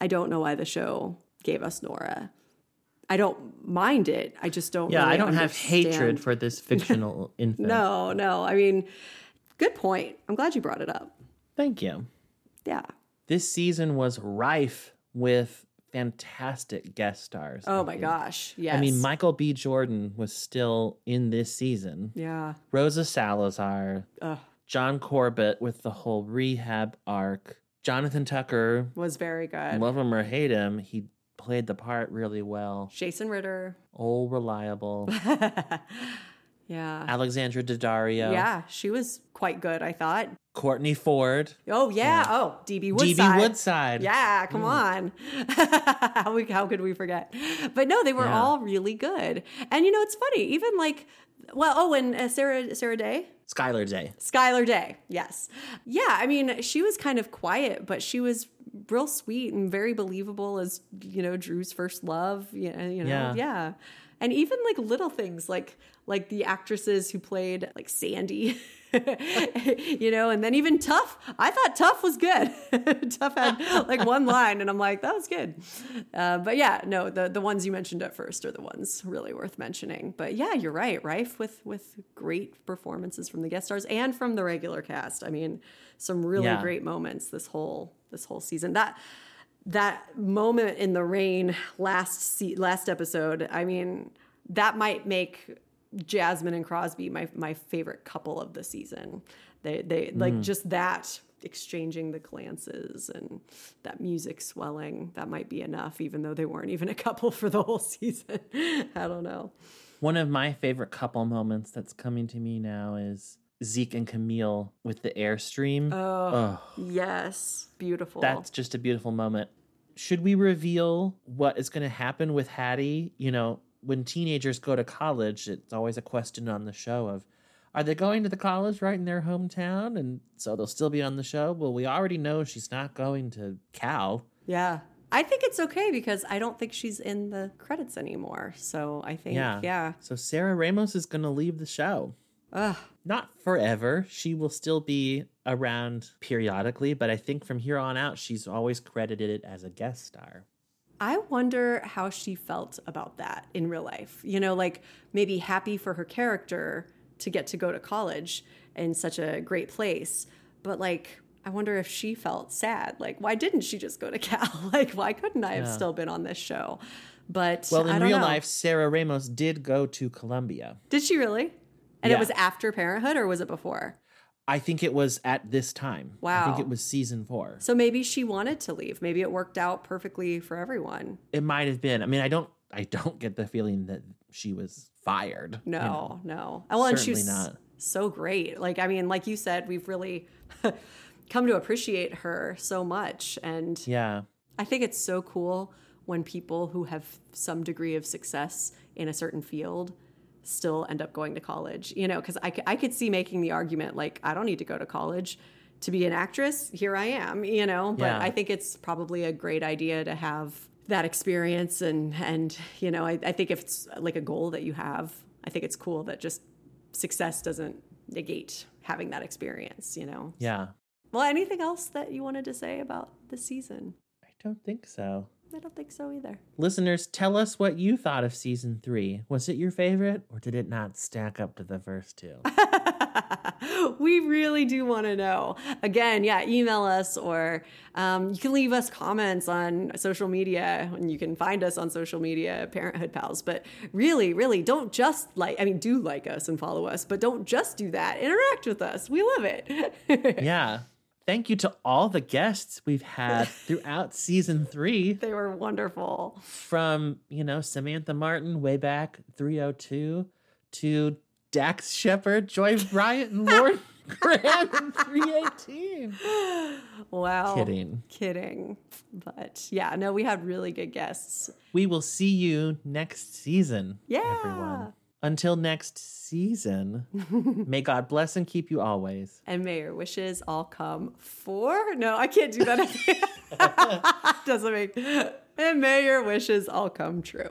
I don't know why the show gave us Nora. I don't mind it. I just don't. yeah, really I don't have hatred for this fictional infant. No, no. I mean, good point. I'm glad you brought it up. Thank you. Yeah. This season was rife with fantastic guest stars. Oh my gosh. Yes. I mean, Michael B. Jordan was still in this season. Yeah. Rosa Salazar, Ugh. John Corbett with the whole rehab arc, Jonathan Tucker. Was very good. Love him or hate him, he played the part really well. Jason Ritter. Oh, reliable. Yeah. Alexandra Daddario. Yeah, she was quite good, I thought. Courtney Ford. Oh yeah. Oh, DB Woodside. DB Woodside. Yeah, come on. how, we, how could we forget? But no, they were Yeah. all really good. And you know, it's funny. Even like, well, oh, and uh, Sarah Sarah Day. Skyler Day. Skyler Day, yes. Yeah, I mean, she was kind of quiet, but she was real sweet and very believable as, you know, Drew's first love. You know, you know Yeah. yeah. And even like little things like like the actresses who played like Sandy, you know, and then even Tough. I thought Tough was good. Tough had like one line, and I'm like, that was good. Uh, but yeah, no, the the ones you mentioned at first are the ones really worth mentioning. But yeah, you're right, rife with with great performances from the guest stars and from the regular cast. I mean, some really Yeah. great moments this whole this whole season. That that moment in the rain last se- last episode. I mean, that might make Jasmine and Crosby my my favorite couple of the season. They they like Mm. just that exchanging the glances and that music swelling. That might be enough, even though they weren't even a couple for the whole season. I don't know. One of my favorite couple moments that's coming to me now is Zeke and Camille with the Airstream. Oh, Ugh. yes, beautiful. That's just a beautiful moment. Should we reveal what is going to happen with Haddie? You know, when teenagers go to college, it's always a question on the show of are they going to the college right in their hometown and so they'll still be on the show? Well, we already know she's not going to Cal. Yeah. I think it's okay because I don't think she's in the credits anymore. So I think, yeah. Yeah. So Sarah Ramos is going to leave the show. Ugh. Not forever. She will still be around periodically, but I think from here on out, she's always credited it as a guest star. I wonder how she felt about that in real life. You know, like maybe happy for her character to get to go to college in such a great place, but like I wonder if she felt sad. Like, why didn't she just go to Cal? Like, why couldn't I have Yeah. still been on this show? But Well, in real know. life, Sarah Ramos did go to Columbia. did she really? And Yeah. it was after Parenthood, or was it before? I think it was at this time. Wow. I think it was season four. So maybe she wanted to leave. Maybe it worked out perfectly for everyone. It might have been. I mean, I don't. I don't get the feeling that she was fired. you No, know. no. Oh, well, and she's not. so great. Like, I mean, like you said, we've really come to appreciate her so much. And Yeah. I think it's so cool when people who have some degree of success in a certain field still end up going to college, you know, because I, I could see making the argument like, I don't need to go to college to be an actress. Here I am, you know, but Yeah. I think it's probably a great idea to have that experience. And, and you know, I, I think if it's like a goal that you have, I think it's cool that just success doesn't negate having that experience, you know? Yeah. Well, anything else that you wanted to say about the season? I don't think so. I don't think so either. Listeners, tell us what you thought of season three. Was it your favorite, or did it not stack up to the first two? we really do want to know. Again, yeah, email us or um, you can leave us comments on social media and you can find us on social media, Parenthood Pals. But really, really don't just like, I mean, do like us and follow us, but don't just do that. Interact with us. We love it. yeah. Thank you to all the guests we've had throughout season three. They were wonderful. From, you know, Samantha Martin way back 302 to Dax Shepard, Joy Bryant, and Lauren Graham in 318. Wow. Kidding. Kidding. But yeah, no, we had really good guests. We will see you next season. Yeah. Everyone. Until next season, may God bless and keep you always. And may your wishes all come for. No, I can't do that. Doesn't make. And may your wishes all come true.